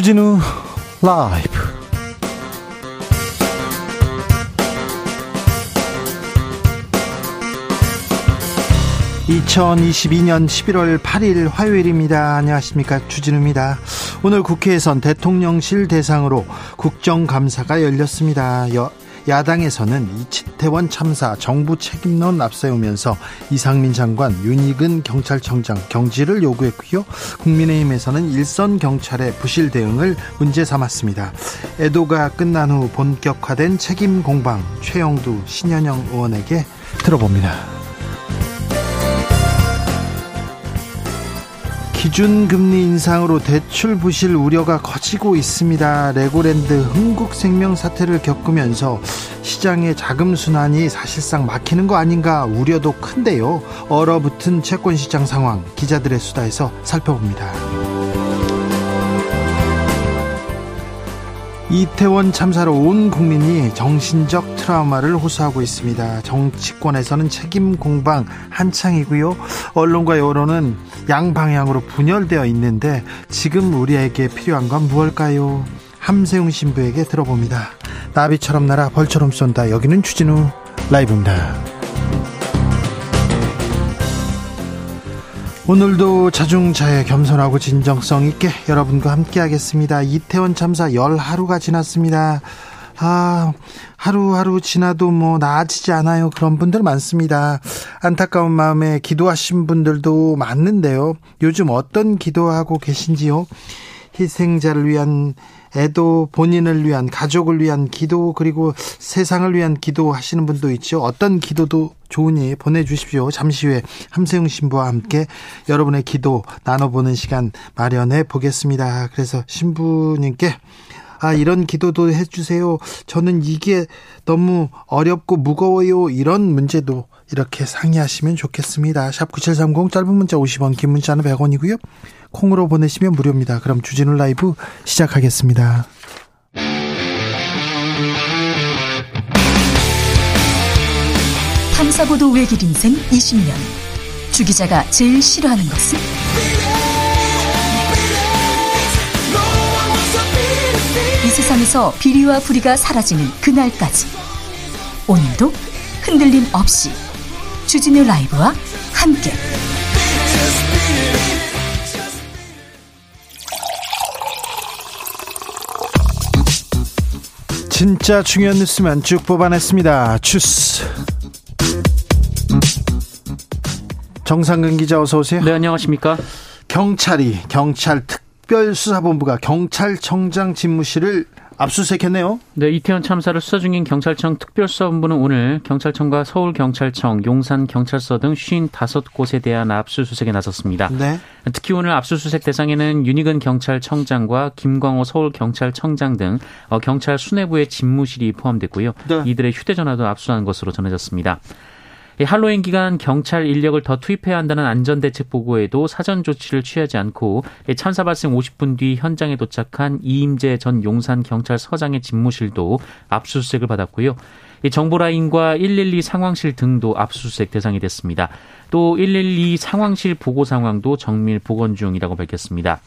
주진우 라이브 2022년 11월 8일 화요일입니다. 안녕하십니까. 주진우입니다. 오늘 국회에선 대통령실 대상으로 국정감사가 열렸습니다. 여, 야당에서는 이치태원 참사 정부 책임론 앞세우면서 이상민 장관, 윤익은 경찰청장 경질을 요구했고요. 국민의힘에서는 일선 경찰의 부실 대응을 문제 삼았습니다. 애도가 끝난 후 본격화된 책임 공방 최영두 신현영 의원에게 들어봅니다. 기준금리 인상으로 대출 부실 우려가 커지고 있습니다. 레고랜드 흥국생명 사태를 겪으면서 시장의 자금 순환이 사실상 막히는 거 아닌가 우려도 큰데요. 얼어붙은 채권 시장 상황 기자들의 수다에서 살펴봅니다. 이태원 참사로 온 국민이 정신적 트라우마를 호소하고 있습니다. 정치권에서는 책임 공방 한창이고요. 언론과 여론은 양방향으로 분열되어 있는데 지금 우리에게 필요한 건 무엇일까요? 함세웅 신부에게 들어봅니다. 나비처럼 날아 벌처럼 쏜다. 여기는 추진우 라이브입니다. 오늘도 자중자애 겸손하고 진정성 있게 여러분과 함께 하겠습니다. 이태원 참사 열 하루가 지났습니다. 아, 하루하루 지나도 뭐 나아지지 않아요. 그런 분들 많습니다. 안타까운 마음에 기도하신 분들도 많는데요. 요즘 어떤 기도하고 계신지요? 희생자를 위한 애도 본인을 위한 가족을 위한 기도 그리고 세상을 위한 기도 하시는 분도 있죠. 어떤 기도도 좋으니 보내주십시오. 잠시 후에 함세웅 신부와 함께 여러분의 기도 나눠보는 시간 마련해 보겠습니다. 그래서 신부님께 아, 이런 기도도 해주세요. 저는 이게 너무 어렵고 무거워요. 이런 문제도 이렇게 상의하시면 좋겠습니다. 샵 9730 짧은 문자 50원, 긴 문자는 100원이고요. 콩으로 보내시면 무료입니다. 그럼 주진우 라이브 시작하겠습니다. 탐사보도 외길 인생 20년. 주 기자가 제일 싫어하는 것은? 세상에서 비리와 부리가 사라지는 그날까지. 오늘도 흔들림 없이 주진우 라이브와 함께. 진짜 중요한 뉴스만 쭉 뽑아냈습니다. 주스. 정상근 기자 어서 오세요. 네, 안녕하십니까? 경찰이 경찰 특 별수사본부가 경찰청장 집무실을 압수수색했네요. 네, 이태원 참사를 수사 중인 경찰청 특별수사본부는 오늘 경찰청과 서울경찰청, 용산경찰서 등 55곳에 대한 압수수색에 나섰습니다. 네. 특히 오늘 압수수색 대상에는 윤희근 경찰청장과 김광호 서울경찰청장 등 어, 경찰 수뇌부의 집무실이 포함됐고요. 네. 이들의 휴대전화도 압수한 것으로 전해졌습니다. 할로윈 기간 경찰 인력을 더 투입해야 한다는 안전대책 보고에도 사전 조치를 취하지 않고 참사 발생 50분 뒤 현장에 도착한 이임재 전 용산 경찰서장의 집무실도 압수수색을 받았고요. 정보라인과 112 상황실 등도 압수수색 대상이 됐습니다. 또 112 상황실 보고 상황도 정밀 복원 중이라고 밝혔습니다.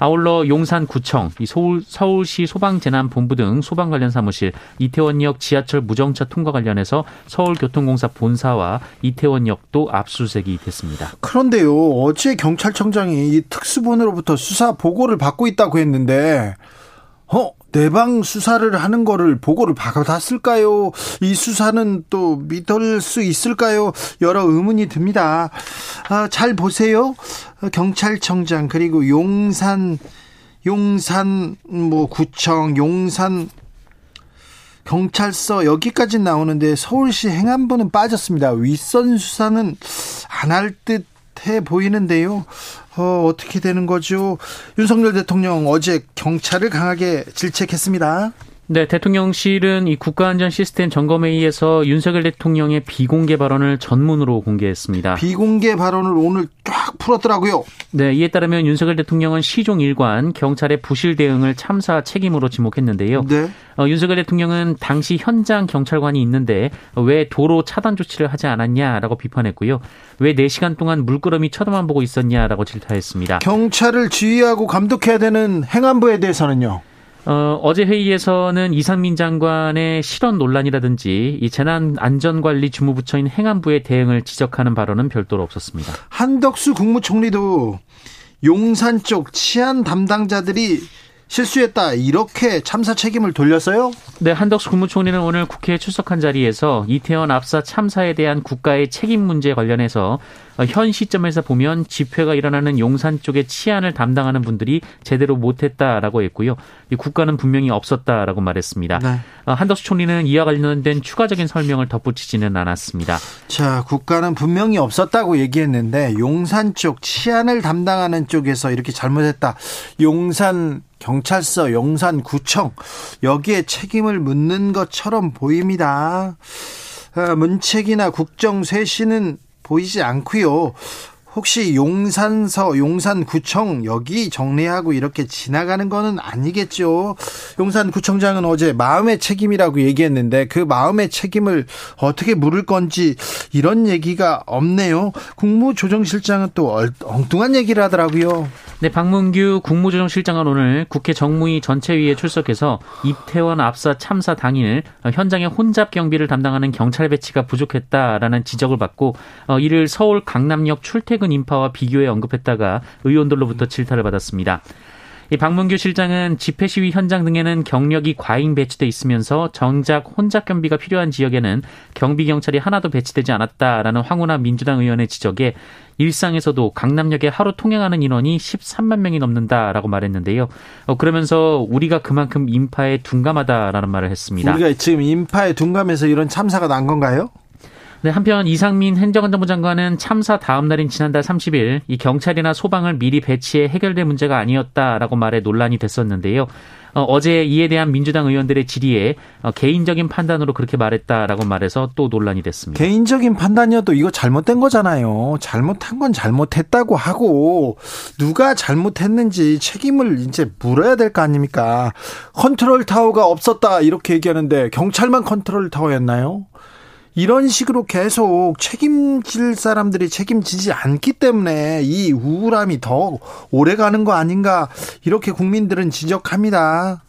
아울러 용산구청, 서울, 서울시 소방재난본부 등 소방 관련 사무실, 이태원역 지하철 무정차 통과 관련해서 서울교통공사 본사와 이태원역도 압수수색이 됐습니다. 그런데요, 어제 경찰청장이 이 특수본으로부터 수사 보고를 받고 있다고 했는데, 어, 내방 수사를 하는 거를 보고를 받았을까요? 이 수사는 또 믿을 수 있을까요? 여러 의문이 듭니다. 아, 잘 보세요. 경찰청장 그리고 용산 용산 뭐 구청 용산 경찰서 여기까지 나오는데 서울시 행안부는 빠졌습니다. 윗선 수사는 안 할 듯해 보이는데요. 어, 어떻게 되는 거죠? 윤석열 대통령 어제 경찰을 강하게 질책했습니다. 네, 대통령실은 이 국가안전 시스템 점검회의에서 윤석열 대통령의 비공개 발언을 전문으로 공개했습니다. 비공개 발언을 오늘 쫙 풀었더라고요. 네, 이에 따르면 윤석열 대통령은 시종 일관 경찰의 부실 대응을 참사 책임으로 지목했는데요. 네. 어, 윤석열 대통령은 당시 현장 경찰관이 있는데 왜 도로 차단 조치를 하지 않았냐라고 비판했고요. 왜 4시간 동안 물끄러미 쳐다만 보고 있었냐라고 질타했습니다. 경찰을 지휘하고 감독해야 되는 행안부에 대해서는요. 어, 어제 회의에서는 이상민 장관의 실언 논란이라든지 이 재난안전관리 주무부처인 행안부의 대응을 지적하는 발언은 별도로 없었습니다. 한덕수 국무총리도 용산 쪽 치안 담당자들이 실수했다 이렇게 참사 책임을 돌렸어요? 네, 한덕수 국무총리는 오늘 국회에 출석한 자리에서 이태원 압사 참사에 대한 국가의 책임 문제 관련해서 현 시점에서 보면 집회가 일어나는 용산 쪽의 치안을 담당하는 분들이 제대로 못했다라고 했고요. 국가는 분명히 없었다라고 말했습니다. 네. 한덕수 총리는 이와 관련된 추가적인 설명을 덧붙이지는 않았습니다. 자, 국가는 분명히 없었다고 얘기했는데 용산 쪽 치안을 담당하는 쪽에서 이렇게 잘못했다. 용산 경찰서, 용산구청 여기에 책임을 묻는 것처럼 보입니다. 아, 문책이나 국정 쇄신은 보이지 않고요. 혹시 용산서, 용산구청 여기 정리하고 이렇게 지나가는 거는 아니겠죠. 용산구청장은 어제 마음의 책임이라고 얘기했는데 그 마음의 책임을 어떻게 물을 건지 이런 얘기가 없네요. 국무조정실장은 또 엉뚱한 얘기를 하더라고요. 네, 박문규 국무조정실장은 오늘 국회 정무위 전체위에 출석해서 입태원 압사 참사 당일 현장에 혼잡 경비를 담당하는 경찰 배치가 부족했다라는 지적을 받고 어, 이를 서울 강남역 출퇴 근 인파와 비교해 언급했다가 의원들로부터 질타를 받았습니다. 이 박문규 실장은 집회 시위 현장 등에는 경력이 과잉 배치돼 있으면서 정작 혼잡 경비가 필요한 지역에는 경비 경찰이 하나도 배치되지 않았다라는 황운하 민주당 의원의 지적에 일상에서도 강남역에 하루 통행하는 인원이 13만 명이 넘는다라고 말했는데요. 어, 그러면서 우리가 그만큼 인파에 둔감하다라는 말을 했습니다. 우리가 지금 인파에 둔감해서 이런 참사가 난 건가요? 네, 한편 이상민 행정안전부 장관은 참사 다음 날인 지난달 30일 이 경찰이나 소방을 미리 배치해 해결될 문제가 아니었다라고 말해 논란이 됐었는데요. 어, 제 이에 대한 민주당 의원들의 질의에 어, 개인적인 판단으로 그렇게 말했다라고 말해서 또 논란이 됐습니다. 개인적인 판단이어도 이거 잘못된 거잖아요. 잘못한 건 잘못했다고 하고 누가 잘못했는지 책임을 이제 물어야 될 거 아닙니까? 컨트롤 타워가 없었다 이렇게 얘기하는데 경찰만 컨트롤 타워였나요? 이런 식으로 계속 책임질 사람들이 책임지지 않기 때문에 이 우울함이 더 오래 가는 거 아닌가 이렇게 국민들은 지적합니다.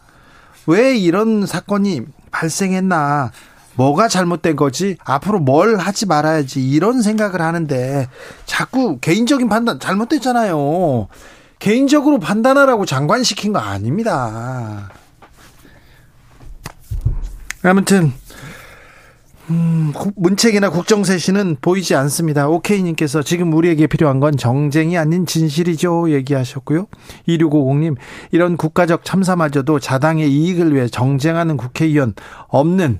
왜 이런 사건이 발생했나? 뭐가 잘못된 거지? 앞으로 뭘 하지 말아야지? 이런 생각을 하는데 자꾸 개인적인 판단 잘못됐잖아요. 개인적으로 판단하라고 장관시킨 거 아닙니다. 아무튼 음, 문책이나 국정쇄신은 보이지 않습니다. 오케이님께서 지금 우리에게 필요한 건 정쟁이 아닌 진실이죠. 얘기하셨고요. 2650님, 이런 국가적 참사마저도 자당의 이익을 위해 정쟁하는 국회의원 없는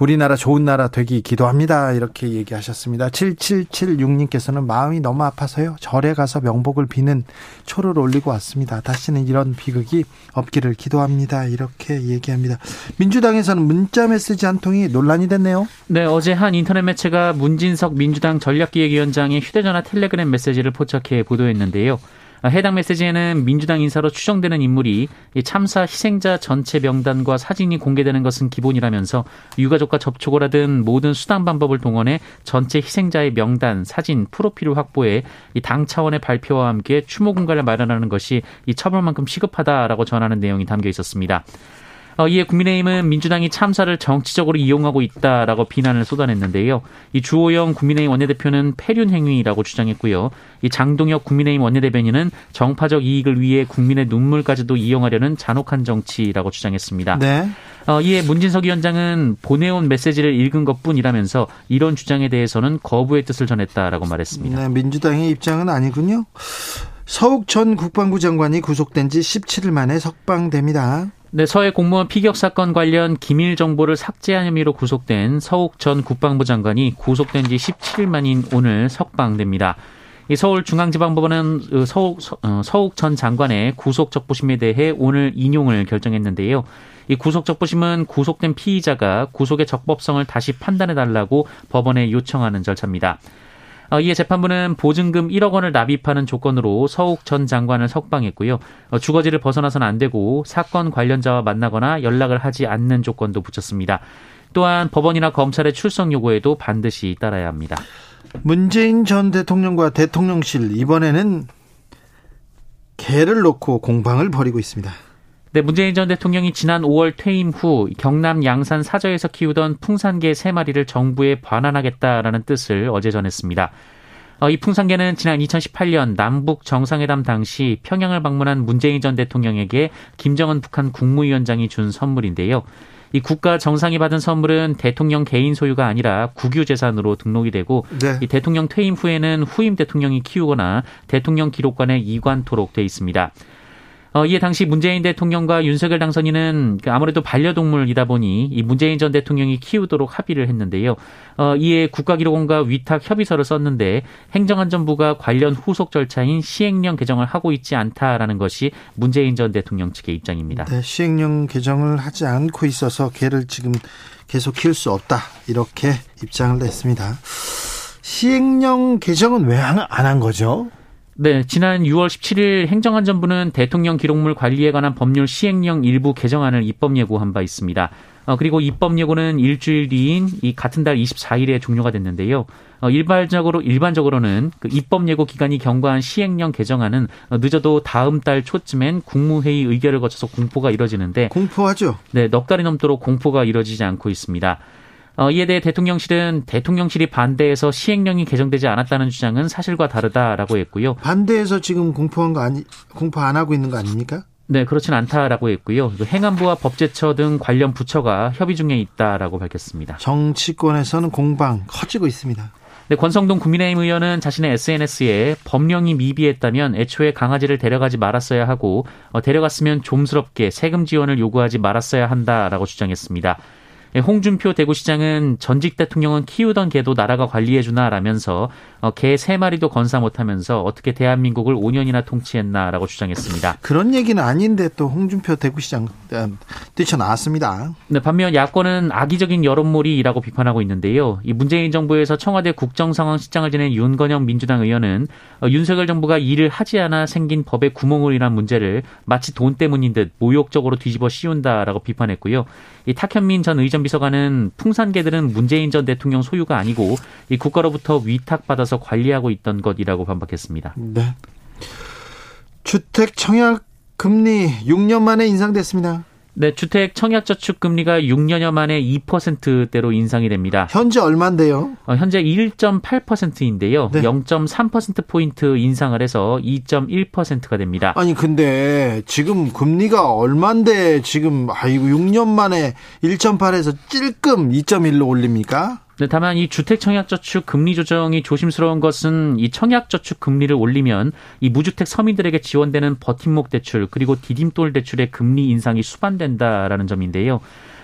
우리나라 좋은 나라 되기 기도합니다. 이렇게 얘기하셨습니다. 7776님께서는 마음이 너무 아파서요. 절에 가서 명복을 비는 초를 올리고 왔습니다. 다시는 이런 비극이 없기를 기도합니다. 이렇게 얘기합니다. 민주당에서는 문자 메시지 한 통이 논란이 됐네요. 네, 어제 한 인터넷 매체가 문진석 민주당 전략기획위원장의 휴대전화 텔레그램 메시지를 포착해 보도했는데요. 해당 메시지에는 민주당 인사로 추정되는 인물이 참사 희생자 전체 명단과 사진이 공개되는 것은 기본이라면서 유가족과 접촉을 하든 모든 수단 방법을 동원해 전체 희생자의 명단, 사진, 프로필을 확보해 당 차원의 발표와 함께 추모 공간을 마련하는 것이 이 처벌만큼 시급하다라고 전하는 내용이 담겨 있었습니다. 어, 이에 국민의힘은 민주당이 참사를 정치적으로 이용하고 있다라고 비난을 쏟아냈는데요. 이 주호영 국민의힘 원내대표는 폐륜 행위라고 주장했고요. 이 장동혁 국민의힘 원내대변인은 정파적 이익을 위해 국민의 눈물까지도 이용하려는 잔혹한 정치라고 주장했습니다. 네. 어, 이에 문진석 위원장은 보내온 메시지를 읽은 것뿐이라면서 이런 주장에 대해서는 거부의 뜻을 전했다라고 말했습니다. 네, 민주당의 입장은 아니군요. 서욱 전 국방부 장관이 구속된 지 17일 만에 석방됩니다. 네, 서해 공무원 피격 사건 관련 기밀 정보를 삭제한 혐의로 구속된 서욱 전 국방부 장관이 구속된 지 17일 만인 오늘 석방됩니다. 이 서울중앙지방법원은 그 서욱, 어, 서욱 전 장관의 구속 적부심에 대해 오늘 인용을 결정했는데요. 이 구속 적부심은 구속된 피의자가 구속의 적법성을 다시 판단해 달라고 법원에 요청하는 절차입니다. 어, 이에 재판부는 보증금 1억 원을 납입하는 조건으로 서욱 전 장관을 석방했고요. 어, 주거지를 벗어나서는 안 되고 사건 관련자와 만나거나 연락을 하지 않는 조건도 붙였습니다. 또한 법원이나 검찰의 출석 요구에도 반드시 따라야 합니다. 문재인 전 대통령과 대통령실 이번에는 개를 놓고 공방을 벌이고 있습니다. 네, 문재인 전 대통령이 지난 5월 퇴임 후 경남 양산 사저에서 키우던 풍산개 3마리를 정부에 반환하겠다라는 뜻을 어제 전했습니다. 어, 이 풍산개는 지난 2018년 남북 정상회담 당시 평양을 방문한 문재인 전 대통령에게 김정은 북한 국무위원장이 준 선물인데요. 이 국가 정상이 받은 선물은 대통령 개인 소유가 아니라 국유 재산으로 등록이 되고 네. 이 대통령 퇴임 후에는 후임 대통령이 키우거나 대통령 기록관에 이관토록 돼 있습니다. 어, 이에 당시 문재인 대통령과 윤석열 당선인은 그 아무래도 반려동물이다 보니 이 문재인 전 대통령이 키우도록 합의를 했는데요. 어, 이에 국가기록원과 위탁 협의서를 썼는데 행정안전부가 관련 후속 절차인 시행령 개정을 하고 있지 않다라는 것이 문재인 전 대통령 측의 입장입니다. 네, 시행령 개정을 하지 않고 있어서 개를 지금 계속 키울 수 없다 이렇게 입장을 냈습니다. 시행령 개정은 왜 안 한 거죠? 네, 지난 6월 17일 행정안전부는 대통령 기록물 관리에 관한 법률 시행령 일부 개정안을 입법 예고한 바 있습니다. 어, 그리고 입법 예고는 일주일 뒤인 이 같은 달 24일에 종료가 됐는데요. 어, 일반적으로 일반적으로는 그 입법 예고 기간이 경과한 시행령 개정안은 어, 늦어도 다음 달 초쯤엔 국무회의 의결을 거쳐서 공포가 이뤄지는데 공포하죠. 네, 넉 달이 넘도록 공포가 이뤄지지 않고 있습니다. 어, 이에 대해 대통령실은 대통령실이 반대해서 시행령이 개정되지 않았다는 주장은 사실과 다르다라고 했고요. 반대해서 지금 공포한 거 아니 공포 안 하고 있는 거 아닙니까? 네, 그렇진 않다라고 했고요. 그 행안부와 법제처 등 관련 부처가 협의 중에 있다라고 밝혔습니다. 정치권에서는 공방 커지고 있습니다. 네, 권성동 국민의힘 의원은 자신의 SNS에 법령이 미비했다면 애초에 강아지를 데려가지 말았어야 하고 어, 데려갔으면 좀스럽게 세금 지원을 요구하지 말았어야 한다라고 주장했습니다. 예, 홍준표 대구시장은 전직 대통령은 키우던 개도 나라가 관리해주나라면서 어, 개 3 마리도 건사 못하면서 어떻게 대한민국을 5년이나 통치했나라고 주장했습니다. 그런 얘기는 아닌데 또 홍준표 대구시장 뛰쳐나왔습니다. 네, 반면 야권은 악의적인 여론몰이라고 비판하고 있는데요. 이 문재인 정부에서 청와대 국정상황실장을 지낸 윤건영 민주당 의원은 어, 윤석열 정부가 일을 하지 않아 생긴 법의 구멍을 인한 문제를 마치 돈 때문인 듯 모욕적으로 뒤집어 씌운다라고 비판했고요. 이 탁현민 전 의전 비서관은 풍산개들은 문재인 전 대통령 소유가 아니고 이 국가로부터 위탁받아서 관리하고 있던 것이라고 반박했습니다. 네. 주택 청약 금리 6년 만에 인상됐습니다. 네, 주택 청약 저축 금리가 6년여 만에 2%대로 인상이 됩니다. 현재 얼마인데요? 어, 현재 1.8%인데요. 네. 0.3% 포인트 인상을 해서 2.1%가 됩니다. 아니 근데 지금 금리가 얼마인데 지금 아이고 6년 만에 1.8에서 찔끔 2.1로 올립니까? 네, 다만 이 주택 청약저축 금리 조정이 조심스러운 것은 이 청약저축 금리를 올리면 이 무주택 서민들에게 지원되는 버팀목 대출 그리고 디딤돌 대출의 금리 인상이 수반된다라는 점인데요.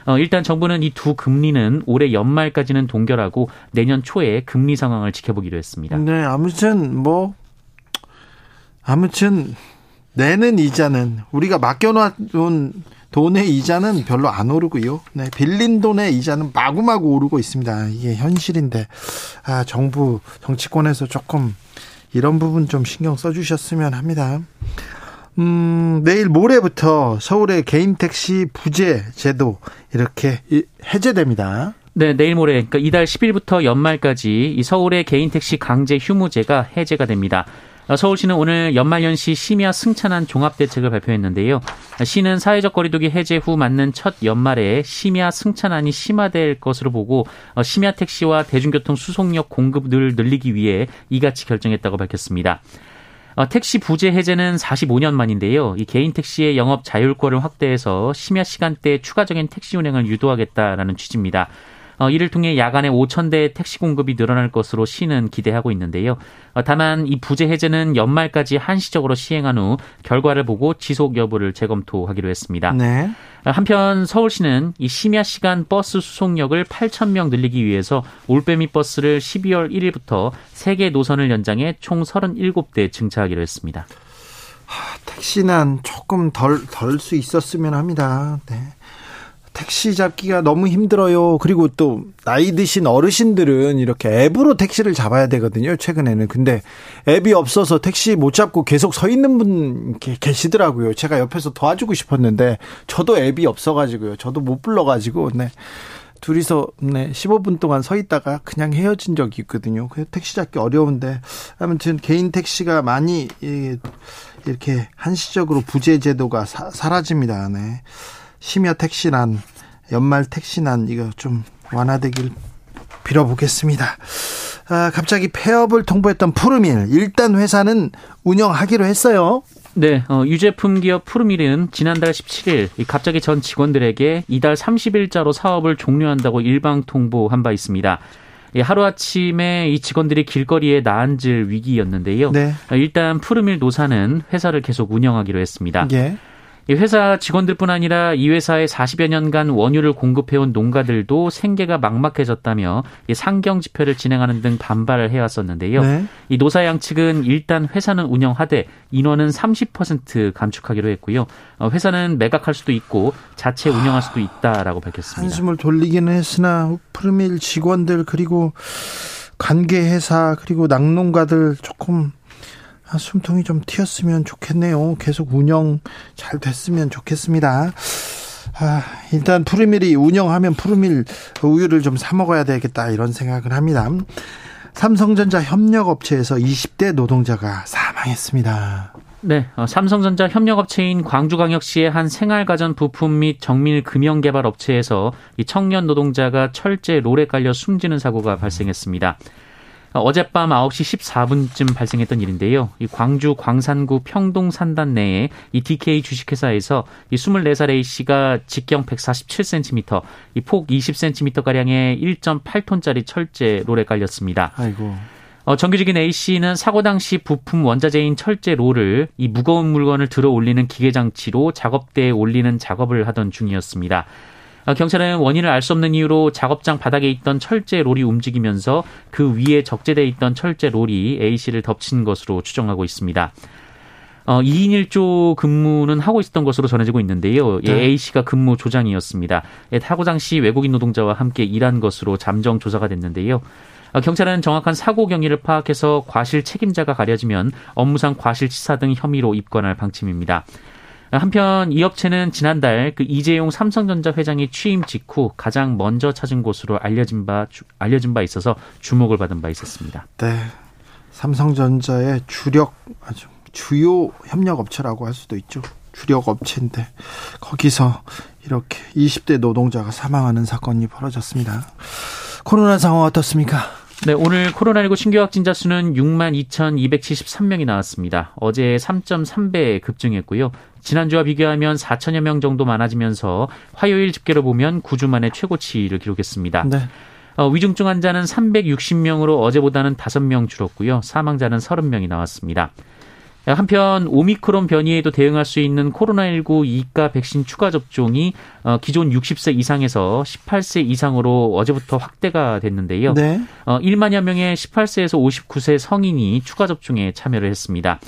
어, 일단 정부는 이 두 금리는 올해 연말까지는 동결하고 내년 초에 금리 상황을 지켜보기로 했습니다. 네, 아무튼 뭐 아무튼 내는 이자는 우리가 맡겨놓은 돈의 이자는 별로 안 오르고요. 네, 빌린 돈의 이자는 마구마구 오르고 있습니다. 이게 현실인데, 아, 정부, 정치권에서 조금 이런 부분 좀 신경 써 주셨으면 합니다. 음, 내일 모레부터 서울의 개인 택시 부재 제도 이렇게 해제됩니다. 네, 내일 모레, 그러니까 이달 10일부터 연말까지 이 서울의 개인 택시 강제 휴무제가 해제가 됩니다. 서울시는 오늘 연말연시 심야 승차난 종합대책을 발표했는데요. 시는 사회적 거리두기 해제 후 맞는 첫 연말에 심야 승차난이 심화될 것으로 보고 어, 심야 택시와 대중교통 수송력 공급을 늘리기 위해 이같이 결정했다고 밝혔습니다. 어, 택시 부재 해제는 45년 만인데요. 이 개인 택시의 영업 자율권을 확대해서 심야 시간대 추가적인 택시 운행을 유도하겠다라는 취지입니다. 어, 이를 통해 야간에 5천 대의 택시 공급이 늘어날 것으로 시는 기대하고 있는데요. 어, 다만 이 부재 해제는 연말까지 한시적으로 시행한 후 결과를 보고 지속 여부를 재검토하기로 했습니다. 네. 어, 한편 서울시는 이 심야 시간 버스 수송력을 8천 명 늘리기 위해서 올빼미 버스를 12월 1일부터 3개 노선을 연장해 총 37대 증차하기로 했습니다. 하, 택시난 조금 덜 덜 수 있었으면 합니다. 네. 택시 잡기가 너무 힘들어요. 그리고 또 나이 드신 어르신들은 이렇게 앱으로 택시를 잡아야 되거든요. 최근에는. 근데 앱이 없어서 택시 못 잡고 계속 서 있는 분 계시더라고요. 제가 옆에서 도와주고 싶었는데 저도 앱이 없어 가지고요. 저도 못 불러 가지고 네. 둘이서 네 15분 동안 서 있다가 그냥 헤어진 적이 있거든요. 그 택시 잡기 어려운데 아무튼 개인 택시가 많이 이렇게 한시적으로 부재 제도가 사, 사라집니다. 네. 심야 택시난, 연말 택시난 이거 좀 완화되길 빌어보겠습니다. 아, 갑자기 폐업을 통보했던 푸르밀 일단 회사는 운영하기로 했어요. 네, 어, 유제품 기업 푸르밀은 지난달 17일 갑자기 전 직원들에게 이달 30일자로 사업을 종료한다고 일방 통보한 바 있습니다. 하루아침에 이 직원들이 길거리에 나앉을 위기였는데요. 네. 일단 푸르밀 노사는 회사를 계속 운영하기로 했습니다. 예. 이 회사 직원들뿐 아니라 이 회사에 40여 년간 원유를 공급해온 농가들도 생계가 막막해졌다며 이 상경 집회를 진행하는 등 반발을 해왔었는데요. 네. 이 노사 양 측은 일단 회사는 운영하되 인원은 30% 감축하기로 했고요. 어, 회사는 매각할 수도 있고 자체 운영할 수도 있다라고 밝혔습니다. 한숨을 돌리기는 했으나 프르밀 직원들 그리고 관계 회사 그리고 낙농가들 조금 아, 숨통이 좀 튀었으면 좋겠네요. 계속 운영 잘 됐으면 좋겠습니다. 아, 일단 푸르밀이 운영하면 푸르밀 우유를 좀 사 먹어야 되겠다 이런 생각을 합니다. 삼성전자 협력업체에서 20대 노동자가 사망했습니다. 네, 어, 삼성전자 협력업체인 광주광역시의 한 생활가전 부품 및 정밀 금융개발 업체에서 이 청년 노동자가 철제 롤에 깔려 숨지는 사고가 발생했습니다. 어젯밤 9시 14분쯤 발생했던 일인데요. 이 광주 광산구 평동 산단 내에 이 DK 주식회사에서 이 24살 A 씨가 직경 147cm, 이 폭 20cm 가량의 1.8톤짜리 철제 롤에 깔렸습니다. 아이고. 어, 정규직인 A 씨는 사고 당시 부품 원자재인 철제 롤을 이 무거운 물건을 들어 올리는 기계 장치로 작업대에 올리는 작업을 하던 중이었습니다. 어, 경찰은 원인을 알 수 없는 이유로 작업장 바닥에 있던 철제 롤이 움직이면서 그 위에 적재돼 있던 철제 롤이 A 씨를 덮친 것으로 추정하고 있습니다. 어, 2인 1조 근무는 하고 있었던 것으로 전해지고 있는데요. 예, 네. A 씨가 근무 조장이었습니다. 예, 타고 당시 외국인 노동자와 함께 일한 것으로 잠정 조사가 됐는데요. 어, 경찰은 정확한 사고 경위를 파악해서 과실 책임자가 가려지면 업무상 과실치사 등 혐의로 입건할 방침입니다. 한편 이 업체는 지난달 그 이재용 삼성전자 회장이 취임 직후 가장 먼저 찾은 곳으로 알려진 바 알려진 바 있어서 주목을 받은 바 있었습니다. 네. 삼성전자의 주력 아주 주요 협력 업체라고 할 수도 있죠. 주력 업체인데 거기서 이렇게 20대 노동자가 사망하는 사건이 벌어졌습니다. 코로나 상황 어떻습니까? 네, 오늘 코로나19 신규 확진자 수는 6만 2,273명이 나왔습니다. 어제 3.3배 급증했고요. 지난주와 비교하면 4천여 명 정도 많아지면서 화요일 집계로 보면 9주 만에 최고치를 기록했습니다. 네. 어, 위중증 환자는 360명으로 어제보다는 5명 줄었고요. 사망자는 30명이 나왔습니다. 한편 오미크론 변이에도 대응할 수 있는 코로나19 2가 백신 추가 접종이 어, 기존 60세 이상에서 18세 이상으로 어제부터 확대가 됐는데요. 네. 1만여 어, 명의 18세에서 59세 성인이 추가 접종에 참여를 했습니다.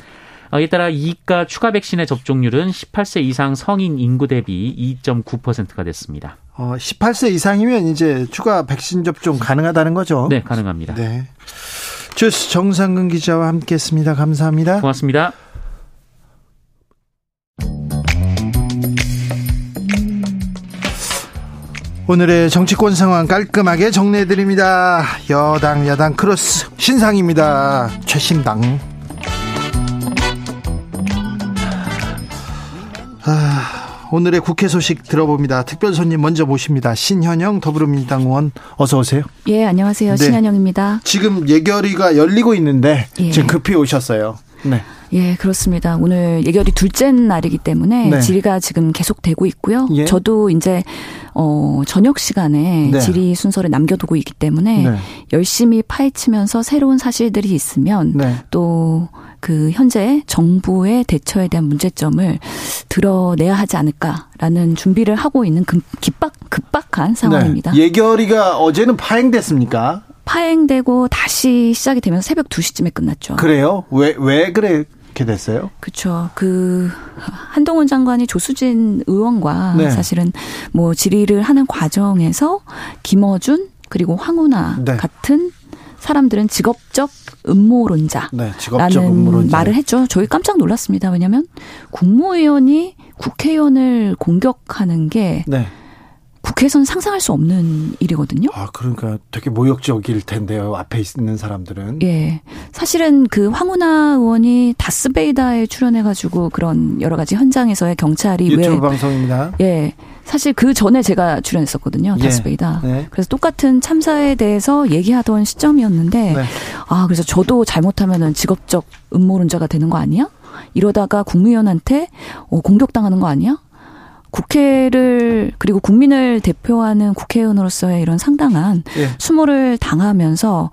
어, 이에 따라 2가 추가 백신의 접종률은 18세 이상 성인 인구 대비 2.9%가 됐습니다. 어, 18세 이상이면 이제 추가 백신 접종 가능하다는 거죠? 네, 가능합니다. 네. 주스 정상근 기자와 함께했습니다. 감사합니다. 고맙습니다. 오늘의 정치권 상황 깔끔하게 정리해드립니다. 여당, 야당 크로스 신상입니다. 최신당. 아. 오늘의 국회 소식 들어봅니다. 특별 손님 먼저 모십니다. 신현영 더불어민주당 의원 어서 오세요. 예, 안녕하세요. 네. 신현영입니다. 지금 예결위가 열리고 있는데 예. 지금 급히 오셨어요. 네. 예, 그렇습니다. 오늘 예결이 둘째 날이기 때문에 네. 질의가 지금 계속되고 있고요. 예. 저도 이제 어 저녁 시간에 네. 질의 순서를 남겨두고 있기 때문에 네. 열심히 파헤치면서 새로운 사실들이 있으면 네. 또 그 현재 정부의 대처에 대한 문제점을 드러내야 하지 않을까라는 준비를 하고 있는 급박 급박한 상황입니다. 네. 예결위가 어제는 파행됐습니까? 파행되고 다시 시작이 되면서 새벽 2시쯤에 끝났죠. 그래요? 왜, 왜 그렇게 됐어요? 그렇죠. 그, 한동훈 장관이 조수진 의원과 네. 사실은 뭐 질의를 하는 과정에서 김어준 그리고 황운하 네. 같은 사람들은 직업적 음모론자라는 네, 직업적 음모론자. 말을 했죠. 저희 깜짝 놀랐습니다. 왜냐하면 국무위원이 국회의원을 공격하는 게 네. 국회에서는 상상할 수 없는 일이거든요. 아, 그러니까 되게 모욕적일 텐데요. 앞에 있는 사람들은. 예. 사실은 그 황운하 의원이 다스베이다에 출연해가지고 그런 여러 가지 현장에서의 경찰이 유튜브 왜. 방송입니다. 예. 사실 그 전에 제가 출연했었거든요. 예. 다스베이다. 네. 그래서 똑같은 참사에 대해서 얘기하던 시점이었는데, 네. 아, 그래서 저도 잘못하면은 직업적 음모론자가 되는 거 아니야? 이러다가 국무위원한테 어, 공격당하는 거 아니야? 국회를 그리고 국민을 대표하는 국회의원으로서의 이런 상당한 예. 수모를 당하면서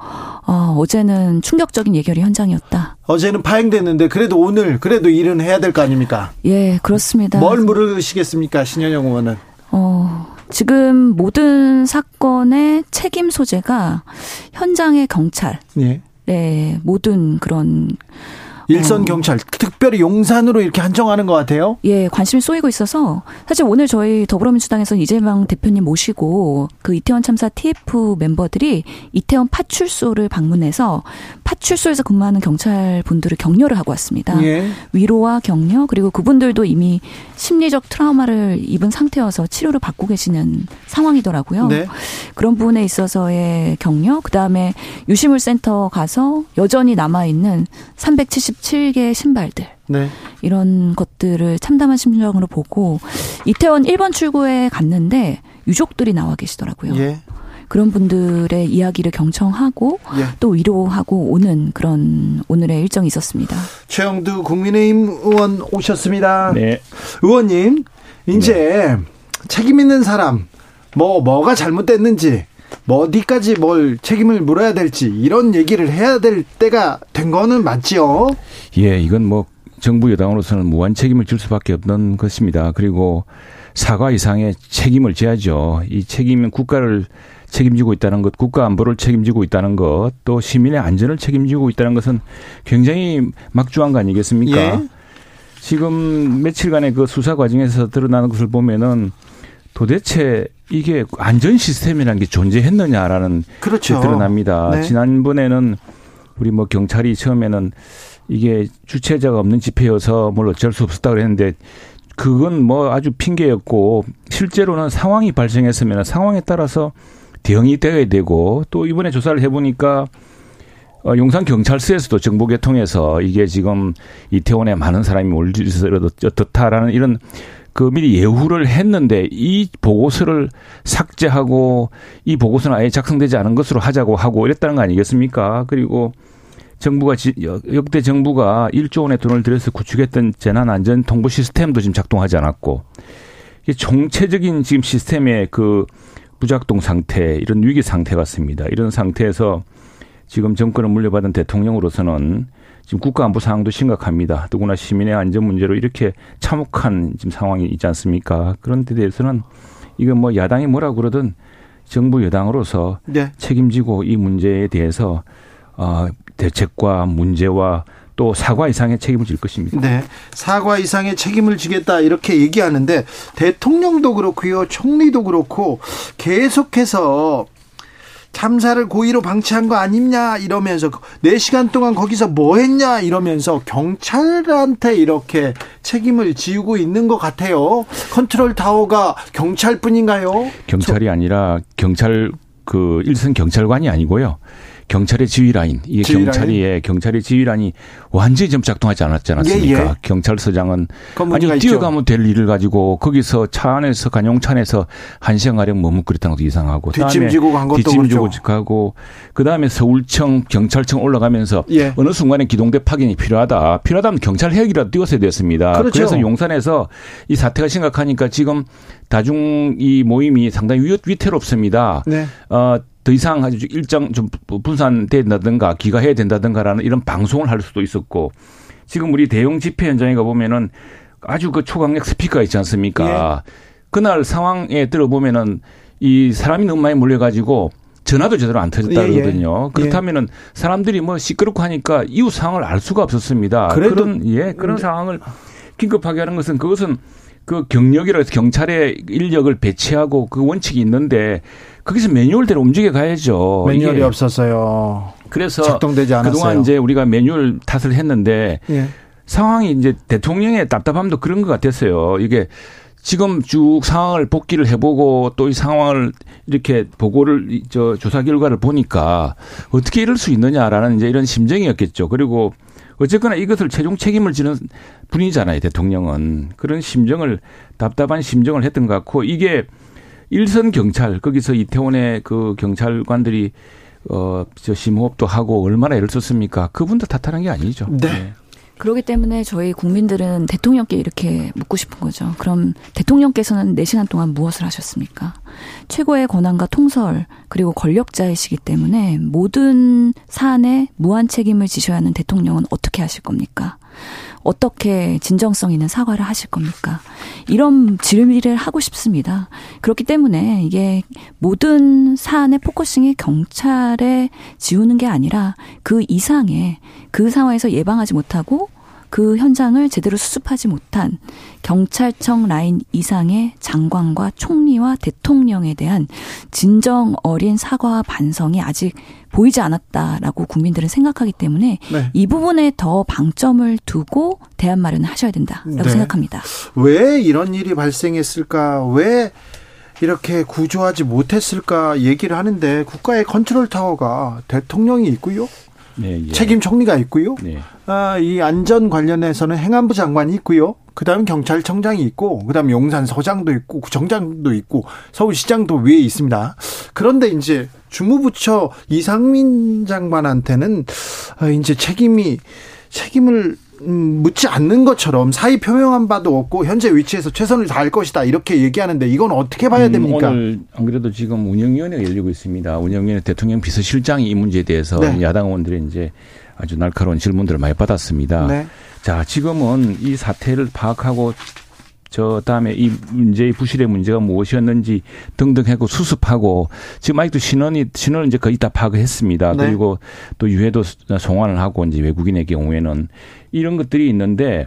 어, 어제는 충격적인 예결위 현장이었다. 어제는 파행됐는데 그래도 오늘 그래도 일은 해야 될 거 아닙니까? 예, 그렇습니다. 뭘 물으시겠습니까, 신현영 의원은? 어, 지금 모든 사건의 책임 소재가 현장의 경찰. 예. 네, 모든 그런 일선 어. 경찰 특별히 용산으로 이렇게 한정하는 것 같아요. 예, 관심이 쏘이고 있어서 사실 오늘 저희 더불어민주당에서 이재명 대표님 모시고 그 이태원 참사 TF 멤버들이 이태원 파출소를 방문해서 파출소에서 근무하는 경찰 분들을 격려를 하고 왔습니다. 예. 위로와 격려 그리고 그분들도 이미 심리적 트라우마를 입은 상태여서 치료를 받고 계시는 상황이더라고요. 네. 그런 부분에 있어서의 격려, 그 다음에 유시물 센터 가서 여전히 남아 있는 377개 신발들. 네. 이런 것들을 참담한 심정으로 보고 이태원 1번 출구에 갔는데 유족들이 나와 계시더라고요. 예. 그런 분들의 이야기를 경청하고 예. 또 위로하고 오는 그런 오늘의 일정이 있었습니다. 최영두 국민의힘 의원 오셨습니다. 네. 의원님, 이제 네. 책임 있는 사람, 뭐, 뭐가 잘못됐는지, 뭐 어디까지 뭘 책임을 물어야 될지 이런 얘기를 해야 될 때가 된 거는 맞지요? 예, 이건 뭐 정부 여당으로서는 무한 책임을 질 수밖에 없는 것입니다. 그리고 사과 이상의 책임을 져야죠. 이 책임은 국가를 책임지고 있다는 것, 국가 안보를 책임지고 있다는 것, 또 시민의 안전을 책임지고 있다는 것은 굉장히 막중한 거 아니겠습니까? 예. 지금 며칠간의 그 수사 과정에서 드러나는 것을 보면은 도대체 이게 안전 시스템이라는 게 존재했느냐라는 그렇죠. 게 드러납니다. 네. 지난번에는 우리 뭐 경찰이 처음에는 이게 주체자가 없는 집회여서 뭘 어쩔 수 없었다 그랬는데 그건 뭐 아주 핑계였고 실제로는 상황이 발생했으면 상황에 따라서 대응이 되어야 되고 또 이번에 조사를 해보니까 어, 용산 경찰서에서도 정보계 통해서 이게 지금 이태원에 많은 사람이 몰리서 어떻다라는 이런 그 미리 예후를 했는데 이 보고서를 삭제하고 이 보고서는 아예 작성되지 않은 것으로 하자고 하고 이랬다는 거 아니겠습니까? 그리고 정부가 역대 정부가 1조 원의 돈을 들여서 구축했던 재난 안전 통보 시스템도 지금 작동하지 않았고 이게 총체적인 지금 시스템의 그 부작동 상태 이런 위기 상태 같습니다. 이런 상태에서 지금 정권을 물려받은 대통령으로서는 지금 국가 안보 상황도 심각합니다. 더구나 시민의 안전 문제로 이렇게 참혹한 지금 상황이 있지 않습니까? 그런 데 대해서는 이건 뭐 야당이 뭐라 그러든 정부 여당으로서 네. 책임지고 이 문제에 대해서 어 대책과 문제와 또 사과 이상의 책임을 질 것입니다. 네. 사과 이상의 책임을 지겠다 이렇게 얘기하는데 대통령도 그렇고요. 총리도 그렇고 계속해서 참사를 고의로 방치한 거 아니냐 이러면서 4시간 동안 거기서 뭐 했냐 이러면서 경찰한테 이렇게 책임을 지우고 있는 것 같아요. 컨트롤 타워가 경찰뿐인가요? 경찰이 아니라 경찰 그 일선 경찰관이 아니고요. 경찰의 지휘 라인, 이게 지휘 경찰이 예, 경찰의 지휘 라인이 완전히 좀 작동하지 않았지 않았습니까? 예, 예. 경찰서장은 아니 뛰어가면 있죠. 될 일을 가지고 거기서 차 안에서 관용차 안에서 한 시간 가량 머뭇거렸다는 것도 이상하고 뒷짐지고 간 것도 뒷짐지고 그렇죠. 가고 그다음에 서울청 경찰청 올라가면서 예. 어느 순간에 기동대 파견이 필요하다. 필요하다면 경찰 헬기라도 띄웠어야 됐습니다. 그렇죠. 그래서 용산에서 이 사태가 심각하니까 지금 다중 이 모임이 상당히 위태롭습니다. 네. 어, 더 이상 아주 일정 좀 분산된다든가 기가해야 된다든가라는 이런 방송을 할 수도 있었고 지금 우리 대형 집회 현장에 가 보면은 아주 그 초강력 스피커가 있지 않습니까? 예. 그날 상황에 들어보면은 이 사람이 너무 많이 몰려가지고 전화도 제대로 안 터졌다 예, 예. 그러거든요. 예. 그렇다면은 사람들이 뭐 시끄럽고 하니까 이후 상황을 알 수가 없었습니다. 그런 예 그런 음. 상황을 긴급하게 하는 것은 그것은 그 경력이라 해서 경찰의 인력을 배치하고 그 원칙이 있는데 거기서 매뉴얼대로 움직여 가야죠. 매뉴얼이 없었어요. 그래서 작동되지 않았어요. 그동안 이제 우리가 매뉴얼 탓을 했는데 예. 상황이 이제 대통령의 답답함도 그런 것 같았어요. 이게 지금 쭉 상황을 복귀를 해보고 또 이 상황을 이렇게 보고를 저 조사 결과를 보니까 어떻게 이럴 수 있느냐라는 이제 이런 심정이었겠죠. 그리고 어쨌거나 이것을 최종 책임을 지는 분이잖아요. 대통령은 그런 심정을 답답한 심정을 했던 것 같고 이게 일선 경찰 거기서 이태원의 그 경찰관들이 어 저 심호흡도 하고 얼마나 애를 썼습니까? 그분도 탓하는 게 아니죠. 네. 네. 그렇기 때문에 저희 국민들은 대통령께 이렇게 묻고 싶은 거죠. 그럼 대통령께서는 4시간 동안 무엇을 하셨습니까? 최고의 권한과 통설, 그리고 권력자이시기 때문에 모든 사안에 무한 책임을 지셔야 하는 대통령은 어떻게 하실 겁니까? 어떻게 진정성 있는 사과를 하실 겁니까? 이런 질의를 하고 싶습니다. 그렇기 때문에 이게 모든 사안의 focusing이 경찰에 지우는 게 아니라 그 이상의 그 상황에서 예방하지 못하고 그 현장을 제대로 수습하지 못한 경찰청 라인 이상의 장관과 총리와 대통령에 대한 진정 어린 사과와 반성이 아직 보이지 않았다라고 국민들은 생각하기 때문에 네. 이 부분에 더 방점을 두고 대안 마련을 하셔야 된다라고 네. 생각합니다. 왜 이런 일이 발생했을까? 왜 이렇게 구조하지 못했을까 얘기를 하는데 국가의 컨트롤 타워가 대통령이 있고요. 네, 예. 책임 총리가 있고요. 네. 아, 이 안전 관련해서는 행안부 장관이 있고요. 그다음에 경찰청장이 있고 그다음에 용산 서장도 있고 구청장도 있고 서울시장도 위에 있습니다. 그런데 이제 주무부처 이상민 장관한테는 아, 이제 책임이 책임을 음, 묻지 않는 것처럼 사의 표명한 바도 없고 현재 위치에서 최선을 다할 것이다 이렇게 얘기하는데 이건 어떻게 봐야 음, 됩니까? 음, 오늘 안 그래도 지금 운영위원회가 열리고 있습니다. 운영위원회 대통령 비서실장이 이 문제에 대해서 네. 야당 의원들이 이제 아주 날카로운 질문들을 많이 받았습니다. 네. 자 지금은 이 사태를 파악하고 저 다음에 이 문제의 부실의 문제가 무엇이었는지 등등 하고 수습하고 지금 아직도 신원이 신원을 이제 거의 다 파악했습니다. 네. 그리고 또 유해도 송환을 하고 이제 외국인의 경우에는 이런 것들이 있는데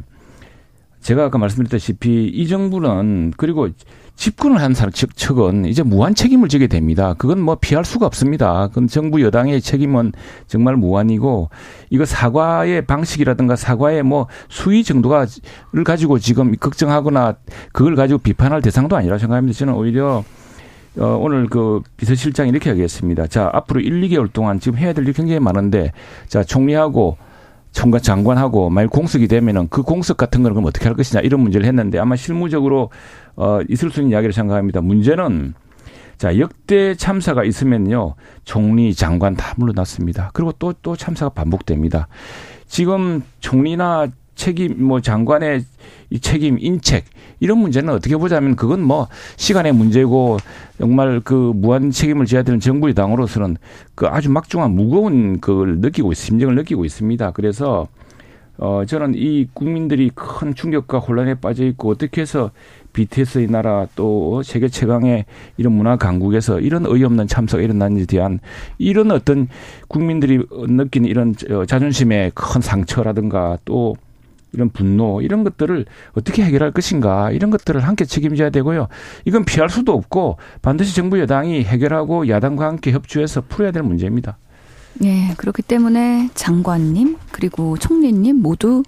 제가 아까 말씀드렸다시피 이 정부는 그리고 집권을 한 사람 측, 측은 이제 무한 책임을 지게 됩니다. 그건 뭐 피할 수가 없습니다. 그건 정부 여당의 책임은 정말 무한이고 이거 사과의 방식이라든가 사과의 뭐 수위 정도가를 가지고 지금 걱정하거나 그걸 가지고 비판할 대상도 아니라 생각합니다. 저는 오히려 어, 오늘 그 비서실장이 이렇게 하겠습니다. 자, 앞으로 1, 2개월 동안 지금 해야 될 일이 굉장히 많은데 자, 총리하고 총괄 장관하고 만약 공석이 되면은 그 공석 같은 거는 그럼 어떻게 할 것이냐 이런 문제를 했는데 아마 실무적으로 어 있을 수 있는 이야기를 생각합니다. 문제는 자 역대 참사가 있으면요 총리 장관 다 물러났습니다. 그리고 또 또 참사가 반복됩니다. 지금 총리나 책임 뭐 장관의 이 책임 인책 이런 문제는 어떻게 보자면 그건 뭐 시간의 문제고 정말 그 무한 책임을 져야 되는 정부의 당으로서는 그 아주 막중한 무거운 그걸 느끼고 심정을 느끼고 있습니다. 그래서 어 저는 이 국민들이 큰 충격과 혼란에 빠져 있고 어떻게 해서 BTS의 나라 또 세계 최강의 이런 문화 강국에서 이런 어이없는 참사가 일어났는지에 대한 이런 어떤 국민들이 느끼는 이런 자존심의 큰 상처라든가 또 이런 분노 이런 것들을 어떻게 해결할 것인가 이런 것들을 함께 책임져야 되고요. 이건 피할 수도 없고 반드시 정부 여당이 해결하고 야당과 함께 협조해서 풀어야 될 문제입니다. 네, 그렇기 때문에 장관님 그리고 총리님 모두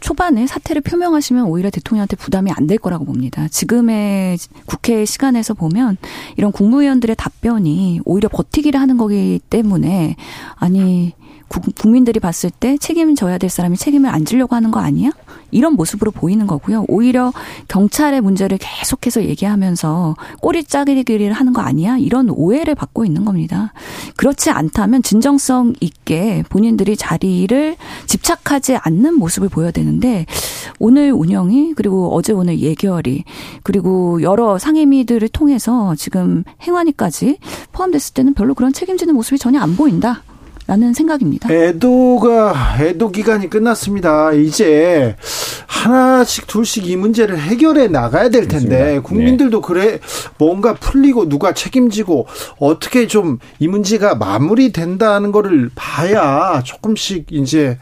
초반에 사퇴를 표명하시면 오히려 대통령한테 부담이 안 될 거라고 봅니다. 지금의 국회 시간에서 보면 이런 국무위원들의 답변이 오히려 버티기를 하는 거기 때문에 아니 국민들이 봤을 때 책임져야 될 사람이 책임을 안 지려고 하는 거 아니야? 이런 모습으로 보이는 거고요. 오히려 경찰의 문제를 계속해서 얘기하면서 꼬리 짜기를 하는 거 아니야? 이런 오해를 받고 있는 겁니다. 그렇지 않다면 진정성 있게 본인들이 자리를 집착하지 않는 모습을 보여야 되는데 오늘 운영이 그리고 어제 오늘 예결이 그리고 여러 상임위들을 통해서 지금 행안위까지 포함됐을 때는 별로 그런 책임지는 모습이 전혀 안 보인다. 라는 생각입니다. 애도가 애도 기간이 끝났습니다. 이제 하나씩 둘씩 이 문제를 해결해 나가야 될 텐데 그렇습니다. 국민들도 네. 그래 뭔가 풀리고 누가 책임지고 어떻게 좀 이 문제가 마무리된다는 거를 봐야 조금씩 이제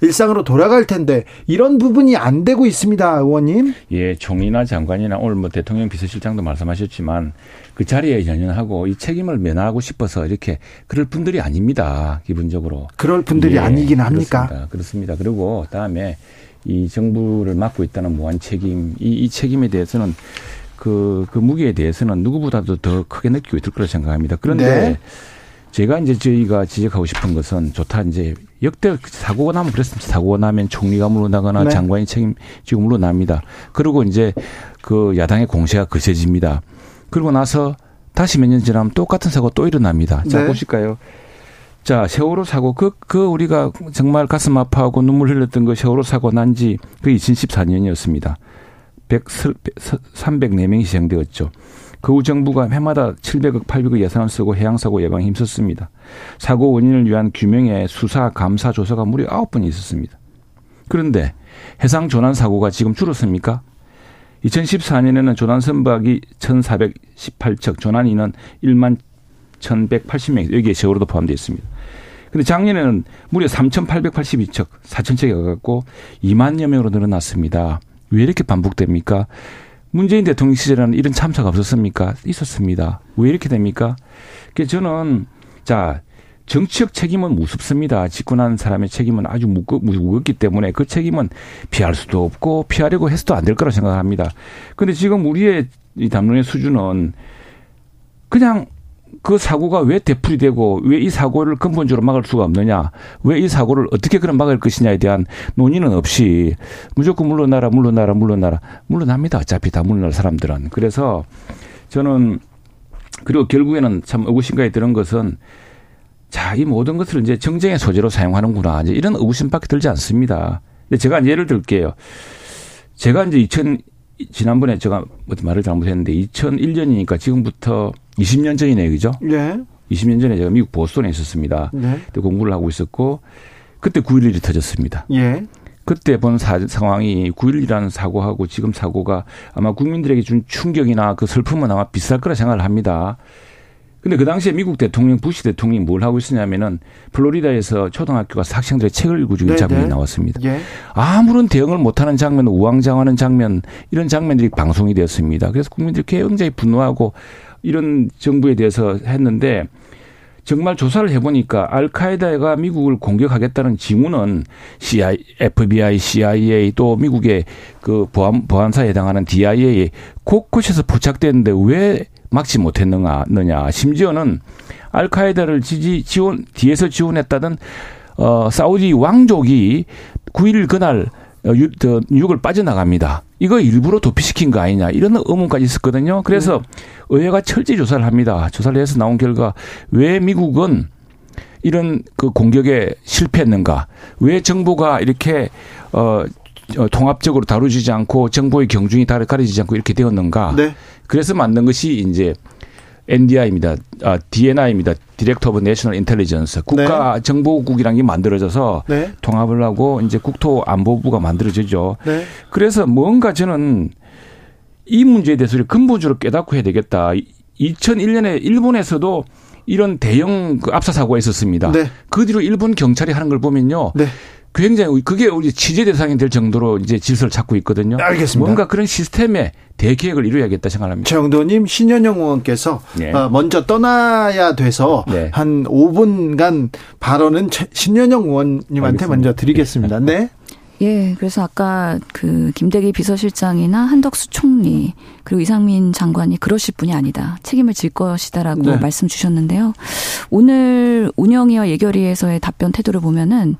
일상으로 돌아갈 텐데 이런 부분이 안 되고 있습니다, 의원님. 예, 총리나 장관이나 오늘 뭐 대통령 비서실장도 말씀하셨지만 그 자리에 연연하고 이 책임을 면하고 싶어서 이렇게 그럴 분들이 아닙니다. 기본적으로. 그럴 분들이 예, 아니긴 합니까? 그렇습니다. 그렇습니다. 그리고 다음에 이 정부를 맡고 있다는 무한 책임, 이, 이 책임에 대해서는 그, 그 무게에 대해서는 누구보다도 더 크게 느끼고 있을 거라 생각합니다. 그런데 네. 제가 이제 저희가 지적하고 싶은 것은 좋다 이제 역대 사고가 나면 그랬습니다. 사고가 나면 총리가 물러나거나 네. 장관이 책임지고 물러납니다. 그리고 이제 그 야당의 공세가 거세집니다. 그리고 나서 다시 몇 년 지나면 똑같은 사고 또 일어납니다. 자, 네. 보실까요? 자, 세월호 사고, 그, 그 우리가 정말 가슴 아파하고 눈물 흘렸던 그 세월호 사고 난 지 그 2014년이었습니다. 100, 304명이 희생되었죠. 그 후 정부가 해마다 700억, 800억 예산을 쓰고 해양사고 예방에 힘썼습니다. 사고 원인을 위한 규명에 수사, 감사, 조사가 무려 9번이 있었습니다. 그런데 해상 조난 사고가 지금 줄었습니까? 2014년에는 조난 선박이 1,418척, 조난인은 1만 1,180명, 여기에 세월호도 포함되어 있습니다. 근데 작년에는 무려 3,882척, 4,000척이 가갖고 2만여 명으로 늘어났습니다. 왜 이렇게 반복됩니까? 문재인 대통령 시절에는 이런 참사가 없었습니까? 있었습니다. 왜 이렇게 됩니까? 그 저는 자 정치적 책임은 무섭습니다. 집권한 사람의 책임은 아주 무겁기 때문에 그 책임은 피할 수도 없고 피하려고 해서도 안 될 거라 생각합니다. 그런데 지금 우리의 이 담론의 수준은 그냥 그 사고가 왜 대풀이 되고 왜 이 사고를 근본적으로 막을 수가 없느냐, 왜 이 사고를 어떻게 그럼 막을 것이냐에 대한 논의는 없이 무조건 물러나라, 물러나라, 물러나라, 물러납니다. 어차피 다 물러날 사람들은. 그래서 저는 그리고 결국에는 참 의구심까지 드는 것은 자, 이 모든 것을 이제 정쟁의 소재로 사용하는구나. 이제 이런 의구심밖에 들지 않습니다. 근데 제가 예를 들게요. 제가 이제 2000, 지난번에 제가 뭐 말을 잘못했는데 2001년이니까 지금부터 20년 전이네요. 그죠? 네. 20년 전에 제가 미국 보스턴에 있었습니다. 네. 그때 공부를 하고 있었고 그때 9.11이 터졌습니다. 예. 그때 본 사, 상황이 9.11이라는 사고하고 지금 사고가 아마 국민들에게 준 충격이나 그 슬픔은 아마 비쌀 거라 생각을 합니다. 근데 그 당시에 미국 대통령 부시 대통령이 뭘 하고 있었냐면은 플로리다에서 초등학교 가서 학생들의 책을 읽어주는 네, 장면이 네. 나왔습니다. 예. 아무런 대응을 못하는 장면, 우왕좌왕하는 장면 이런 장면들이 방송이 되었습니다. 그래서 국민들이 굉장히 분노하고 이런 정부에 대해서 했는데 정말 조사를 해보니까 알카에다가 미국을 공격하겠다는 징후는 CIA, FBI, CIA 또 미국의 그 보안, 보안사에 해당하는 DIA 곳곳에서 포착됐는데 왜 막지 못했느냐. 심지어는 알카에다를 지지 지원 뒤에서 지원했다던 어 사우디 왕족이 9일 그날 어, 유, 저, 뉴욕을 빠져나갑니다. 이거 일부러 도피시킨 거 아니냐 이런 의문까지 있었거든요. 그래서 네. 의회가 철저히 조사를 합니다. 조사를 해서 나온 결과 왜 미국은 이런 그 공격에 실패했는가? 왜 정부가 이렇게 어, 어 통합적으로 다루지 않고 정보의 경중이 가려지지 않고 이렇게 되었는가? 네. 그래서 만든 것이 이제 NDI입니다. 아, DNI입니다. Director of National Intelligence. 국가 네. 정보국이라는 게 만들어져서 네. 통합을 하고 이제 국토안보부가 만들어지죠. 네. 그래서 뭔가 저는 이 문제에 대해서 근본적으로 깨닫고 해야 되겠다. 2001년에 일본에서도 이런 대형 그 압사 사고가 있었습니다. 네. 그 뒤로 일본 경찰이 하는 걸 보면요. 네. 굉장히 그게 우리 취재 대상이 될 정도로 이제 질서를 찾고 있거든요. 알겠습니다. 뭔가 그런 시스템에 대계획을 이루어야겠다 생각합니다. 최영도님, 신현영 의원께서 네. 먼저 떠나야 돼서 네. 한 5분간 발언은 신현영 의원님한테 알겠습니다. 먼저 드리겠습니다. 네. 예, 그래서 아까 그 김대기 비서실장이나 한덕수 총리 그리고 이상민 장관이 그러실 분이 아니다. 책임을 질 것이다라고 네. 말씀 주셨는데요. 오늘 운영위와 예결위에서의 답변 태도를 보면은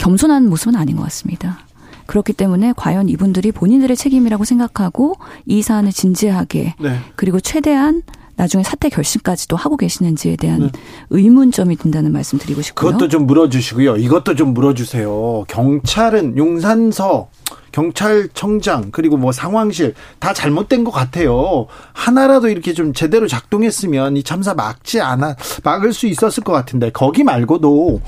겸손한 모습은 아닌 것 같습니다. 그렇기 때문에 과연 이분들이 본인들의 책임이라고 생각하고 이 사안을 진지하게 네. 그리고 최대한 나중에 사퇴 결심까지도 하고 계시는지에 대한 네. 의문점이 든다는 말씀 드리고 싶고요. 그것도 좀 물어주시고요. 이것도 좀 물어주세요. 경찰은 용산서 경찰청장 그리고 뭐 상황실 다 잘못된 것 같아요. 하나라도 이렇게 좀 제대로 작동했으면 이 참사 막지 않아 막을 수 있었을 것 같은데 거기 말고도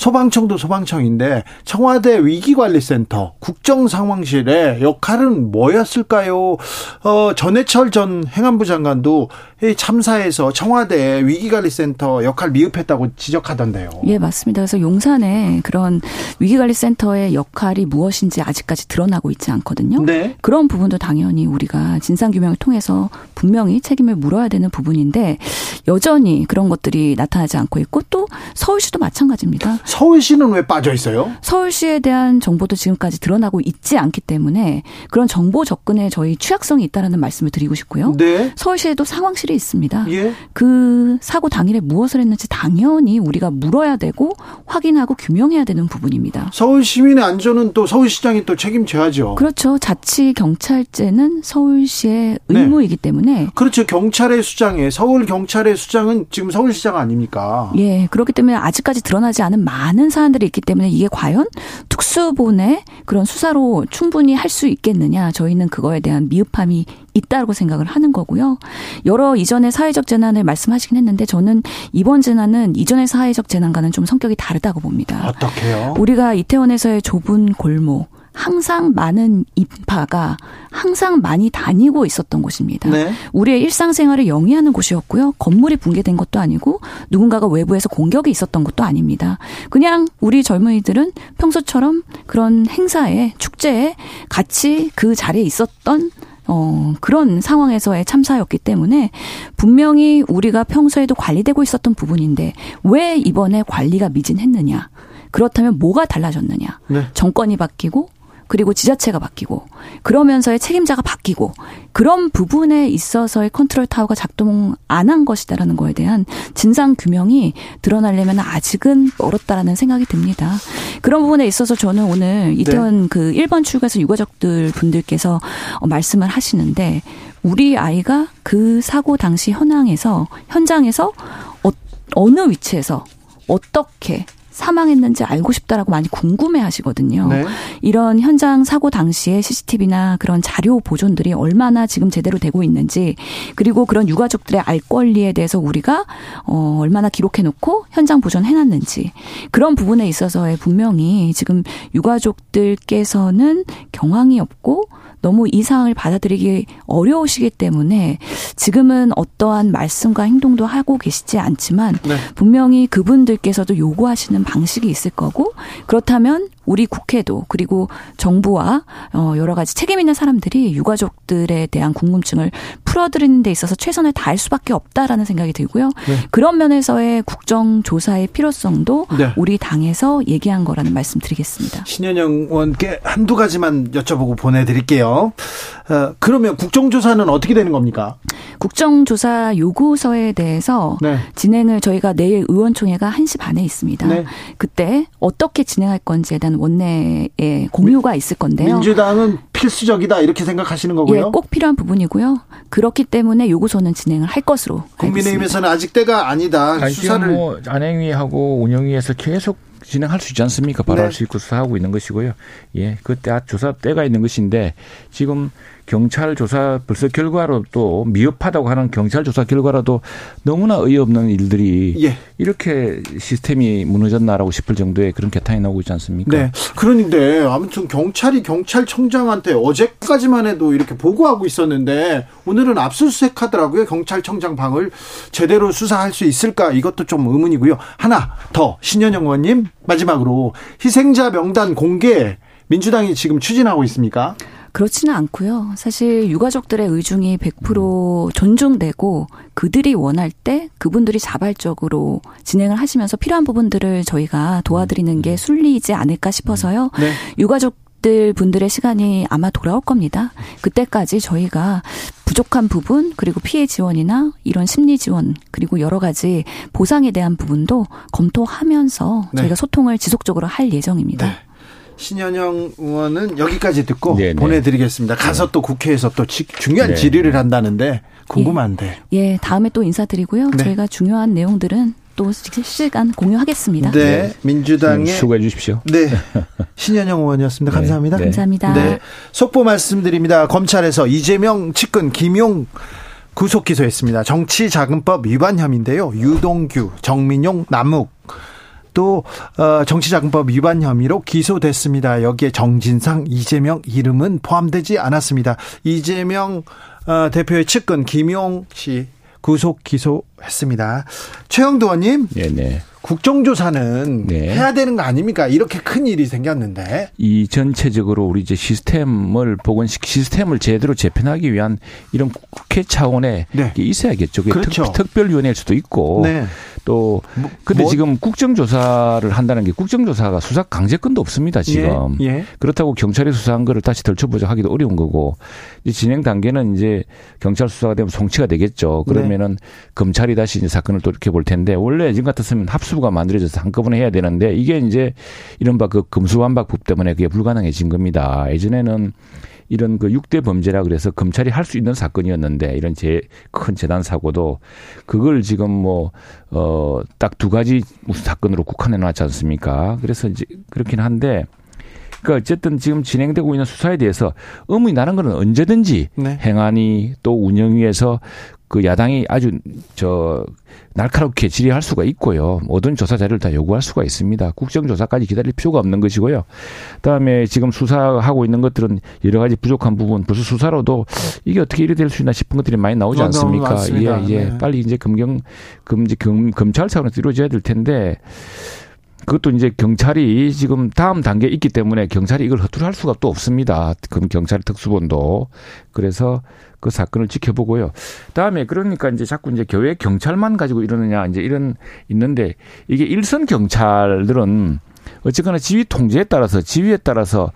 소방청도 소방청인데 청와대 위기관리센터 국정상황실의 역할은 뭐였을까요? 어, 전해철 전 행안부 장관도 이 참사에서 청와대 위기관리센터 역할 미흡했다고 지적하던데요. 예, 맞습니다. 그래서 용산에 그런 위기관리센터의 역할이 무엇인지 아직까지 드러나고 있지 않거든요. 네. 그런 부분도 당연히 우리가 진상규명을 통해서 분명히 책임을 물어야 되는 부분인데 여전히 그런 것들이 나타나지 않고 있고 또 서울시도 마찬가지입니다. 서울시는 왜 빠져 있어요? 서울시에 대한 정보도 지금까지 드러나고 있지 않기 때문에 그런 정보 접근에 저희 취약성이 있다라는 말씀을 드리고 싶고요. 네. 서울시에도 상황실이 있습니다. 예. 그 사고 당일에 무엇을 했는지 당연히 우리가 물어야 되고 확인하고 규명해야 되는 부분입니다. 서울 시민의 안전은 또 서울시장이 또 책임져야죠. 그렇죠. 자치 경찰제는 서울시의 네. 의무이기 네. 때문에 그렇죠. 경찰의 수장에 서울 경찰의 수장은 지금 서울시장 아닙니까? 예. 그렇기 때문에 아직까지 드러나지 않은 많은 사안들이 있기 때문에 이게 과연 특수본의 그런 수사로 충분히 할 수 있겠느냐 저희는 그거에 대한 미흡함이 있다고 생각을 하는 거고요. 여러 이전의 사회적 재난을 말씀하시긴 했는데 저는 이번 재난은 이전의 사회적 재난과는 좀 성격이 다르다고 봅니다. 어떻게요? 우리가 이태원에서의 좁은 골목 항상 많은 인파가 항상 많이 다니고 있었던 곳입니다. 네. 우리의 일상생활을 영위하는 곳이었고요. 건물이 붕괴된 것도 아니고 누군가가 외부에서 공격이 있었던 것도 아닙니다. 그냥 우리 젊은이들은 평소처럼 그런 행사에 축제에 같이 그 자리에 있었던 어, 그런 상황에서의 참사였기 때문에 분명히 우리가 평소에도 관리되고 있었던 부분인데 왜 이번에 관리가 미진했느냐. 그렇다면 뭐가 달라졌느냐. 네. 정권이 바뀌고 그리고 지자체가 바뀌고 그러면서의 책임자가 바뀌고 그런 부분에 있어서의 컨트롤 타워가 작동 안 한 것이다라는 거에 대한 진상 규명이 드러나려면 아직은 멀었다라는 생각이 듭니다. 그런 부분에 있어서 저는 오늘 이태원 네. 그 1번 출구에서 유가족들 분들께서 어, 말씀을 하시는데 우리 아이가 그 사고 당시 현황에서 현장에서 어, 어느 위치에서 어떻게 사망했는지 알고 싶다라고 많이 궁금해 하시거든요. 네. 이런 현장 사고 당시에 CCTV나 그런 자료 보존들이 얼마나 지금 제대로 되고 있는지 그리고 그런 유가족들의 알 권리에 대해서 우리가 어 얼마나 기록해 놓고 현장 보존해 놨는지 그런 부분에 있어서의 분명히 지금 유가족들께서는 경황이 없고 너무 이 상황을 받아들이기 어려우시기 때문에 지금은 어떠한 말씀과 행동도 하고 계시지 않지만 네. 분명히 그분들께서도 요구하시는 방식이 있을 거고 그렇다면 우리 국회도 그리고 정부와 어 여러 가지 책임 있는 사람들이 유가족들에 대한 궁금증을 풀어드리는 데 있어서 최선을 다할 수밖에 없다라는 생각이 들고요. 네. 그런 면에서의 국정조사의 필요성도 네. 우리 당에서 얘기한 거라는 말씀드리겠습니다. 신현영 의원께 한두 가지만 여쭤보고 보내드릴게요. 어, 그러면 국정조사는 어떻게 되는 겁니까? 국정조사 요구서에 대해서 네. 진행을 저희가 내일 의원총회가 1시 반에 있습니다. 네. 그때 어떻게 진행할 건지에 대한 원내에 공유가 있을 건데요. 민주당은 필수적이다 이렇게 생각하시는 거고요. 예, 꼭 필요한 부분이고요. 그렇기 때문에 요구서는 진행을 할 것으로 국민의힘에서는 아직 때가 아니다. 아니, 수사를 뭐 안행위하고 운영위에서 계속 진행할 수 있지 않습니까? 바로 네. 할수 있고 수사하고 있는 것이고요. 예, 그때 조사 때가 있는 것인데 지금 경찰 조사 벌써 결과로 또 미흡하다고 하는 경찰 조사 결과라도 너무나 어이없는 일들이 예. 이렇게 시스템이 무너졌나라고 싶을 정도의 그런 개탄이 나오고 있지 않습니까? 네. 그런데 아무튼 경찰이 경찰청장한테 어제까지만 해도 이렇게 보고하고 있었는데 오늘은 압수수색 하더라고요. 경찰청장 방을 제대로 수사할 수 있을까 이것도 좀 의문이고요. 하나 더 신현영 의원님 마지막으로 희생자 명단 공개 민주당이 지금 추진하고 있습니까? 그렇지는 않고요. 사실 유가족들의 의중이 100% 존중되고 그들이 원할 때 그분들이 자발적으로 진행을 하시면서 필요한 부분들을 저희가 도와드리는 게 순리이지 않을까 싶어서요. 네. 유가족 받을 분들의 시간이 아마 돌아올 겁니다. 그때까지 저희가 부족한 부분 그리고 피해 지원이나 이런 심리 지원 그리고 여러 가지 보상에 대한 부분도 검토하면서 네. 저희가 소통을 지속적으로 할 예정입니다. 네. 신현영 의원은 여기까지 듣고 네네. 네. 보내드리겠습니다. 가서 네. 또 국회에서 또 중요한 네. 질의를 한다는데 궁금한데. 예, 예 다음에 또 인사드리고요. 네. 저희가 중요한 내용들은 또 실시간 공유하겠습니다. 네, 네. 민주당의 수고해 주십시오. 네, 신현영 의원이었습니다. 감사합니다. 네. 감사합니다. 네, 속보 말씀드립니다. 검찰에서 이재명 측근 김용 구속 기소했습니다. 정치자금법 위반 혐의인데요. 유동규, 정민용, 남욱 또 어, 정치자금법 위반 혐의로 기소됐습니다. 여기에 정진상, 이재명 이름은 포함되지 않았습니다. 이재명 어, 대표의 측근 김용 씨 구속 기소했습니다. 최영도 의원님. 네네. 국정조사는 네. 해야 되는 거 아닙니까? 이렇게 큰 일이 생겼는데. 이 전체적으로 우리 이제 시스템을 복원시 시스템을 제대로 재편하기 위한 이런 국회 차원의 네. 있어야겠죠. 그렇죠. 특, 별위원회일 수도 있고. 네. 또 뭐, 근데 뭐, 지금 국정조사를 한다는 게 국정조사가 수사 강제권도 없습니다 지금 예, 예. 그렇다고 경찰이 수사한 거를 다시 덜쳐보자 하기도 어려운 거고 이제 진행 단계는 이제 경찰 수사가 되면 송치가 되겠죠 그러면은 네. 검찰이 다시 이제 사건을 또 이렇게 볼 텐데 원래 지금 같았으면 합수 부가 만들어져서 한꺼번에 해야 되는데 이게 이제 이른바 그 금수완박법 때문에 그게 불가능해진 겁니다 예전에는 이런 그 6대 범죄라 그래서 검찰이 할 수 있는 사건이었는데 이런 제 큰 재단 사고도 그걸 지금 뭐, 어, 딱 두 가지 무슨 사건으로 국한해 놨지 않습니까? 그래서 이제 그렇긴 한데 그러니까 어쨌든 지금 진행되고 있는 수사에 대해서 의문이 나는 거는 언제든지 네. 행안위 또 운영위에서 그 야당이 아주 저 날카롭게 질의할 수가 있고요. 모든 조사 자료를 다 요구할 수가 있습니다. 국정조사까지 기다릴 필요가 없는 것이고요. 그다음에 지금 수사하고 있는 것들은 여러 가지 부족한 부분 벌써 수사로도 이게 어떻게 이래 될 수 있나 싶은 것들이 많이 나오지 않습니까? 예, 예. 네. 빨리 이제 검경 검지 검, 검찰 차원에서 이루어져야 될 텐데 그것도 이제 경찰이 지금 다음 단계에 있기 때문에 경찰이 이걸 허투루 할 수가 또 없습니다. 그럼 경찰 특수본도. 그래서 그 사건을 지켜보고요. 다음에 그러니까 이제 자꾸 이제 교회 경찰만 가지고 이러느냐 이제 이런 있는데 이게 일선 경찰들은 어쨌거나 지휘 통제에 따라서 지휘에 따라서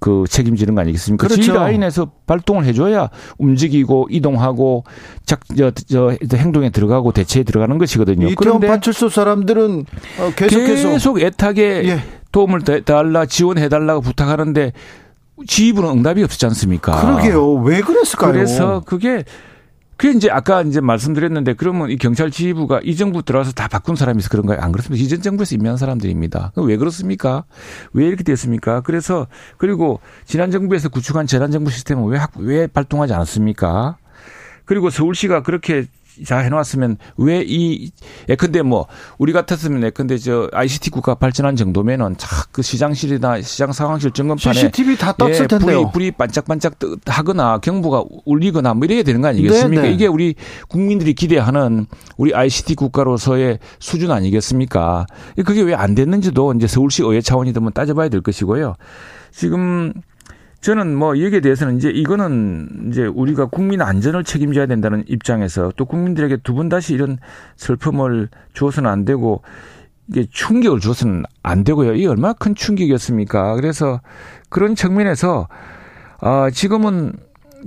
그 책임지는 거 아니겠습니까? 그렇죠. 지휘 라인에서 발동을 해줘야 움직이고 이동하고 작, 저, 저, 행동에 들어가고 대체에 들어가는 것이거든요. 그런데 파출소 사람들은 어, 계속해서 계속 애타게 예. 도움을 달라 지원해 달라고 부탁하는데 지휘부는 응답이 없지 않습니까? 그러게요. 왜 그랬을까요? 그래서 그게 그게 이제 아까 이제 말씀드렸는데 그러면 이 경찰 지휘부가 이 정부 들어와서 다 바꾼 사람이 있어 그런가요? 안 그렇습니다. 이전 정부에서 임명한 사람들입니다. 왜 그렇습니까? 왜 이렇게 됐습니까? 그래서 그리고 지난 정부에서 구축한 재난 정부 시스템은 왜, 왜 발동하지 않았습니까? 그리고 서울시가 그렇게 잘 해놨으면 왜 이 예컨대 뭐 우리 같았으면 예컨대 저 ICT 국가 발전한 정도면은 착그 시장실이나 시장 상황실 점검판에 CCTV 다 떴을 예, 텐데요. 불이, 불이 반짝반짝 하거나 경보가 울리거나 뭐 이래야 되는 거 아니겠습니까? 네네. 네. 이게 우리 국민들이 기대하는 우리 ICT 국가로서의 수준 아니겠습니까? 그게 왜 안 됐는지도 이제 서울시 의회 차원이든 따져봐야 될 것이고요. 지금 저는 뭐 여기에 대해서는 이제 이거는 이제 우리가 국민 안전을 책임져야 된다는 입장에서 또 국민들에게 두 번 다시 이런 슬픔을 주어서는 안 되고 이게 충격을 주어서는 안 되고요. 이게 얼마나 큰 충격이었습니까? 그래서 그런 측면에서 아 지금은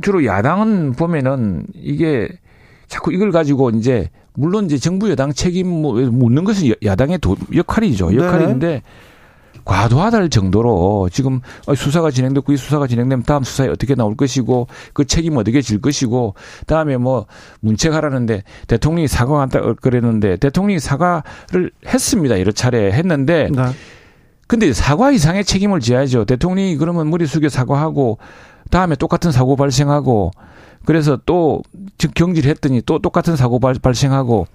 주로 야당은 보면은 이게 자꾸 이걸 가지고 이제 물론 이제 정부 여당 책임 뭐 묻는 것은 야당의 역할이죠. 역할인데 네. 과도하다할 정도로 지금 수사가 진행됐고 이 수사가 진행되면 다음 수사에 어떻게 나올 것이고 그 책임 어떻게 질 것이고 다음에 뭐 문책하라는데 대통령이 사과한다 그랬는데 대통령이 사과를 했습니다. 여러 차례 했는데 네. 근데 사과 이상의 책임을 져야죠. 대통령이 그러면 머리 숙여 사과하고 다음에 똑같은 사고 발생하고 그래서 또 경질했더니 또 똑같은 사고 발생하고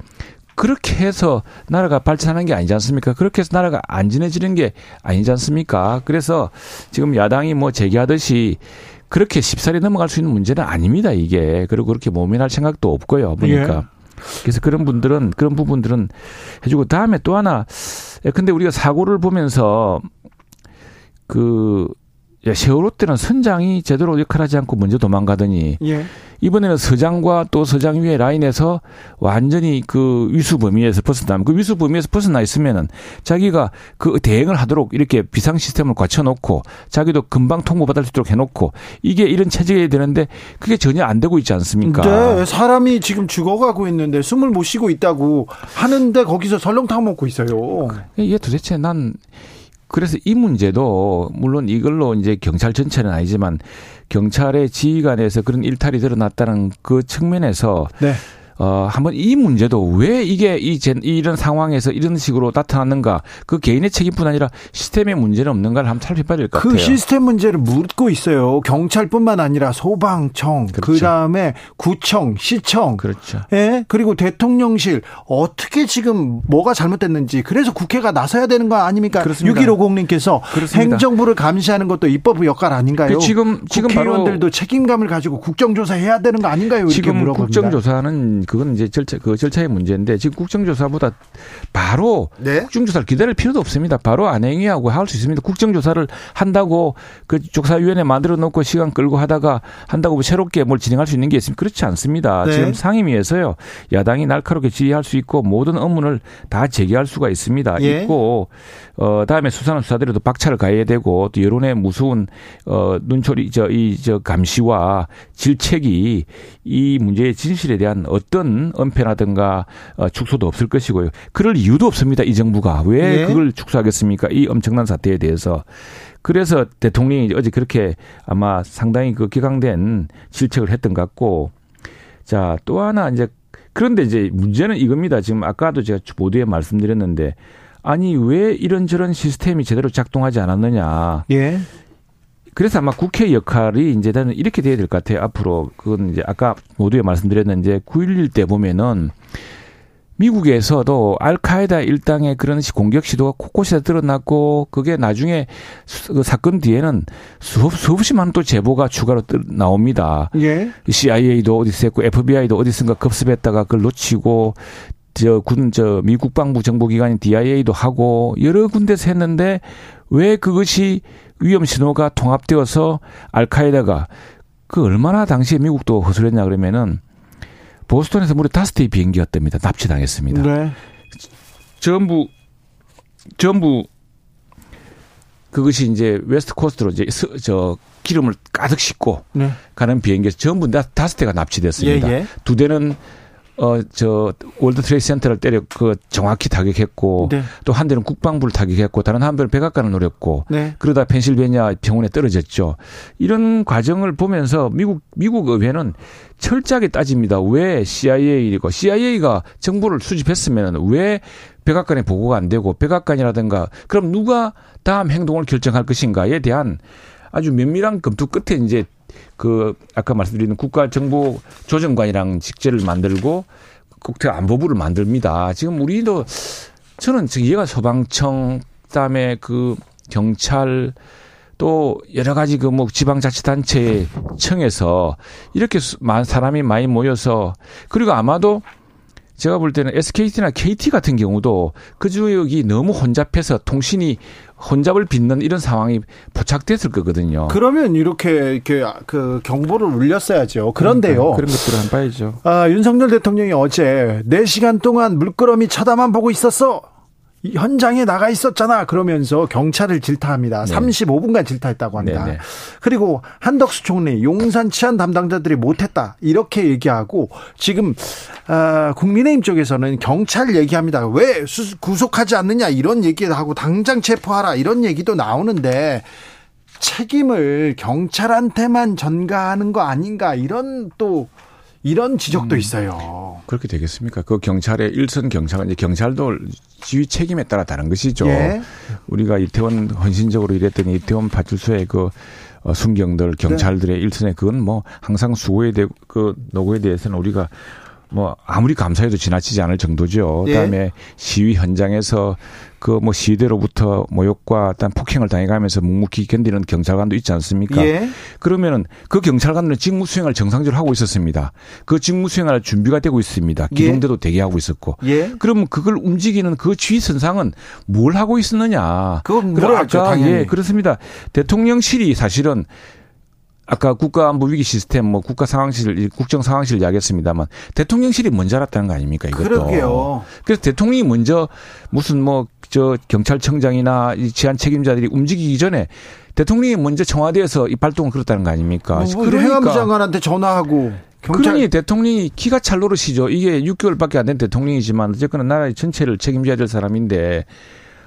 그렇게 해서 나라가 발전하는 게 아니지 않습니까? 그렇게 해서 나라가 안전해지는 게 아니지 않습니까? 그래서 지금 야당이 뭐 제기하듯이 그렇게 쉽사리 넘어갈 수 있는 문제는 아닙니다, 이게. 그리고 그렇게 모면할 생각도 없고요, 보니까. 예. 그래서 그런 분들은, 그런 부분들은 해주고, 다음에 또 하나, 근데 우리가 사고를 보면서 그 세월호 때는 선장이 제대로 역할하지 않고 먼저 도망가더니 예. 이번에는 서장과 또 서장 위에 라인에서 완전히 그 위수 범위에서 벗어나면 그 위수 범위에서 벗어나 있으면은 자기가 그 대응을 하도록 이렇게 비상 시스템을 갖춰놓고 자기도 금방 통보받을 수 있도록 해놓고 이게 이런 체제가 되는데 그게 전혀 안 되고 있지 않습니까? 네, 사람이 지금 죽어가고 있는데 숨을 못 쉬고 있다고 하는데 거기서 설렁탕 먹고 있어요. 이게 도대체 난 그래서 이 문제도 물론 이걸로 이제 경찰 전체는 아니지만 경찰의 지휘관에서 그런 일탈이 드러났다는 그 측면에서 네. 어, 한번 이 문제도 왜 이게 이, 이런 상황에서 이런 식으로 나타났는가 그 개인의 책임뿐 아니라 시스템의 문제는 없는가를 한번 살펴봐야 될것그 같아요. 그 시스템 문제를 묻고 있어요. 경찰뿐만 아니라 소방청, 그렇죠. 그다음에 구청, 시청, 그렇죠. 예, 그리고 대통령실 어떻게 지금 뭐가 잘못됐는지 그래서 국회가 나서야 되는 거 아닙니까? 그렇습니다. 6150님께서 행정부를 감시하는 것도 입법 역할 아닌가요? 그 지금 지금 국회의원들도 책임감을 가지고 국정조사 해야 되는 거 아닌가요? 지금 국정조사는 그건 이제 절차 그 절차의 문제인데 지금 국정조사보다 바로 네? 국정조사를 기다릴 필요도 없습니다. 바로 안행위하고 할 수 있습니다. 국정조사를 한다고 그 조사위원회 만들어 놓고 시간 끌고 하다가 한다고 뭐 새롭게 뭘 진행할 수 있는 게 있으면 그렇지 않습니다. 네. 지금 상임위에서요 야당이 날카롭게 지휘할 수 있고 모든 업무를 다 제기할 수가 있습니다. 예. 있고 어 다음에 수사는 수사대로도 박차를 가해야 되고 또 여론의 무서운 어 눈초리 저이저 감시와 질책이 이 문제의 진실에 대한 어떤 은폐라든가 어, 축소도 없을 것이고요. 그럴 이유도 없습니다. 이 정부가 왜 네. 그걸 축소하겠습니까? 이 엄청난 사태에 대해서. 그래서 대통령이 어제 그렇게 아마 상당히 그 기강된 질책을 했던 것 같고 자, 또 하나 이제 그런데 이제 문제는 이겁니다. 지금 아까도 제가 보도에 말씀드렸는데 아니 왜 이런저런 시스템이 제대로 작동하지 않았느냐. 예. 그래서 아마 국회 역할이 이제 나는 이렇게 돼야 될 것 같아요. 앞으로 그건 이제 아까 모두에 말씀드렸는데 9.11 때 보면은 미국에서도 알카에다 일당의 그런 공격 시도가 곳곳에 드러났고 그게 나중에 그 사건 뒤에는 수업 수없이 많은 또 제보가 추가로 나옵니다. 예. CIA도 어디서 했고 FBI도 어디선가 급습했다가 그걸 놓치고 저 군 저 미국 방부 정보기관인 DIA도 하고 여러 군데서 했는데 왜 그것이 위험 신호가 통합되어서 알카에다가 그 얼마나 당시에 미국도 허술했냐 그러면은 보스턴에서 무려 다섯 대의 비행기였답니다. 납치당했습니다. 네. 전부 전부 그것이 이제 West Coast로 이제 저 기름을 가득 싣고 네. 가는 비행기에서 전부 다섯 대가 납치됐습니다. 예, 예. 두 대는 어, 저, World Trade Center를 때려, 그, 정확히 타격했고, 네. 또한 대는 국방부를 타격했고, 다른 한 대는 백악관을 노렸고, 네. 그러다 펜실베니아 평원에 떨어졌죠. 이런 과정을 보면서 미국, 미국 의회는 철저하게 따집니다. 왜 CIA이고, CIA가 정보를 수집했으면 왜 백악관에 보고가 안 되고, 백악관이라든가, 그럼 누가 다음 행동을 결정할 것인가에 대한 아주 면밀한 검토 끝에 이제 그 아까 말씀드린 국가정보 조정관이랑 직제를 만들고 국가안보부를 만듭니다. 지금 우리도 저는 지금 얘가 소방청 그다음에 그 경찰 또 여러 가지 그 뭐 지방자치단체 청에서 이렇게 많은 사람이 많이 모여서 그리고 아마도 제가 볼 때는 SKT나 KT 같은 경우도 그 지역이 너무 혼잡해서 통신이 혼잡을 빚는 이런 상황이 포착됐을 거거든요. 그러면 이렇게 이렇게 그 경보를 울렸어야죠. 그런데요. 그런 것들을 한 봐야죠. 아, 윤석열 대통령이 어제 4시간 동안 물끄러미 쳐다만 보고 있었어. 현장에 나가 있었잖아. 그러면서 경찰을 질타합니다. 네. 35분간 질타했다고 합니다. 네, 네. 그리고 한덕수 총리 용산 치안 담당자들이 못했다 이렇게 얘기하고 지금 어, 국민의힘 쪽에서는 경찰 얘기합니다. 왜 구속하지 않느냐 이런 얘기를 하고 당장 체포하라 이런 얘기도 나오는데 책임을 경찰한테만 전가하는 거 아닌가 이런 또 이런 지적도 음, 있어요. 그렇게 되겠습니까? 그 경찰의 일선 경찰은 이제 경찰도 지휘 책임에 따라 다른 것이죠. 예. 우리가 이태원 헌신적으로 일했던 이태원 파출소의 그 어, 순경들, 경찰들의 네. 일선에 그건 뭐 항상 수고에 대고 그 노고에 대해서는 우리가 뭐 아무리 감사해도 지나치지 않을 정도죠. 예. 그다음에 시위 현장에서 그 뭐 시위대로부터 모욕과 일단 폭행을 당해가면서 묵묵히 견디는 경찰관도 있지 않습니까? 예. 그러면은 그 경찰관들은 직무 수행을 정상적으로 하고 있었습니다. 그 직무 수행할 준비가 되고 있습니다. 예. 기동대도 예. 대기하고 있었고. 예. 그러면 그걸 움직이는 그 주의 선상은 뭘 하고 있었느냐? 그건 물어야죠. 예, 그렇습니다. 대통령실이 사실은 아까 국가안보 위기 시스템 뭐 국가 상황실 국정 상황실 이야기했습니다만 대통령실이 먼저 알았다는 거 아닙니까 이것도. 그러게요. 그래서 대통령이 먼저 무슨 뭐 저 경찰청장이나 이 치안 책임자들이 움직이기 전에 대통령이 먼저 청와대에서 이 발동을 걸었다는 거 아닙니까? 뭐, 그러니까 행안부 장관한테 전화하고 경찰... 그러니 대통령이 키가 찰 노릇이죠. 이게 6개월밖에 안 된 대통령이지만 어쨌거나 나라의 전체를 책임져야 될 사람인데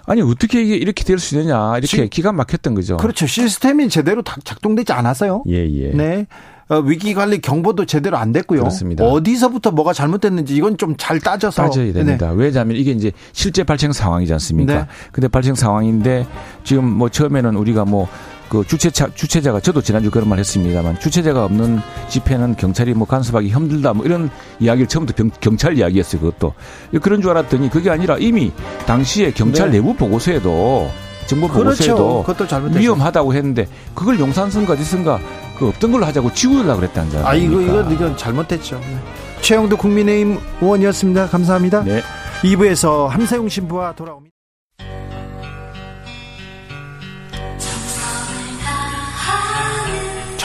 아니 어떻게 이게 이렇게 될 수 있느냐 이렇게 시, 기가 막혔던 거죠. 그렇죠. 시스템이 제대로 작동되지 않았어요. 예 예. 네. 어, 위기 관리 경보도 제대로 안 됐고요. 그렇습니다. 어디서부터 뭐가 잘못됐는지 이건 좀 잘 따져서 따져야 됩니다. 네. 왜냐하면 이게 이제 실제 발생 상황이지 않습니까? 네. 근데 발생 상황인데 지금 뭐 처음에는 우리가 뭐 그 주체자 주체자가 저도 지난주 그런 말 했습니다만 주체자가 없는 집회는 경찰이 뭐 간섭하기 힘들다 뭐 이런 이야기를 처음부터 병, 경찰 이야기였어요 그것도 그런 줄 알았더니 그게 아니라 이미 당시에 경찰 네. 내부 보고서에도 정보 보고서에도 그렇죠. 위험하다고 했는데 그걸 용산선가 어디선가 그 없던 걸로 하자고 지우려고 그랬다는 줄. 아 이거 이거 이건 잘못했죠. 네. 최영도 국민의힘 의원이었습니다. 감사합니다. 네. 2부에서 함세웅 신부와 돌아옵니다.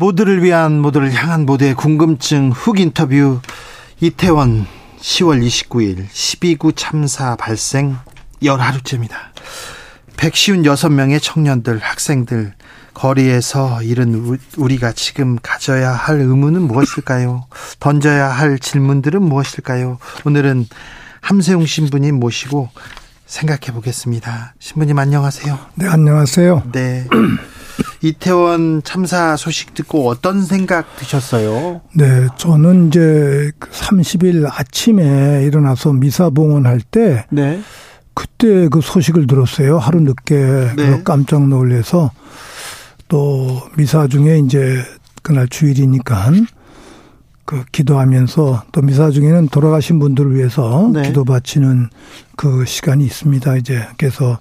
모두를 위한 모두를 향한 모두의 궁금증 훅 인터뷰 이태원 10월 29일 12구 참사 발생 열하루째입니다. 156명의 청년들, 학생들, 거리에서 잃은 우리가 지금 가져야 할 의무는 무엇일까요? 던져야 할 질문들은 무엇일까요? 오늘은 함세웅 신부님 모시고 생각해 보겠습니다. 신부님 안녕하세요. 네, 안녕하세요. 네. 이태원 참사 소식 듣고 어떤 생각 드셨어요? 네, 저는 이제 30일 그 아침에 일어나서 미사 봉헌할 때 네. 그때 그 소식을 들었어요. 하루 늦게 네. 깜짝 놀래서 또 미사 중에 이제 그날 주일이니까 그 기도하면서 또 미사 중에는 돌아가신 분들을 위해서 네. 기도 바치는 그 시간이 있습니다. 이제 그래서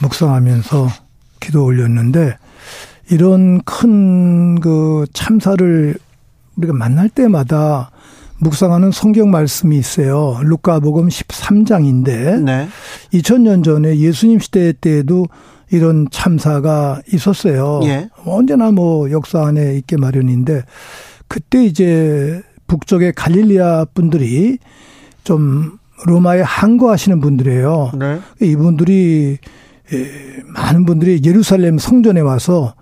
묵상하면서 기도 올렸는데 이런 큰 그 참사를 우리가 만날 때마다 묵상하는 성경 말씀이 있어요. 루카복음 13장인데 네. 2000년 전에 예수님 시대 때에도 이런 참사가 있었어요. 예. 언제나 뭐 역사 안에 있게 마련인데 그때 이제 북쪽의 갈릴리아 분들이 좀 로마에 항거하시는 분들이에요. 네. 이분들이 많은 분들이 예루살렘 성전에 와서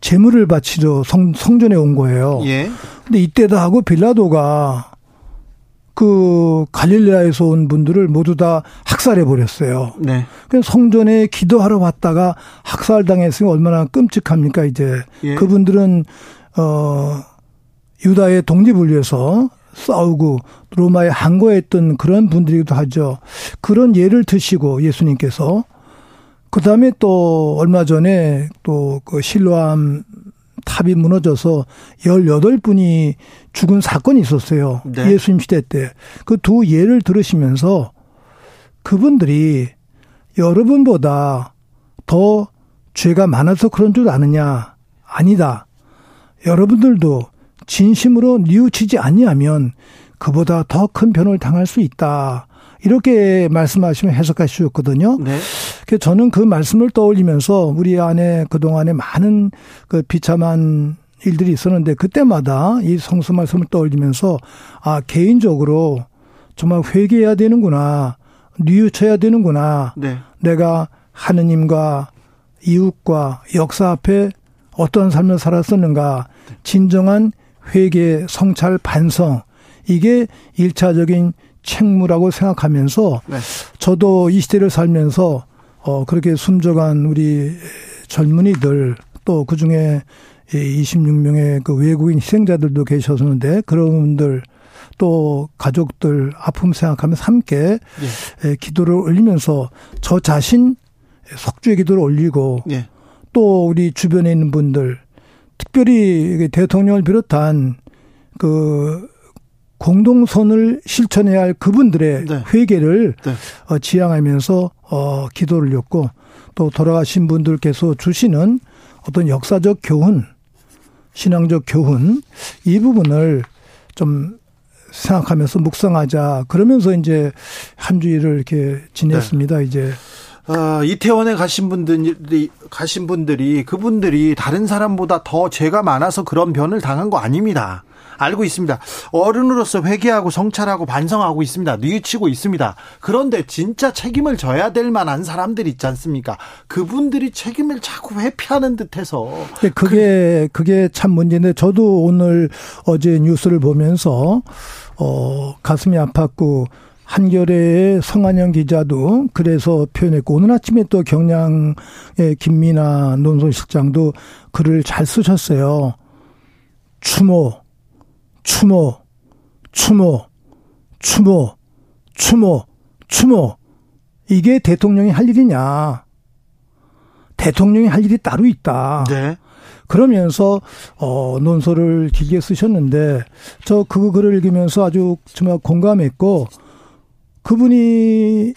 재물을 바치러 성, 성전에 온 거예요. 예. 근데 이때도 하고 빌라도가 그 갈릴레아에서 온 분들을 모두 다 학살해 버렸어요. 네. 그 성전에 기도하러 왔다가 학살당했으니 얼마나 끔찍합니까 이제 예. 그분들은 어 유다의 독립을 위해서 싸우고 로마에 항거했던 그런 분들이기도 하죠. 그런 예를 드시고 예수님께서 그 다음에 또 얼마 전에 또 그 실로암 탑이 무너져서 18분이 죽은 사건이 있었어요. 네. 예수님 시대 때. 그 두 예를 들으시면서 그분들이 여러분보다 더 죄가 많아서 그런 줄 아느냐? 아니다. 여러분들도 진심으로 뉘우치지 아니하면 그보다 더 큰 변을 당할 수 있다. 이렇게 말씀하시면 해석하셨거든요. 네. 그 저는 그 말씀을 떠올리면서 우리 안에 그동안에 많은 그 비참한 일들이 있었는데 그때마다 이 성수 말씀을 떠올리면서 아, 개인적으로 정말 회개해야 되는구나. 뉘우쳐야 되는구나. 네. 내가 하느님과 이웃과 역사 앞에 어떤 삶을 살았었는가. 진정한 회개, 성찰, 반성. 이게 일차적인 책무라고 생각하면서 네. 저도 이 시대를 살면서 어 그렇게 숨져간 우리 젊은이들 또 그 중에 26명의 그 외국인 희생자들도 계셨는데 그런 분들 또 가족들 아픔 생각하면서 함께 예. 기도를 올리면서 저 자신 석주의 기도를 올리고 예. 또 우리 주변에 있는 분들 특별히 대통령을 비롯한 그 공동선을 실천해야 할 그분들의 네. 회개를 네. 어, 지향하면서 어, 기도를 올렸고 또 돌아가신 분들께서 주시는 어떤 역사적 교훈, 신앙적 교훈 이 부분을 좀 생각하면서 묵상하자 그러면서 이제 한 주일을 이렇게 지냈습니다. 네. 이제 어, 이태원에 가신 분들이 가신 분들이 그분들이 다른 사람보다 더 죄가 많아서 그런 변을 당한 거 아닙니다. 알고 있습니다. 어른으로서 회개하고 성찰하고 반성하고 있습니다. 뉘우치고 있습니다. 그런데 진짜 책임을 져야 될 만한 사람들 있지 않습니까? 그분들이 책임을 자꾸 회피하는 듯해서 네, 그게 그게 참 문제인데 저도 오늘 어제 뉴스를 보면서 어 가슴이 아팠고 한겨레의 성한영 기자도 그래서 표현했고 오늘 아침에 또 경량의 김민아 논설실장도 글을 잘 쓰셨어요. 추모, 추모, 추모, 추모, 추모, 추모. 이게 대통령이 할 일이냐. 대통령이 할 일이 따로 있다. 네. 그러면서 어 논설을 길게 쓰셨는데 저 그 글을 읽으면서 아주 정말 공감했고 그분이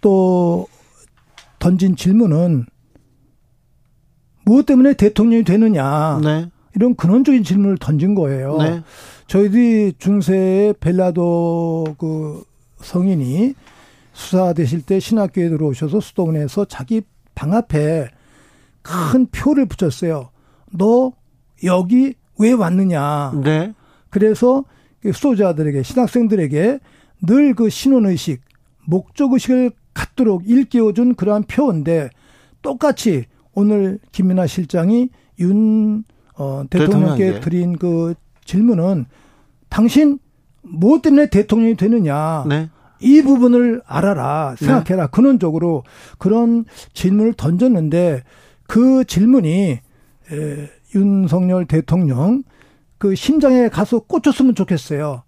또 던진 질문은 무엇 때문에 대통령이 되느냐. 네. 이런 근원적인 질문을 던진 거예요. 네. 저희들이 중세의 벨라도 그 성인이 수사되실 때 신학교에 들어오셔서 수도원에서 자기 방 앞에 큰 표를 붙였어요. 너 여기 왜 왔느냐. 네. 그래서 수도자들에게 신학생들에게 늘 그 신혼의식, 목적의식을 갖도록 일깨워준 그러한 표인데 똑같이 오늘 김민아 실장이 윤 어, 대통령께 대통령에게. 드린 그 질문은 당신 무엇 때문에 대통령이 되느냐. 네. 이 부분을 알아라. 생각해라. 네. 근원적으로 그런 질문을 던졌는데 그 질문이 에, 윤석열 대통령 그 심장에 가서 꽂혔으면 좋겠어요.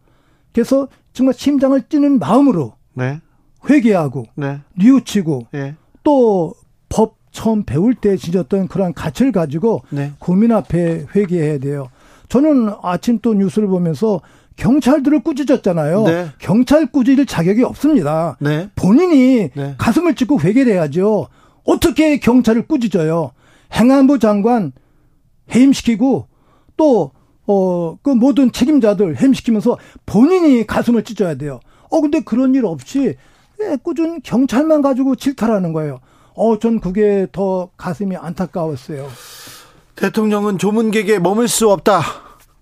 그래서 정말 심장을 찌는 마음으로 네. 회개하고 네. 뉘우치고 네. 또법 처음 배울 때 지녔던 그런 가치를 가지고 네. 국민 앞에 회개해야 돼요. 저는 아침 또 뉴스를 보면서 경찰들을 꾸짖었잖아요. 네. 경찰 꾸짖을 자격이 없습니다. 네. 본인이 네. 가슴을 찢고 회개를 해야죠. 어떻게 경찰을 꾸짖어요? 행안부 장관 해임시키고 또, 어, 그 모든 책임자들 해임시키면서 본인이 가슴을 찢어야 돼요. 어, 근데 그런 일 없이 꾸준 경찰만 가지고 질타하는 거예요. 어, 전 그게 더 가슴이 안타까웠어요. 대통령은 조문객에 머물 수 없다.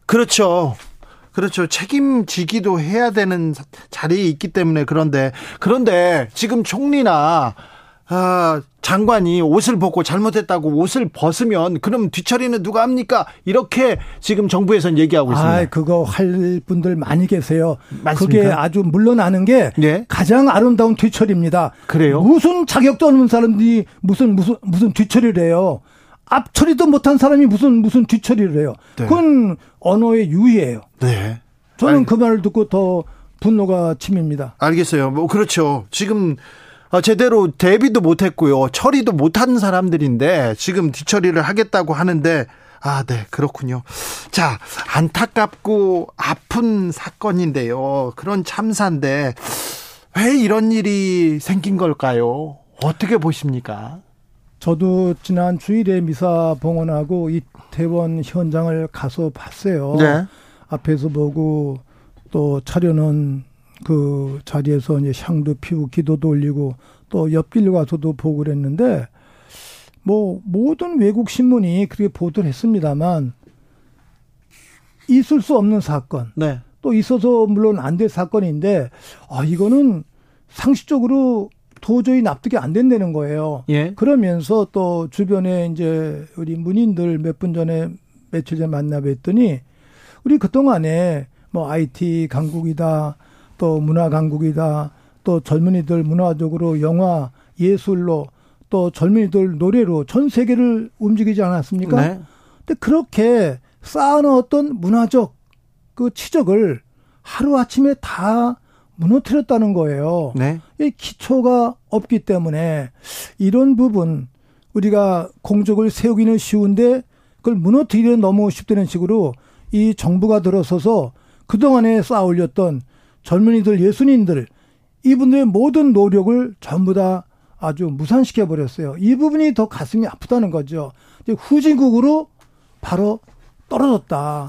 그렇죠. 그렇죠. 책임지기도 해야 되는 자리에 있기 때문에 그런데 그런데 지금 총리나 아, 장관이 옷을 벗고 잘못했다고 옷을 벗으면 그럼 뒤처리는 누가 합니까? 이렇게 지금 정부에선 얘기하고 있습니다. 아, 그거 할 분들 많이 계세요. 맞습니까? 그게 아주 물러나는 게 네? 가장 아름다운 뒤처리입니다. 그래요? 무슨 자격도 없는 사람들이 무슨 무슨 무슨 뒤처리를 해요. 앞처리도 못한 사람이 무슨 무슨 뒤처리를 해요. 네. 그건 언어의 유의예요. 네. 저는 알... 그 말을 듣고 더 분노가 침입니다. 알겠어요. 뭐 그렇죠. 지금 어, 제대로 대비도 못했고요. 처리도 못한 사람들인데 지금 뒤처리를 하겠다고 하는데 아, 네, 그렇군요. 자, 안타깝고 아픈 사건인데요. 그런 참사인데 왜 이런 일이 생긴 걸까요? 어떻게 보십니까? 저도 지난 주일에 미사 봉헌하고 이태원 현장을 가서 봤어요. 네. 앞에서 보고 또 차려놓은 그 자리에서 이제 향도 피우고 기도도 올리고 또 옆길 가서도 보고 그랬는데 뭐 모든 외국 신문이 그렇게 보도를 했습니다만 있을 수 없는 사건. 네. 또 있어서 물론 안 될 사건인데 아 이거는 상식적으로 도저히 납득이 안 된다는 거예요. 예. 그러면서 또 주변에 이제 우리 문인들 몇 분 전에 며칠 전에 만나 뵀더니 우리 그동안에 뭐 IT 강국이다 또 문화 강국이다. 또 젊은이들 문화적으로 영화, 예술로 또 젊은이들 노래로 전 세계를 움직이지 않았습니까? 네. 근데 그렇게 쌓아놓았던 문화적 그 치적을 하루아침에 다 무너뜨렸다는 거예요. 네. 이 기초가 없기 때문에 이런 부분 우리가 공적을 세우기는 쉬운데 그걸 무너뜨리는 너무 쉽다는 식으로 이 정부가 들어서서 그동안에 쌓아 올렸던 젊은이들 예수님들 이분들의 모든 노력을 전부 다 아주 무산시켜 버렸어요. 이 부분이 더 가슴이 아프다는 거죠. 후진국으로 바로 떨어졌다.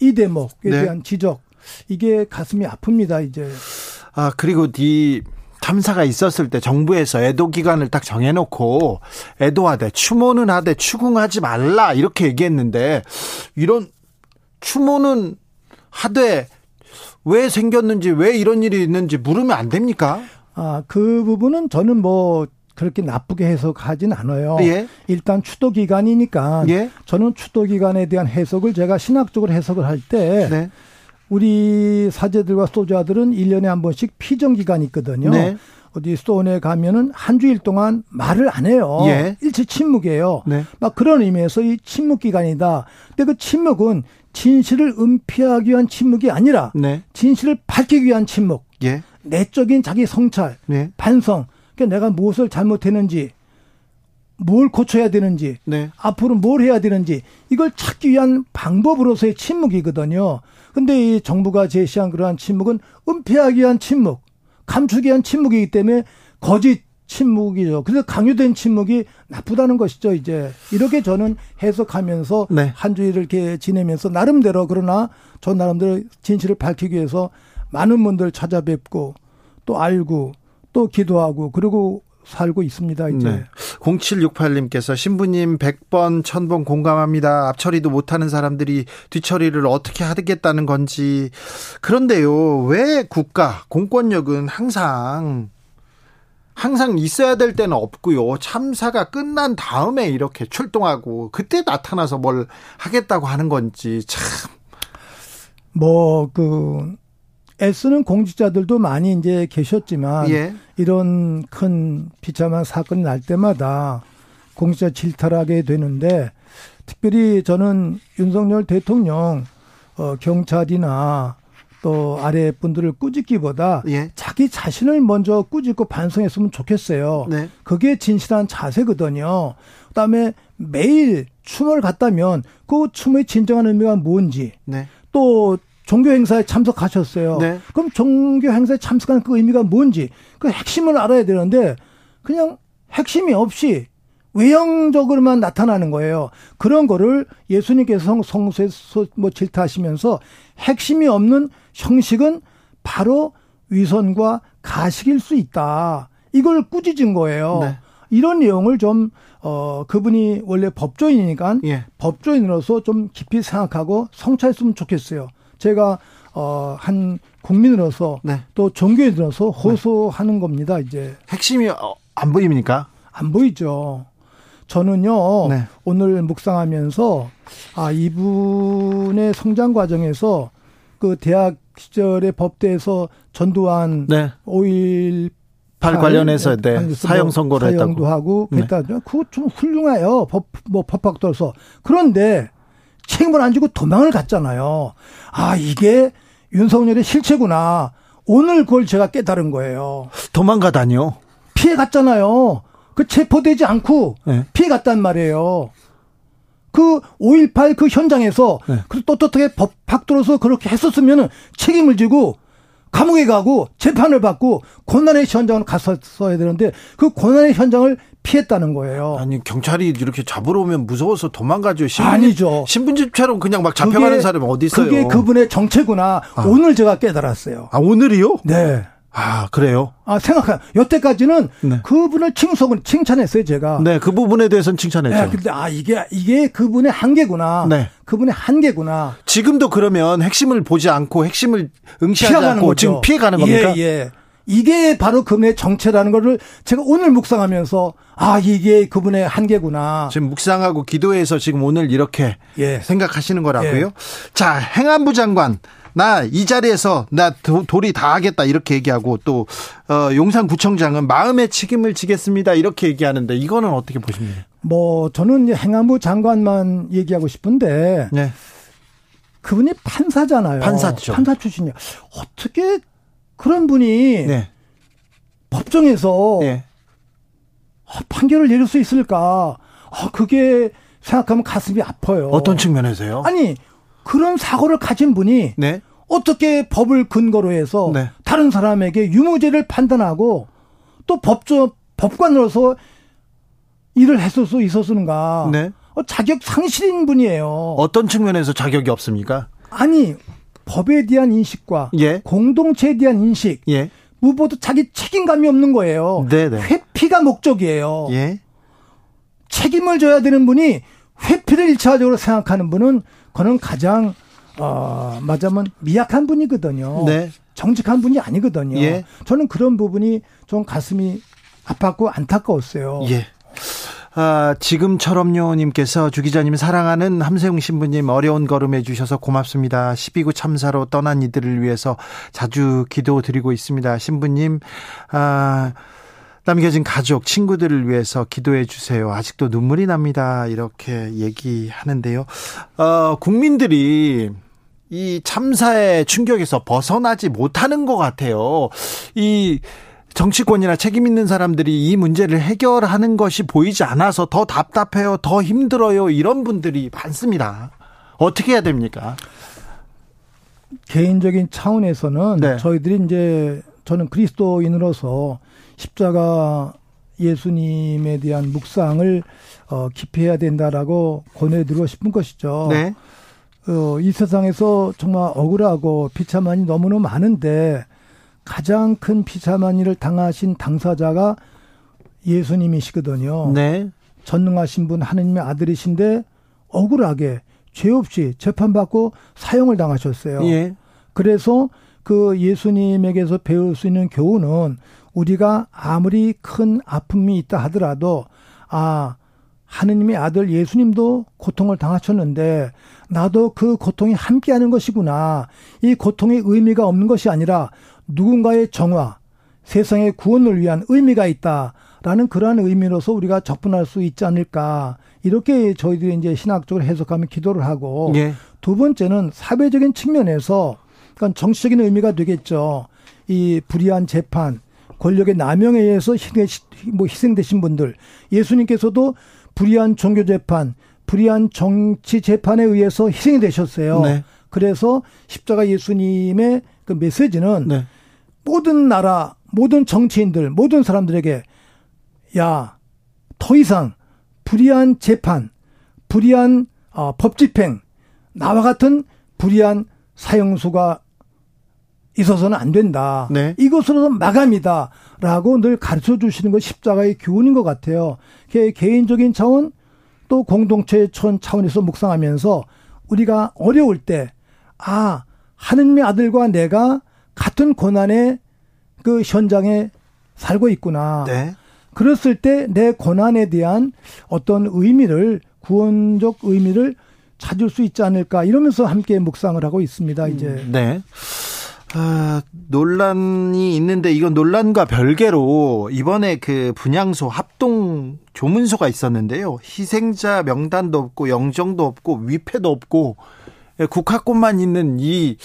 이 대목에 네. 대한 지적 이게 가슴이 아픕니다. 이제. 아 그리고 이 탐사가 있었을 때 정부에서 애도 기간을 딱 정해놓고 애도하되 추모는 하되 추궁하지 말라 이렇게 얘기했는데 이런 추모는 하되 왜 생겼는지 왜 이런 일이 있는지 물으면 안 됩니까? 아, 그 부분은 저는 뭐 그렇게 나쁘게 해석하진 않아요. 예. 일단 추도 기간이니까 예. 저는 추도 기간에 대한 해석을 제가 신학적으로 해석을 할때 네. 우리 사제들과 소자들은 1년에 한 번씩 피정 기간이 있거든요. 네. 어디 스톤에 가면은 한 주일 동안 말을 안 해요. 예. 일체 침묵이에요. 네. 막 그런 의미에서 이 침묵 기간이다. 근데 그 침묵은 진실을 은폐하기 위한 침묵이 아니라 네. 진실을 밝히기 위한 침묵. 예. 내적인 자기 성찰, 네. 반성. 그러니까 내가 무엇을 잘못했는지, 뭘 고쳐야 되는지, 네. 앞으로 뭘 해야 되는지 이걸 찾기 위한 방법으로서의 침묵이거든요. 근데 이 정부가 제시한 그러한 침묵은 은폐하기 위한 침묵, 감추기 위한 침묵이기 때문에 거짓 침묵이죠. 그래서 강요된 침묵이 나쁘다는 것이죠, 이제. 이렇게 저는 해석하면서 네. 한 주일을 이렇게 지내면서 나름대로 그러나 저 나름대로 진실을 밝히기 위해서 많은 분들 찾아뵙고 또 알고 또 기도하고 그리고 살고 있습니다, 이제. 네. 0768님께서 신부님 100번, 1000번 공감합니다. 앞처리도 못하는 사람들이 뒤처리를 어떻게 하겠다는 건지. 그런데요, 왜 국가, 공권력은 항상 항상 있어야 될 때는 없고요. 참사가 끝난 다음에 이렇게 출동하고 그때 나타나서 뭘 하겠다고 하는 건지 참. 뭐 그 애쓰는 공직자들도 많이 이제 계셨지만 예. 이런 큰 비참한 사건이 날 때마다 공직자 질타하게 되는데 특별히 저는 윤석열 대통령 어 경찰이나 또 아래 분들을 꾸짖기보다 예. 자기 자신을 먼저 꾸짖고 반성했으면 좋겠어요. 네. 그게 진실한 자세거든요. 그다음에 매일 춤을 갔다면 그 춤의 진정한 의미가 뭔지 네. 또 종교 행사에 참석하셨어요. 네. 그럼 종교 행사에 참석한 그 의미가 뭔지 그 핵심을 알아야 되는데 그냥 핵심이 없이 외형적으로만 나타나는 거예요. 그런 거를 예수님께서 성서에서 뭐 질타하시면서 핵심이 없는 형식은 바로 위선과 가식일 수 있다. 이걸 꾸짖은 거예요. 네. 이런 내용을 좀, 어, 그분이 원래 법조인이니까 예. 법조인으로서 좀 깊이 생각하고 성찰했으면 좋겠어요. 제가 어, 한 국민으로서 네. 또 종교인으로서 호소하는 네. 겁니다. 이제 핵심이 어, 안 보입니까? 안 보이죠. 저는요 네. 오늘 묵상하면서 아 이분의 성장 과정에서 그 대학 시절의 법대에서 전두환 네. 5일 8 관련해서 네, 뭐 사형 선고를 사형도 했다고. 하고 그랬다. 네. 그거 좀 훌륭해요. 법, 뭐 법학도로서. 그런데 책임을 안 지고 도망을 갔잖아요. 아, 이게 윤석열의 실체구나. 오늘 그걸 제가 깨달은 거예요. 도망가다니요? 피해 갔잖아요. 그 체포되지 않고 네. 피해 갔단 말이에요. 그 5.18 그 현장에서 네. 그 떳떳하게 법학 들어서 그렇게 했었으면 책임을 지고 감옥에 가고 재판을 받고 고난의 현장을 갔었어야 되는데 그 고난의 현장을 피했다는 거예요. 아니 경찰이 이렇게 잡으러 오면 무서워서 도망가죠. 신분, 아니죠. 신분집처럼 그냥 막 잡혀가는 사람이 어디 있어요? 그게 그분의 정체구나. 아. 오늘 제가 깨달았어요. 아 오늘이요? 네. 아, 그래요? 아, 생각해. 여태까지는 네. 그분을 칭송을, 칭찬했어요, 제가. 네, 그 부분에 대해서는 칭찬했죠. 네, 근데, 아, 이게, 이게 그분의 한계구나. 네. 그분의 한계구나. 지금도 그러면 핵심을 보지 않고 핵심을 응시하지 않고 거죠. 지금 피해가는 겁니까? 예, 예. 이게 바로 그분의 정체라는 거를 제가 오늘 묵상하면서 아 이게 그분의 한계구나. 지금 묵상하고 기도해서 지금 오늘 이렇게 예. 생각하시는 거라고요. 예. 자 행안부 장관 나 이 자리에서 나 도, 도리 다 하겠다 이렇게 얘기하고 또 어, 용산구청장은 마음의 책임을 지겠습니다 이렇게 얘기하는데 이거는 어떻게 보십니까? 뭐 저는 행안부 장관만 얘기하고 싶은데 네. 그분이 판사잖아요. 판사죠. 판사 출신이야. 어떻게 그런 분이 네. 법정에서 네. 판결을 내릴 수 있을까? 아, 그게 생각하면 가슴이 아파요. 어떤 측면에서요? 아니 그런 사고를 가진 분이 네. 어떻게 법을 근거로 해서 네. 다른 사람에게 유무죄를 판단하고 또 법조 법관으로서 일을 했을 수 있었는가? 네. 어, 자격 상실인 분이에요. 어떤 측면에서 자격이 없습니까? 아니 법에 대한 인식과 예. 공동체에 대한 인식, 예. 무엇보다 자기 책임감이 없는 거예요. 네네. 회피가 목적이에요. 예. 책임을 져야 되는 분이 회피를 일차적으로 생각하는 분은 그는 가장 어, 맞자면 미약한 분이거든요. 네. 정직한 분이 아니거든요. 예. 저는 그런 부분이 좀 가슴이 아팠고 안타까웠어요. 예. 아, 지금처럼요님께서 주 기자님 사랑하는 함세웅 신부님 어려운 걸음 해주셔서 고맙습니다. 12구 참사로 떠난 이들을 위해서 자주 기도 드리고 있습니다. 신부님, 아, 남겨진 가족, 친구들을 위해서 기도해 주세요. 아직도 눈물이 납니다. 이렇게 얘기하는데요. 어, 국민들이 이 참사의 충격에서 벗어나지 못하는 것 같아요. 이 정치권이나 책임 있는 사람들이 이 문제를 해결하는 것이 보이지 않아서 더 답답해요, 더 힘들어요, 이런 분들이 많습니다. 어떻게 해야 됩니까? 개인적인 차원에서는 네. 저희들이 이제 저는 그리스도인으로서 십자가 예수님에 대한 묵상을 어, 깊이 해야 된다라고 권해드리고 싶은 것이죠. 네. 어, 이 세상에서 정말 억울하고 비참한이 너무너무 많은데 가장 큰 일을 당하신 당사자가 예수님이시거든요. 네. 전능하신 분 하느님의 아들이신데 억울하게 죄 없이 재판받고 사형을 당하셨어요. 예. 그래서 그 예수님에게서 배울 수 있는 교훈은 우리가 아무리 큰 아픔이 있다 하더라도 아 하느님의 아들 예수님도 고통을 당하셨는데 나도 그 고통이 함께하는 것이구나. 이 고통의 의미가 없는 것이 아니라 누군가의 정화, 세상의 구원을 위한 의미가 있다라는 그러한 의미로서 우리가 접근할 수 있지 않을까. 이렇게 저희들이 이제 신학적으로 해석하면 기도를 하고 예. 두 번째는 사회적인 측면에서 그러니까 정치적인 의미가 되겠죠. 이 불의한 재판, 권력의 남용에 의해서 뭐 희생되신 분들, 예수님께서도 불의한 종교 재판, 불의한 정치 재판에 의해서 희생이 되셨어요. 네. 그래서 십자가 예수님의 그 메시지는 네. 모든 나라, 모든 정치인들, 모든 사람들에게 야, 더 이상 불의한 재판, 불의한 어, 법 집행, 나와 같은 불의한 사형수가 있어서는 안 된다. 네. 이것으로 마감이다 라고 늘 가르쳐 주시는 것 십자가의 교훈인 것 같아요. 개인적인 차원 또 공동체 차원에서 묵상하면서 우리가 어려울 때, 아, 하느님의 아들과 내가 같은 고난의 그 현장에 살고 있구나. 네. 그랬을 때 내 고난에 대한 어떤 의미를 구원적 의미를 찾을 수 있지 않을까 이러면서 함께 묵상을 하고 있습니다. 이제. 음, 네. 아, 논란이 있는데 이건 논란과 별개로 이번에 그 분향소 합동 조문소가 있었는데요. 희생자 명단도 없고 영정도 없고 위패도 없고 예, 국화꽃만 있는 이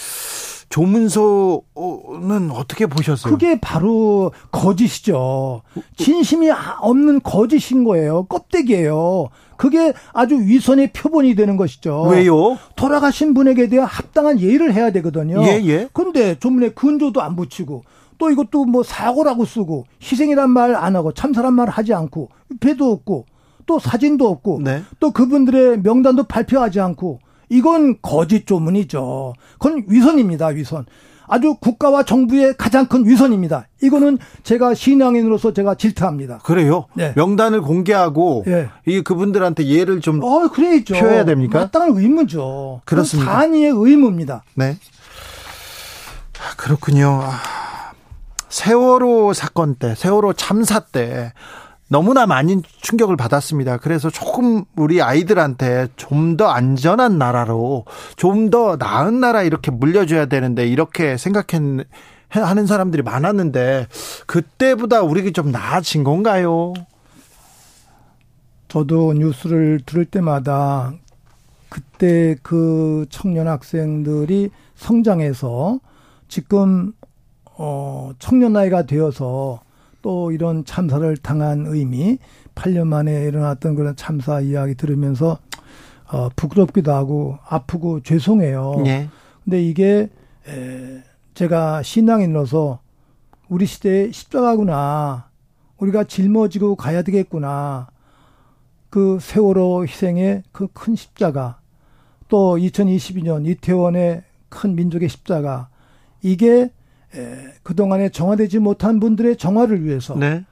조문소는 어떻게 보셨어요? 그게 바로 거짓이죠. 진심이 없는 거짓인 거예요. 껍데기예요. 그게 아주 위선의 표본이 되는 것이죠. 왜요? 돌아가신 분에게 대한 합당한 예의를 해야 되거든요. 예, 예. 근데 조문에 근조도 안 붙이고 또 이것도 뭐 사고라고 쓰고 희생이란 말 안 하고 참사란 말 하지 않고 배도 없고 또 사진도 없고 네. 또 그분들의 명단도 발표하지 않고 이건 거짓 조문이죠. 그건 위선입니다, 위선. 아주 국가와 정부의 가장 큰 위선입니다. 이거는 제가 신앙인으로서 제가 질타합니다. 그래요? 네. 명단을 공개하고 네. 이 그분들한테 예를 좀 어, 그래야죠. 표해야 됩니까? 마땅한 의무죠. 그렇습니다. 단위의 의무입니다. 네. 아, 그렇군요. 아, 세월호 사건 때, 세월호 참사 때 너무나 많이 충격을 받았습니다. 그래서 조금 우리 아이들한테 좀 더 안전한 나라로 좀 더 나은 나라 이렇게 물려줘야 되는데 이렇게 생각했 하는 사람들이 많았는데 그때보다 우리가 좀 나아진 건가요? 저도 뉴스를 들을 때마다 그때 그 청년 학생들이 성장해서 지금 어 청년 나이가 되어서 또 이런 참사를 당한 의미 8년 만에 일어났던 그런 참사 이야기 들으면서 어 부끄럽기도 하고 아프고 죄송해요. 네. 근데 이게 에 제가 신앙인으로서 우리 시대의 십자가구나. 우리가 짊어지고 가야 되겠구나. 그 세월호 희생의 그 큰 십자가. 또 2022년 이태원의 큰 민족의 십자가. 이게 에, 그동안에 정화되지 못한 분들의 정화를 위해서 네.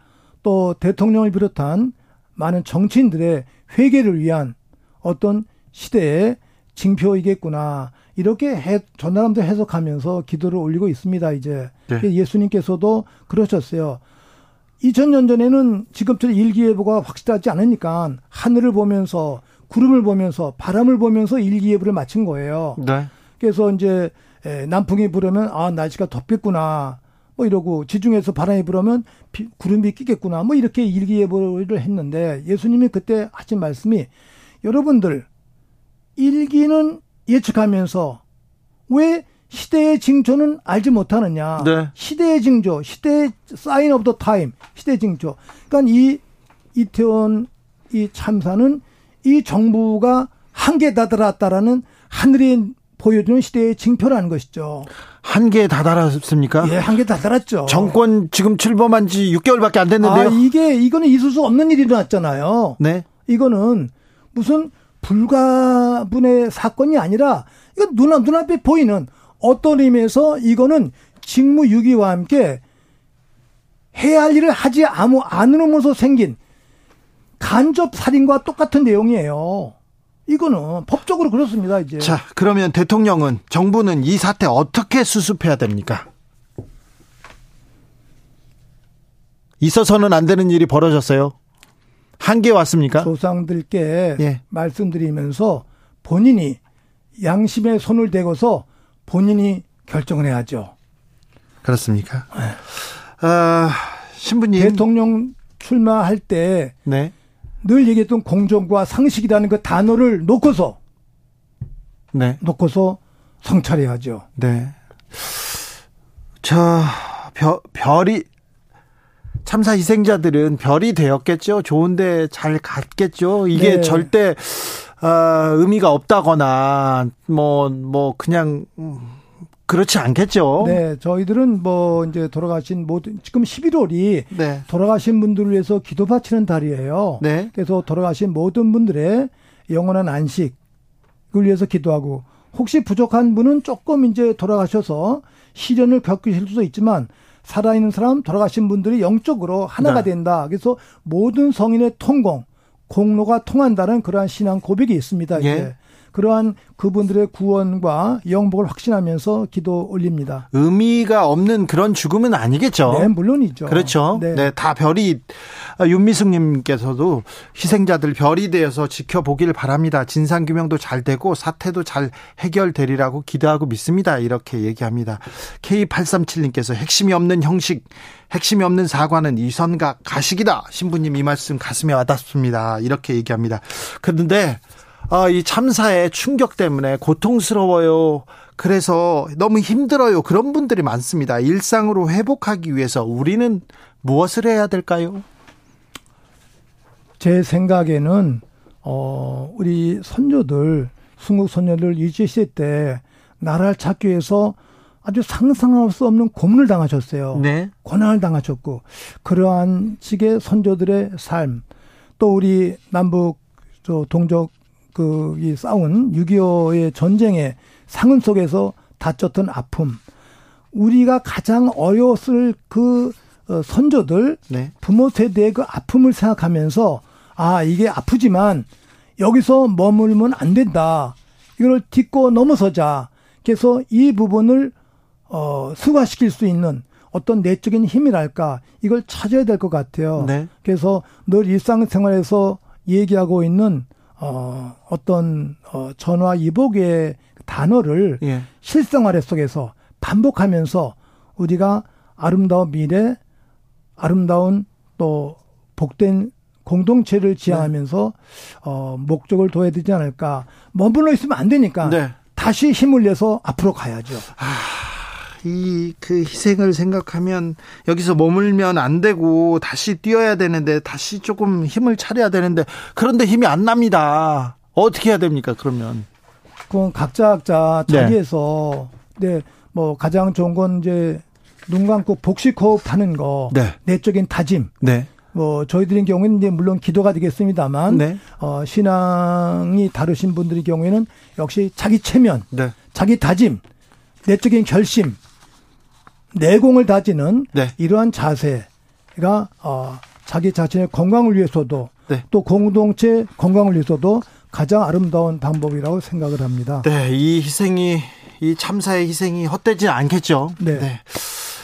또 대통령을 비롯한 많은 정치인들의 회개를 위한 어떤 시대의 징표이겠구나. 이렇게 해, 전 사람도 해석하면서 기도를 올리고 있습니다, 이제. 네. 예수님께서도 그러셨어요. 2000년 전에는 지금처럼 일기예보가 확실하지 않으니까 하늘을 보면서 구름을 보면서 바람을 보면서 일기예보를 마친 거예요. 네. 그래서 이제 남풍이 불으면 아 날씨가 덥겠구나 뭐 이러고 지중해서 바람이 불으면 비, 구름이 끼겠구나 뭐 이렇게 일기예보를 했는데 예수님이 그때 하신 말씀이 여러분들 일기는 예측하면서 왜 시대의 징조는 알지 못하느냐. 네. 시대의 징조, 시대의 sign of the time, 시대의 징조. 그러니까 이 이태원 이 참사는 이 정부가 한계에 다다랐다라는 하늘이 보여주는 시대의 징표라는 것이죠. 한계에 다다랐습니까? 예, 한계에 다다랐죠. 정권 지금 출범한 지 6개월밖에 안 됐는데요. 아, 이게 이거는 있을 수 없는 일이 일어났잖아요. 네. 이거는 무슨 불가분의 사건이 아니라 이거 눈, 눈앞에 보이는 어떤 의미에서 이거는 직무유기와 함께 해야 할 일을 하지 아무 않으면서 생긴 간접 살인과 똑같은 내용이에요. 이거는 법적으로 그렇습니다, 이제. 자, 그러면 대통령은, 정부는 이 사태 어떻게 수습해야 됩니까? 있어서는 안 되는 일이 벌어졌어요. 한계 왔습니까? 조상들께 예. 말씀드리면서 본인이 양심에 손을 대고서 본인이 결정을 해야죠. 그렇습니까? 네. 아, 신부님 대통령 출마할 때 네. 늘 얘기했던 공정과 상식이라는 그 단어를 놓고서 네. 놓고서 성찰해야죠. 네. 저 별, 별이 참사 희생자들은 별이 되었겠죠. 좋은데 잘 갔겠죠. 이게 네. 절대 어, 의미가 없다거나 뭐뭐 뭐 그냥 그렇지 않겠죠. 네, 저희들은 뭐 이제 돌아가신 모든 지금 11월이 네. 돌아가신 분들을 위해서 기도 바치는 달이에요. 네. 그래서 돌아가신 모든 분들의 영원한 안식을 위해서 기도하고 혹시 부족한 분은 조금 이제 돌아가셔서 시련을 겪으실 수도 있지만 살아있는 사람 돌아가신 분들이 영적으로 하나가 네. 된다. 그래서 모든 성인의 통공, 공로가 통한다는 그러한 신앙 고백이 있습니다. 예. 그러한 그분들의 구원과 영복을 확신하면서 기도 올립니다. 의미가 없는 그런 죽음은 아니겠죠. 네, 물론이죠. 그렇죠. 네, 네 다 별이 아, 윤미숙님께서도 희생자들 별이 되어서 지켜보길 바랍니다. 진상 규명도 잘 되고 사태도 잘 해결되리라고 기대하고 믿습니다. 이렇게 얘기합니다. K837님께서 핵심이 없는 형식, 핵심이 없는 사과는 이선각 가식이다. 신부님 이 말씀 가슴에 와닿습니다. 이렇게 얘기합니다. 그런데 아, 이 참사의 충격 때문에 고통스러워요. 그래서 너무 힘들어요. 그런 분들이 많습니다. 일상으로 회복하기 위해서 우리는 무엇을 해야 될까요? 제 생각에는 어 우리 선조들 순국 선녀들 일제 시대 때 나라를 찾기 위해서 아주 상상할 수 없는 고문을 당하셨어요. 네. 고난을 당하셨고 그러한 식의 선조들의 삶, 또 우리 남북 저 동족 그 이 싸운 6.25의 전쟁의 상흔 속에서 다쳤던 아픔, 우리가 가장 어려웠을 그 어, 선조들 네. 부모 세대의 그 아픔을 생각하면서 아 이게 아프지만 여기서 머물면 안 된다. 이걸 딛고 넘어서자. 그래서 이 부분을 어, 승화시킬 수 있는 어떤 내적인 힘이랄까 이걸 찾아야 될 것 같아요. 네. 그래서 늘 일상생활에서 얘기하고 있는 어 어떤 어 전화 이복의 단어를 예. 실생활 속에서 반복하면서 우리가 아름다운 미래, 아름다운 또 복된 공동체를 지향하면서 네. 어 목적을 둬야 되지 않을까. 머물러 있으면 안 되니까 네. 다시 힘을 내서 앞으로 가야죠. 아. 이 그 희생을 생각하면 여기서 머물면 안 되고 다시 뛰어야 되는데 다시 조금 힘을 차려야 되는데 그런데 힘이 안 납니다. 어떻게 해야 됩니까? 그러면 그건 각자 각자 네. 자리에서 네. 네, 뭐 가장 좋은 건 이제 눈 감고 복식 호흡하는 거, 네. 내적인 다짐. 네. 뭐 저희들의 경우에는 이제 물론 기도가 되겠습니다만 네. 어 신앙이 다르신 분들의 경우에는 역시 자기 체면, 네. 자기 다짐, 내적인 결심, 내공을 다지는 네. 이러한 자세가 어, 자기 자신의 건강을 위해서도 네. 또 공동체 건강을 위해서도 가장 아름다운 방법이라고 생각을 합니다. 네, 이 희생이 이 참사의 희생이 헛되지 않겠죠. 네. 네.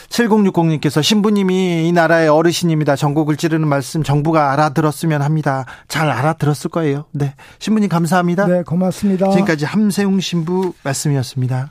7060님께서 신부님이 이 나라의 어르신입니다. 전국을 찌르는 말씀 정부가 알아들었으면 합니다. 잘 알아들었을 거예요. 네. 신부님 감사합니다. 네, 고맙습니다. 지금까지 함세웅 신부 말씀이었습니다.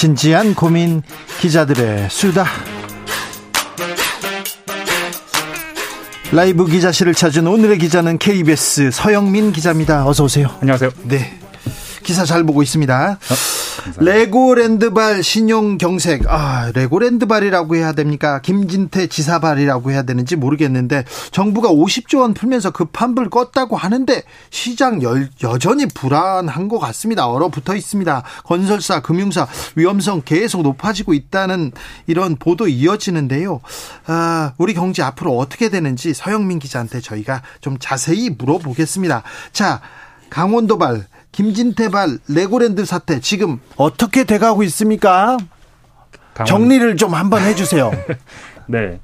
진지한 고민 기자들의 수다. 라이브 기자실을 찾은 오늘의 기자는 KBS 서영민 기자입니다. 어서 오세요. 안녕하세요. 네. 기사 잘 보고 있습니다. 어? 레고랜드발 신용 경색. 아, 레고랜드발이라고 해야 됩니까? 김진태 지사발이라고 해야 되는지 모르겠는데 정부가 50조 원 풀면서 그 판불 껐다고 하는데 시장 여, 여전히 불안한 것 같습니다. 얼어붙어 있습니다. 건설사, 금융사 위험성 계속 높아지고 있다는 이런 보도 이어지는데요. 아, 우리 경제 앞으로 어떻게 되는지 서영민 기자한테 저희가 좀 자세히 물어보겠습니다. 자, 강원도발 김진태발 레고랜드 사태 지금 어떻게 돼가고 있습니까? 강원... 정리를 좀 한번 해주세요. 네.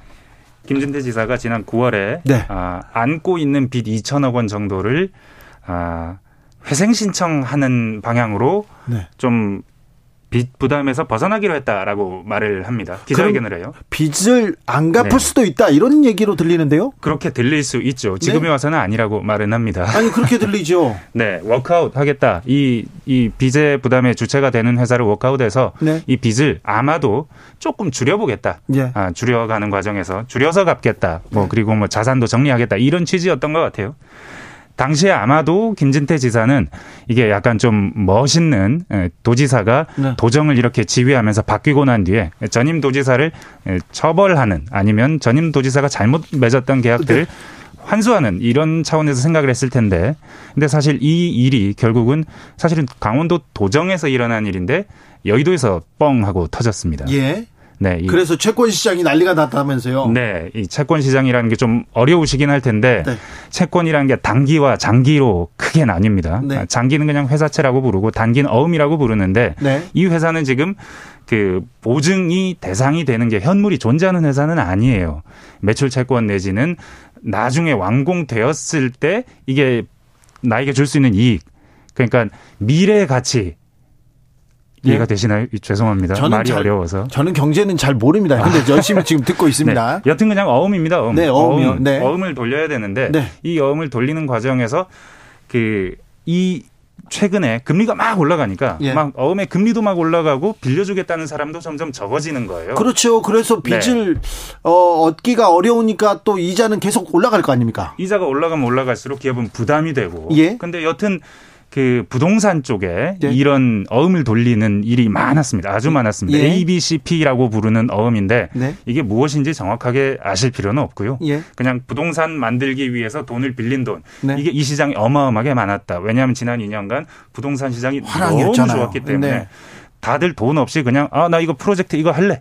김진태 지사가 지난 9월에 네. 아, 안고 있는 빚 2천억 원 정도를 아, 회생 신청하는 방향으로 네. 좀 빚 부담에서 벗어나기로 했다라고 말을 합니다. 기자회견을 해요. 빚을 안 갚을 네. 수도 있다 이런 얘기로 들리는데요. 그렇게 들릴 수 있죠. 지금에 네? 와서는 아니라고 말은 합니다. 아니 그렇게 들리죠. 네, 워크아웃 하겠다. 이 이 빚의 부담의 주체가 되는 회사를 워크아웃해서 네. 이 빚을 아마도 조금 줄여보겠다. 예. 아, 줄여가는 과정에서 줄여서 갚겠다. 뭐 네. 그리고 뭐 자산도 정리하겠다 이런 취지였던 것 같아요. 당시에 아마도 김진태 지사는 이게 약간 좀 멋있는 예, 도지사가 네. 도정을 이렇게 지휘하면서 바뀌고 난 뒤에 전임 도지사를 예, 처벌하는 아니면 전임 도지사가 잘못 맺었던 계약들을 네. 환수하는 이런 차원에서 생각을 했을 텐데 근데 사실 이 일이 결국은 사실은 강원도 도정에서 일어난 일인데 여의도에서 뻥 하고 터졌습니다. 예. 네. 그래서 채권 시장이 난리가 났다면서요? 네. 이 채권 시장이라는 게 좀 어려우시긴 할 텐데 네. 채권이라는 게 단기와 장기로 크게 나뉩니다. 네. 아, 장기는 그냥 회사채라고 부르고 단기는 어음이라고 부르는데 네. 이 회사는 지금 그 보증이 대상이 되는 게 현물이 존재하는 회사는 아니에요. 매출 채권 내지는 나중에 완공되었을 때 이게 나에게 줄 수 있는 이익 그러니까 미래의 가치 이해가 네. 되시나요? 죄송합니다. 말이 잘, 어려워서. 저는 경제는 잘 모릅니다. 근데 아. 열심히 지금 듣고 있습니다. 네. 여튼 그냥 어음입니다. 어음. 네, 어음이요. 어음, 네. 어음을 돌려야 되는데 네. 이 어음을 돌리는 과정에서 그 이 최근에 금리가 막 올라가니까 예. 막 어음의 금리도 막 올라가고 빌려주겠다는 사람도 점점 적어지는 거예요. 그렇죠. 그래서 네. 빚을 네. 어, 얻기가 어려우니까 또 이자는 계속 올라갈 거 아닙니까? 이자가 올라가면 올라갈수록 기업은 부담이 되고. 예. 근데 여튼 그 부동산 쪽에 네. 이런 어음을 돌리는 일이 많았습니다. 아주 많았습니다. 예. ABCP라고 부르는 어음인데 네. 이게 무엇인지 정확하게 아실 필요는 없고요. 예. 그냥 부동산 만들기 위해서 돈을 빌린 돈. 네. 이게 이 시장이 어마어마하게 많았다. 왜냐하면 지난 2년간 부동산 시장이 너무 좋았기 때문에 네. 다들 돈 없이 그냥 아 나 이거 프로젝트 이거 할래.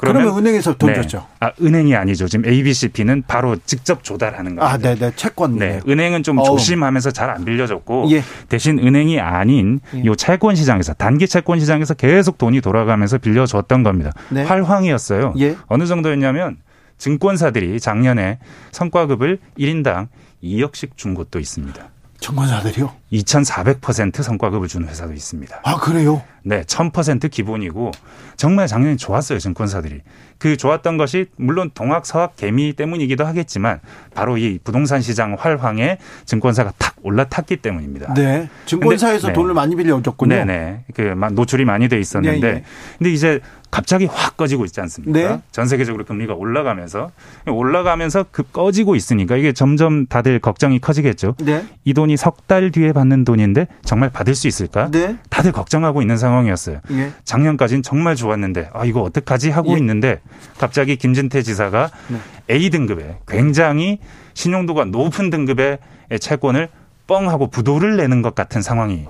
그러면, 그러면 은행에서 돈 네. 줬죠. 아 은행이 아니죠. 지금 ABCP는 바로 직접 조달하는 거예요. 아, 네, 네, 채권. 네, 은행은 좀 어우. 조심하면서 잘 안 빌려줬고 예. 대신 은행이 아닌 예. 요 채권 시장에서 단기 채권 시장에서 계속 돈이 돌아가면서 빌려줬던 겁니다. 네. 활황이었어요. 예. 어느 정도였냐면 증권사들이 작년에 성과급을 1인당 2억씩 준 곳도 있습니다. 증권사들이요? 2,400% 성과급을 준 회사도 있습니다. 아, 그래요? 네, 1000% 기본이고 정말 작년에 좋았어요, 증권사들이. 그 좋았던 것이 물론 동학 서학 개미 때문이기도 하겠지만 바로 이 부동산 시장 활황에 증권사가 탁 올라탔기 때문입니다. 네. 증권사에서 근데, 네. 돈을 많이 빌려줬군요. 네, 네. 그 노출이 많이 돼 있었는데 네, 네. 근데 이제 갑자기 확 꺼지고 있지 않습니까? 네. 전 세계적으로 금리가 올라가면서 올라가면서 급 꺼지고 있으니까 이게 점점 다들 걱정이 커지겠죠. 네. 이 돈이 석 달 뒤에 받는 돈인데 정말 받을 수 있을까? 네. 다들 걱정하고 있는 상황이었어요. 예. 작년까지는 정말 좋았는데 아 이거 어떡하지 하고 예. 있는데 갑자기 김진태 지사가 네. A 등급에 굉장히 신용도가 높은 등급의 채권을 뻥 하고 부도를 내는 것 같은 상황이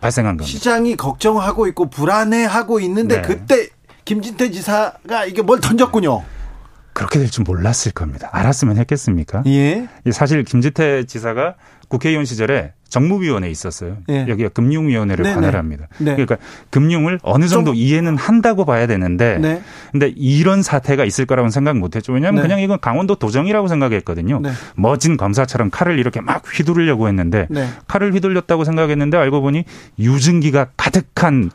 발생한 겁니다. 시장이 걱정하고 있고 불안해하고 있는데 네. 그때 김진태 지사가 이게 뭘 던졌군요. 그렇게 될 줄 몰랐을 겁니다. 알았으면 했겠습니까? 예. 사실 김진태 지사가 국회의원 시절에 정무위원회에 있었어요. 예. 여기가 금융위원회를 네네. 관할합니다. 네. 그러니까 금융을 어느 정도 좀. 이해는 한다고 봐야 되는데, 네. 근데 이런 사태가 있을 거라고는 생각 못했죠. 왜냐하면 네. 그냥 이건 강원도 도정이라고 생각했거든요. 네. 멋진 검사처럼 칼을 이렇게 막 휘두르려고 했는데 네. 칼을 휘둘렸다고 생각했는데 알고 보니 유증기가 가득한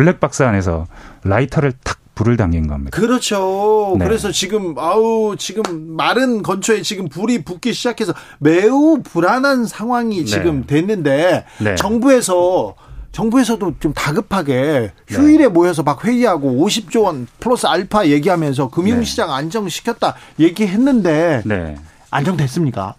블랙박스 안에서 라이터를 탁 불을 당긴 겁니다. 그렇죠. 네. 그래서 지금 아우 지금 마른 건초에 지금 불이 붙기 시작해서 매우 불안한 상황이 네. 지금 됐는데 네. 정부에서 정부에서도 좀 다급하게 네. 휴일에 모여서 막 회의하고 50조 원 플러스 알파 얘기하면서 금융시장 네. 안정시켰다 얘기했는데 안정됐습니까?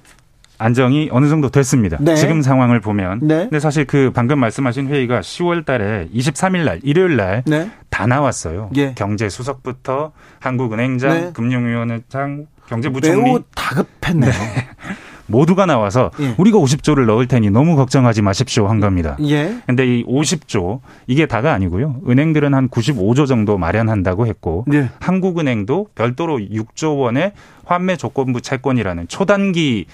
안정이 어느 정도 됐습니다. 네. 지금 상황을 보면. 네. 근데 사실 그 방금 말씀하신 회의가 10월 달에 23일 날 일요일 날다 네. 나왔어요. 예. 경제 수석부터 한국은행장, 네. 금융위원회장, 경제부총리 매우 다급했네요. 네. 모두가 나와서 예. 우리가 50조를 넣을 테니 너무 걱정하지 마십시오 한 겁니다. 예. 근데 이 50조 이게 다가 아니고요. 은행들은 한 95조 정도 마련한다고 했고 예. 한국은행도 별도로 6조 원의 환매 조건부 채권이라는 초단기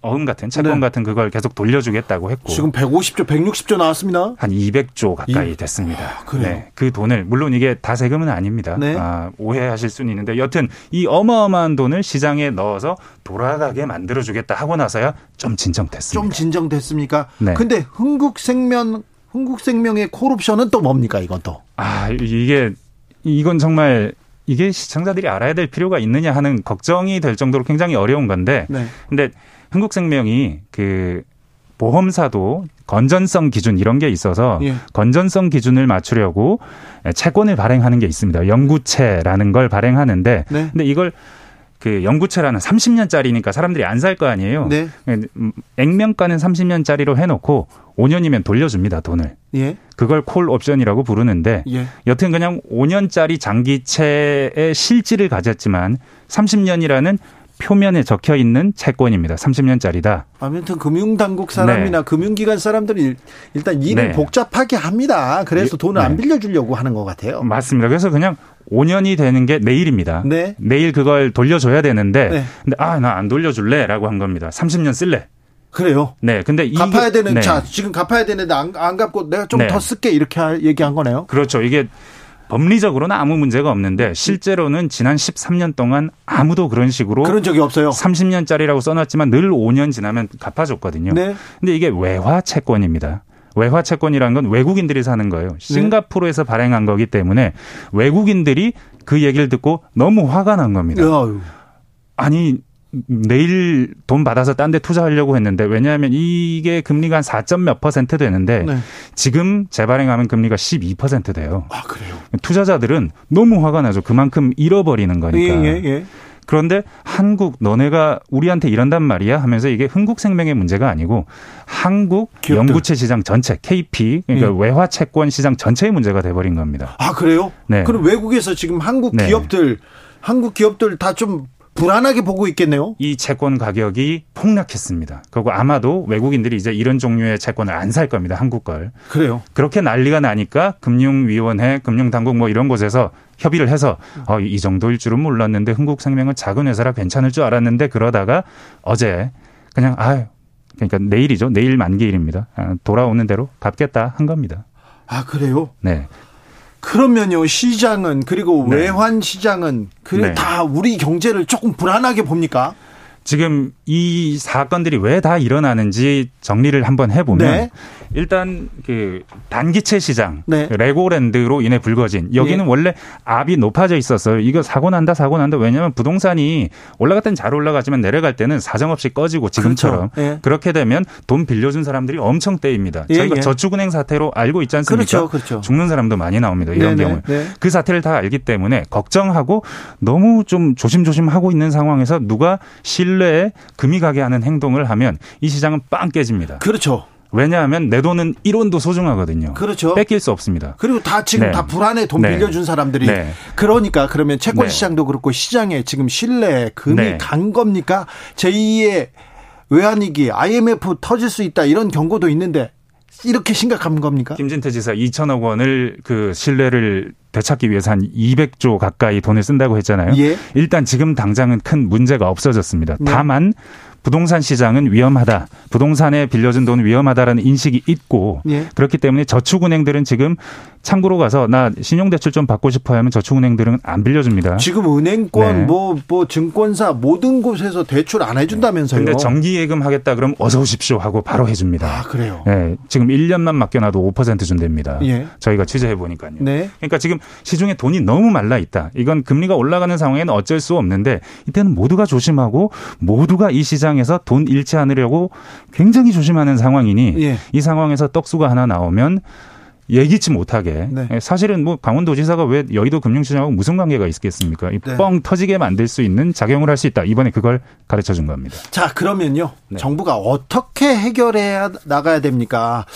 어음 같은 채권 네. 같은 그걸 계속 돌려주겠다고 했고 지금 150조, 160조 나왔습니다. 한 200조 가까이 이, 됐습니다. 아, 네, 그 돈을 물론 이게 다 세금은 아닙니다. 네. 아, 오해하실 수는 있는데 여튼 이 어마어마한 돈을 시장에 넣어서 돌아가게 만들어주겠다 하고 나서야 좀 진정됐습니다. 좀 진정됐습니까? 네. 근데 흥국생명 흥국생명의 콜옵션은 또 뭡니까 이건 또? 아 이게 이건 정말 이게 시청자들이 알아야 될 필요가 있느냐 하는 걱정이 될 정도로 굉장히 어려운 건데. 네. 근데 흥국생명이 그 보험사도 건전성 기준 이런 게 있어서 예. 건전성 기준을 맞추려고 채권을 발행하는 게 있습니다. 연구채라는 걸 발행하는데 네. 근데 이걸 그 연구체라는 30년짜리니까 사람들이 안 살 거 아니에요. 네. 음, 액면가는 30년짜리로 해놓고 5년이면 돌려줍니다 돈을. 예. 그걸 콜 옵션이라고 부르는데 예. 여튼 그냥 5년짜리 장기채의 실질을 가졌지만 30년이라는 표면에 적혀 있는 채권입니다. 30년짜리다. 아무튼 금융당국 사람이나 네. 금융기관 사람들이 일단 일을 네. 복잡하게 합니다. 그래서 돈을 네. 안 빌려주려고 하는 것 같아요. 맞습니다. 그래서 그냥 5년이 되는 게 내일입니다. 네. 내일 그걸 돌려줘야 되는데, 네. 근데 아, 나 안 돌려줄래라고 한 겁니다. 30년 쓸래. 그래요? 네. 근데 이게 갚아야 되는 네. 자 지금 갚아야 되는데 안, 안 갚고 내가 좀더 네. 쓸게 이렇게 얘기한 거네요. 그렇죠. 이게 법리적으로는 아무 문제가 없는데 실제로는 지난 13년 동안 아무도 그런 식으로 그런 적이 없어요. 30년짜리라고 써놨지만 늘 5년 지나면 갚아줬거든요. 네. 근데 이게 외화 채권입니다. 외화 채권이라는 건 외국인들이 사는 거예요. 네. 싱가포르에서 발행한 거기 때문에 외국인들이 그 얘기를 듣고 너무 화가 난 겁니다. 아니 내일 돈 받아서 딴 데 투자하려고 했는데 왜냐하면 이게 금리가 한 4점 몇 퍼센트 되는데 네. 지금 재발행하면 금리가 12% 돼요. 아 그래요? 투자자들은 너무 화가 나죠. 그만큼 잃어버리는 거니까. 예, 예, 예. 그런데 한국 너네가 우리한테 이런단 말이야 하면서 이게 흥국생명의 문제가 아니고 한국 기업들. 연구체 시장 전체 KP 그러니까 예. 외화 채권 시장 전체의 문제가 돼버린 겁니다. 아 그래요? 네. 그럼 외국에서 지금 한국 네. 기업들 네. 한국 기업들 다 좀 불안하게 보고 있겠네요. 이 채권 가격이 폭락했습니다. 그리고 아마도 외국인들이 이제 이런 종류의 채권을 안 살 겁니다. 한국 걸. 그래요. 그렇게 난리가 나니까 금융위원회, 금융당국 뭐 이런 곳에서 협의를 해서 어, 이 정도일 줄은 몰랐는데 흥국생명은 작은 회사라 괜찮을 줄 알았는데 그러다가 어제 그냥 아유 그러니까 내일이죠. 내일 만기일입니다. 아, 돌아오는 대로 갚겠다 한 겁니다. 아 그래요? 네. 그러면요 시장은 그리고 네. 외환 시장은 그래 네. 다 우리 경제를 조금 불안하게 봅니까? 지금 이 사건들이 왜 다 일어나는지 정리를 한번 해보면 네. 일단 그 단기채 시장 네. 레고랜드로 인해 불거진 여기는 네. 원래 압이 높아져 있었어요. 이거 사고 난다 사고 난다 왜냐하면 부동산이 올라갈 땐 잘 올라가지만 내려갈 때는 사정없이 꺼지고 지금처럼 그렇죠. 예. 그렇게 되면 돈 빌려준 사람들이 엄청 떼입니다. 예, 저희가 예. 저축은행 사태로 알고 있지 않습니까? 그렇죠, 그렇죠. 죽는 사람도 많이 나옵니다. 이런 경우 네. 그 사태를 다 알기 때문에 걱정하고 너무 좀 조심조심 하고 있는 상황에서 누가 신뢰에 금이 가게 하는 행동을 하면 이 시장은 빵 깨집니다. 그렇죠. 왜냐하면 내 돈은 1원도 소중하거든요. 그렇죠. 뺏길 수 없습니다. 그리고 다 지금 네. 다 불안해 돈 네. 빌려준 사람들이. 네. 그러니까 그러면 채권 네. 시장도 그렇고 시장에 지금 신뢰 금이 네. 간 겁니까? 제2의 외환위기 IMF 터질 수 있다 이런 경고도 있는데 이렇게 심각한 겁니까? 김진태 지사 2천억 원을 그 신뢰를 되찾기 위해서 한 200조 가까이 돈을 쓴다고 했잖아요. 예. 일단 지금 당장은 큰 문제가 없어졌습니다. 네. 다만 부동산 시장은 위험하다. 부동산에 빌려준 돈은 위험하다라는 인식이 있고 예. 그렇기 때문에 저축은행들은 지금 창구로 가서 나 신용대출 좀 받고 싶어 하면 저축은행들은 안 빌려줍니다. 지금 은행권 네. 뭐, 뭐 증권사 모든 곳에서 대출 안 해준다면서요. 근데 정기예금 하겠다 그러면 어서 오십시오 하고 바로 해줍니다. 아 그래요. 네, 지금 1년만 맡겨놔도 5% 준답니다. 예. 저희가 취재해 보니까요. 네. 그러니까 지금 시중에 돈이 너무 말라 있다. 이건 금리가 올라가는 상황에는 어쩔 수 없는데 이때는 모두가 조심하고 모두가 이 시장 에서 돈 잃지 않으려고 굉장히 조심하는 상황이니 예. 이 상황에서 떡수가 하나 나오면 예기치 못하게 네. 예, 사실은 뭐 강원도지사가 왜 여의도 금융시장하고 무슨 관계가 있겠습니까? 네. 뻥 터지게 만들 수 있는 작용을 할 수 있다. 이번에 그걸 가르쳐 준 겁니다. 자 그러면요 네. 정부가 어떻게 해결해 나가야 됩니까?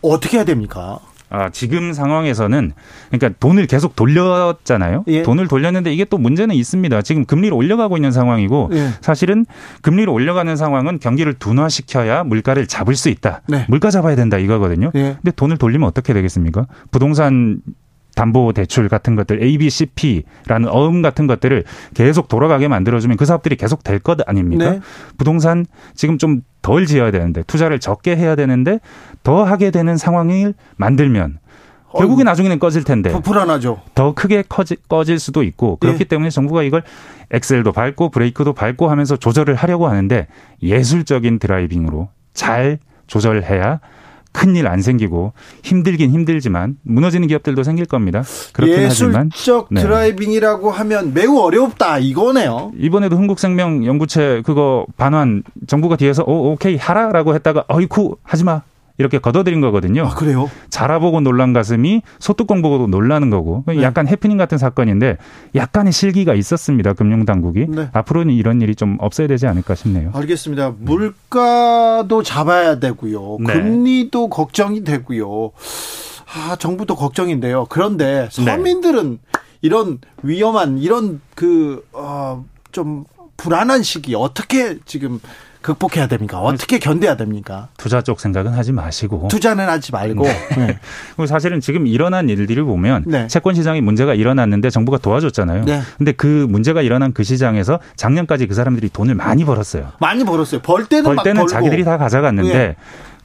어떻게 해야 됩니까? 아, 지금 상황에서는 그러니까 돈을 계속 돌렸잖아요. 예. 돈을 돌렸는데 이게 또 문제는 있습니다. 지금 금리를 올려가고 있는 상황이고 예. 사실은 금리를 올려가는 상황은 경기를 둔화시켜야 물가를 잡을 수 있다. 네. 물가 잡아야 된다 이거거든요. 예. 근데 돈을 돌리면 어떻게 되겠습니까? 부동산 담보 대출 같은 것들 ABCP라는 어음 같은 것들을 계속 돌아가게 만들어주면 그 사업들이 계속 될 것 아닙니까? 네. 부동산 지금 좀 덜 지어야 되는데 투자를 적게 해야 되는데 더 하게 되는 상황을 만들면 결국에 나중에는 꺼질 텐데 불안하죠. 더 크게 커지, 꺼질 수도 있고 그렇기 예. 때문에 정부가 이걸 엑셀도 밟고 브레이크도 밟고 하면서 조절을 하려고 하는데 예술적인 driving으로 잘 조절해야 큰일 안 생기고 힘들긴 힘들지만 무너지는 기업들도 생길 겁니다. 그렇긴 예술적 하지만 네. driving이라고 하면 매우 어렵다 이거네요. 이번에도 흥국생명 영구채 그거 반환 정부가 뒤에서 오 오케이 하라라고 했다가 어이쿠 하지 마 이렇게 걷어들인 거거든요. 아, 그래요? 자라보고 놀란 가슴이 소뚜껑 보고도 놀라는 거고 네. 약간 해프닝 같은 사건인데 약간의 실기가 있었습니다. 금융당국이 네. 앞으로는 이런 일이 좀 없어야 되지 않을까 싶네요. 알겠습니다. 물가도 잡아야 되고요. 네. 금리도 걱정이 되고요. 아, 정부도 걱정인데요. 그런데 네. 서민들은 이런 위험한 이런 그 어, 좀 불안한 시기 어떻게 지금 극복해야 됩니까? 어떻게 견뎌야 됩니까? 투자 쪽 생각은 하지 마시고 투자는 하지 말고. 네. 네. 그리고 사실은 지금 일어난 일들을 보면 네. 채권 시장에 문제가 일어났는데 정부가 도와줬잖아요. 네. 근데 그 문제가 일어난 그 시장에서 작년까지 그 사람들이 돈을 많이 벌었어요. 많이 벌었어요. 벌 때는 벌 때는 자기들이 다 가져갔는데 네.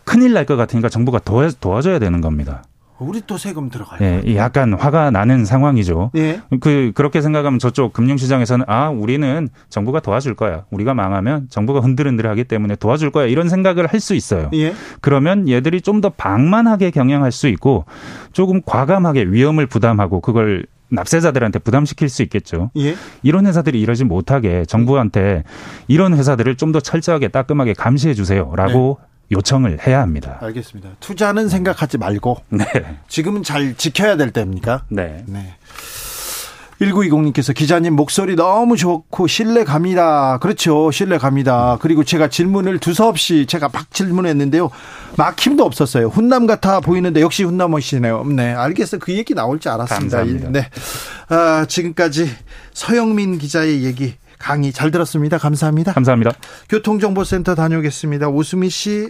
큰일 날 것 같으니까 정부가 도와, 도와줘야 되는 겁니다. 우리 또 세금 들어가요. 네, 약간 화가 나는 상황이죠. 예. 그 그렇게 생각하면 저쪽 금융시장에서는 아 우리는 정부가 도와줄 거야. 우리가 망하면 정부가 흔들흔들하기 때문에 도와줄 거야. 이런 생각을 할 수 있어요. 예. 그러면 얘들이 좀 더 방만하게 경영할 수 있고 조금 과감하게 위험을 부담하고 그걸 납세자들한테 부담시킬 수 있겠죠. 예. 이런 회사들이 이러지 못하게 정부한테 이런 회사들을 좀 더 철저하게 따끔하게 감시해 주세요라고 네. 요청을 해야 합니다. 알겠습니다. 투자는 생각하지 말고 네. 지금은 잘 지켜야 될 때입니까? 네. 네. 1920님께서 기자님 목소리 너무 좋고 신뢰 갑니다. 그렇죠. 신뢰 갑니다. 그리고 제가 질문을 두서없이 제가 막 질문했는데요. 막힘도 없었어요. 훈남 같아 보이는데 역시 훈남이시네요. 네. 알겠어요. 그 얘기 나올 줄 알았습니다. 감사합니다. 네. 아, 지금까지 서영민 기자의 얘기 강의 잘 들었습니다. 감사합니다. 감사합니다. 교통정보센터 다녀오겠습니다. 오수미 씨.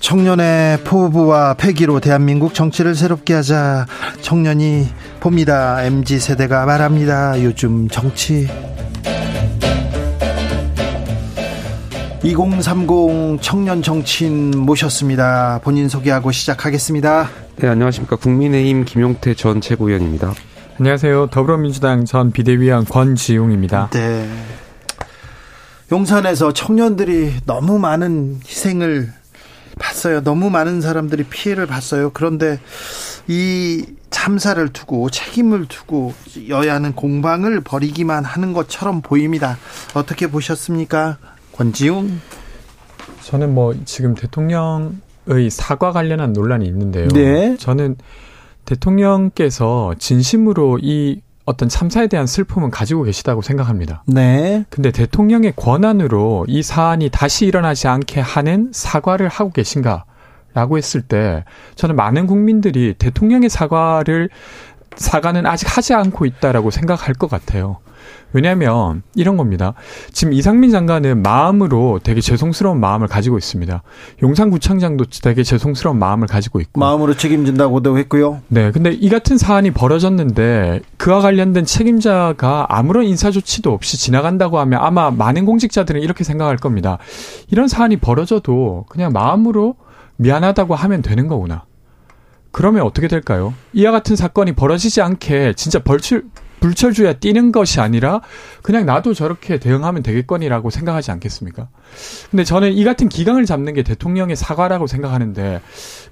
청년의 포부와 패기로 대한민국 정치를 새롭게 하자 청년이 봅니다. MZ 세대가 말합니다. 요즘 정치 2030 청년 정치인 모셨습니다. 본인 소개하고 시작하겠습니다. 네, 안녕하십니까. 국민의힘 김용태 전 최고위원입니다. 안녕하세요. 더불어민주당 전 비대위원 권지웅입니다. 네. 용산에서 청년들이 너무 많은 희생을 봤어요. 너무 많은 사람들이 피해를 봤어요. 그런데 이 참사를 두고 책임을 두고 여야는 공방을 벌이기만 하는 것처럼 보입니다. 어떻게 보셨습니까? 권지웅? 저는 뭐 지금 대통령의 사과 관련한 논란이 있는데요. 네. 저는 대통령께서 진심으로 이 어떤 참사에 대한 슬픔은 가지고 계시다고 생각합니다. 네. 근데 대통령의 권한으로 이 사안이 다시 일어나지 않게 하는 사과를 하고 계신가? 라고 했을 때 저는 많은 국민들이 대통령의 사과를 사과는 아직 하지 않고 있다라고 생각할 것 같아요. 왜냐하면 이런 겁니다. 지금 이상민 장관은 마음으로 되게 죄송스러운 마음을 가지고 있습니다. 용산구청장도 되게 죄송스러운 마음을 가지고 있고 마음으로 책임진다고도 했고요. 네, 근데 이 같은 사안이 벌어졌는데 그와 관련된 책임자가 아무런 인사 조치도 없이 지나간다고 하면 아마 많은 공직자들은 이렇게 생각할 겁니다. 이런 사안이 벌어져도 그냥 마음으로 미안하다고 하면 되는 거구나. 그러면 어떻게 될까요? 이와 같은 사건이 벌어지지 않게 진짜 벌출 불철주야 뛰는 것이 아니라 그냥 나도 저렇게 대응하면 되겠거니라고 생각하지 않겠습니까? 근데 저는 이 같은 기강을 잡는 게 대통령의 사과라고 생각하는데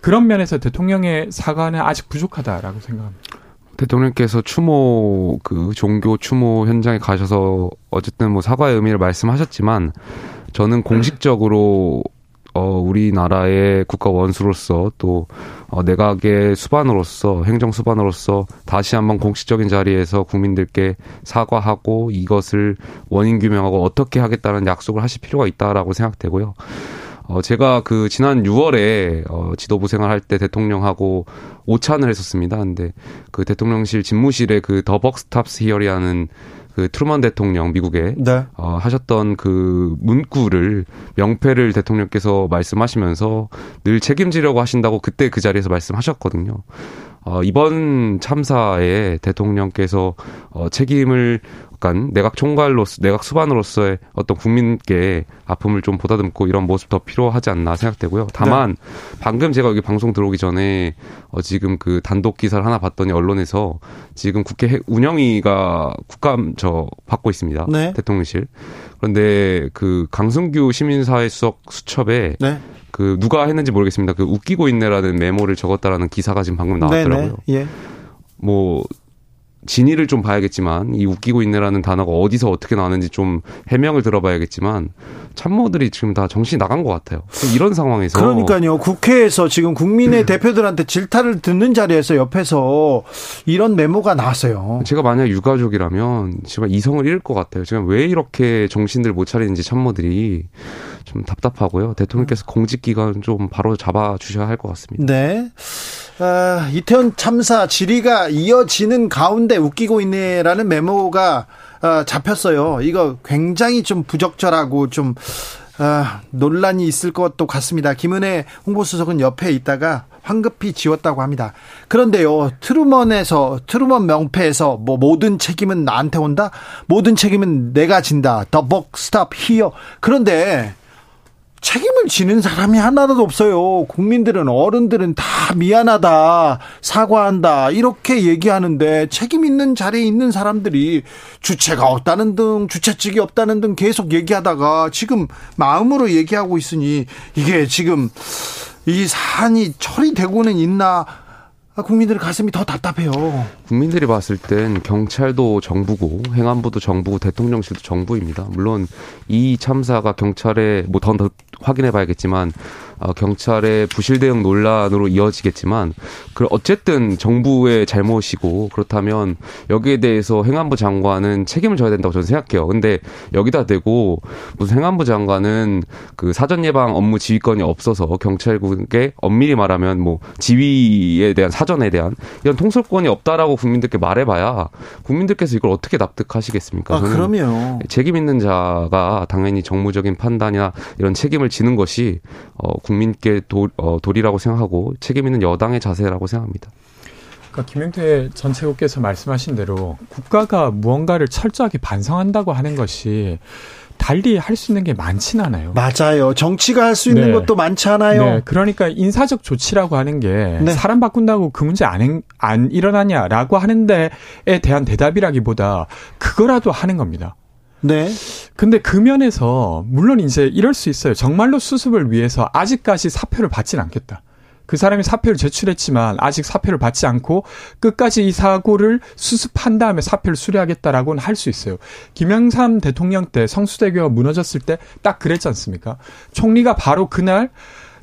그런 면에서 대통령의 사과는 아직 부족하다라고 생각합니다. 대통령께서 추모 그 종교 추모 현장에 가셔서 어쨌든 뭐 사과의 의미를 말씀하셨지만 저는 공식적으로 어, 우리나라의 국가 원수로서 또 어, 내각의 수반으로서 행정 수반으로서 다시 한번 공식적인 자리에서 국민들께 사과하고 이것을 원인 규명하고 어떻게 하겠다는 약속을 하실 필요가 있다라고 생각되고요. 어, 제가 그 지난 6월에 어, 지도부 생활할 때 대통령하고 오찬을 했었습니다. 근데 그 대통령실 집무실에 그 더벅스탑스 히어리하는 그 트루먼 대통령 미국에 네. 어, 하셨던 그 문구를 명패를 대통령께서 말씀하시면서 늘 책임지려고 하신다고 그때 그 자리에서 말씀하셨거든요. 어, 이번 참사에 대통령께서 어, 책임을 약간 내각 총괄로서 내각 수반으로서의 어떤 국민께 아픔을 좀 보다듬고 이런 모습 더 필요하지 않나 생각되고요. 다만 네. 방금 제가 여기 방송 들어오기 전에 어, 지금 그 단독 기사를 하나 봤더니 언론에서 지금 국회 운영위가 국감 저 받고 있습니다. 네. 대통령실. 그런데 그 강승규 시민사회 수석 수첩에 네. 그 누가 했는지 모르겠습니다. 그 웃기고 있네라는 메모를 적었다라는 기사가 지금 방금 나왔더라고요. 네네. 예. 뭐 진위를 좀 봐야겠지만 이 웃기고 있네라는 단어가 어디서 어떻게 나왔는지 좀 해명을 들어봐야겠지만 참모들이 지금 다 정신이 나간 것 같아요. 이런 상황에서 그러니까요. 국회에서 지금 국민의 음. 대표들한테 질타를 듣는 자리에서 옆에서 이런 메모가 나왔어요. 제가 만약 유가족이라면 정말 이성을 잃을 것 같아요. 지금 왜 이렇게 정신들 못 차리는지 참모들이 좀 답답하고요. 대통령께서 공직 기간 좀 바로 잡아 주셔야 할 것 같습니다. 네. 아, 이태원 참사 질의가 이어지는 가운데 웃기고 있네라는 메모가 아, 잡혔어요. 이거 굉장히 좀 부적절하고 좀 아, 논란이 있을 것도 같습니다. 김은혜 홍보수석은 옆에 있다가 황급히 지웠다고 합니다. 그런데요, 트루먼에서, 트루먼 명패에서 뭐 모든 책임은 나한테 온다? 모든 책임은 내가 진다. The buck stop here. 그런데 책임을 지는 사람이 하나도 없어요. 국민들은 어른들은 다 미안하다, 사과한다 이렇게 얘기하는데 책임 있는 자리에 있는 사람들이 주최가 없다는 등, 주최측이 없다는 등 계속 얘기하다가 지금 마음으로 얘기하고 있으니 이게 지금 이 사안이 처리되고는 있나 아, 국민들의 가슴이 더 답답해요. 국민들이 봤을 땐 경찰도 정부고 행안부도 정부고 대통령실도 정부입니다. 물론 이 참사가 경찰에 뭐더 확인해 봐야겠지만 어, 경찰의 부실 대응 논란으로 이어지겠지만 그 어쨌든 정부의 잘못이고 그렇다면 여기에 대해서 행안부 장관은 책임을 져야 된다고 저는 생각해요. 근데 여기다 대고 무슨 행안부 장관은 그 사전 예방 업무 지휘권이 없어서 경찰국에 엄밀히 말하면 뭐 지휘에 대한 사전에 대한 이런 통솔권이 없다라고 국민들께 말해봐야 국민들께서 이걸 어떻게 납득하시겠습니까? 아, 그럼요. 책임 있는 자가 당연히 정무적인 판단이나 이런 책임을 지는 것이 어, 국민께 도, 어, 도리라고 생각하고 책임 있는 여당의 자세라고 생각합니다. 그러니까 김영태 전 최고께서 말씀하신 대로 국가가 무언가를 철저하게 반성한다고 하는 것이 달리 할 수 있는 게 많진 않아요. 맞아요. 정치가 할 수 있는 네. 것도 많지 않아요. 네. 그러니까 인사적 조치라고 하는 게 네. 사람 바꾼다고 그 문제 안, 안 일어나냐라고 하는 데에 대한 대답이라기보다 그거라도 하는 겁니다. 네. 근데 그 면에서 물론 이제 이럴 수 있어요. 정말로 수습을 위해서 아직까지 사표를 받진 않겠다. 그 사람이 사표를 제출했지만 아직 사표를 받지 않고 끝까지 이 사고를 수습한 다음에 사표를 수리하겠다라고는 할 수 있어요. 김영삼 대통령 때 성수대교가 무너졌을 때 딱 그랬지 않습니까? 총리가 바로 그날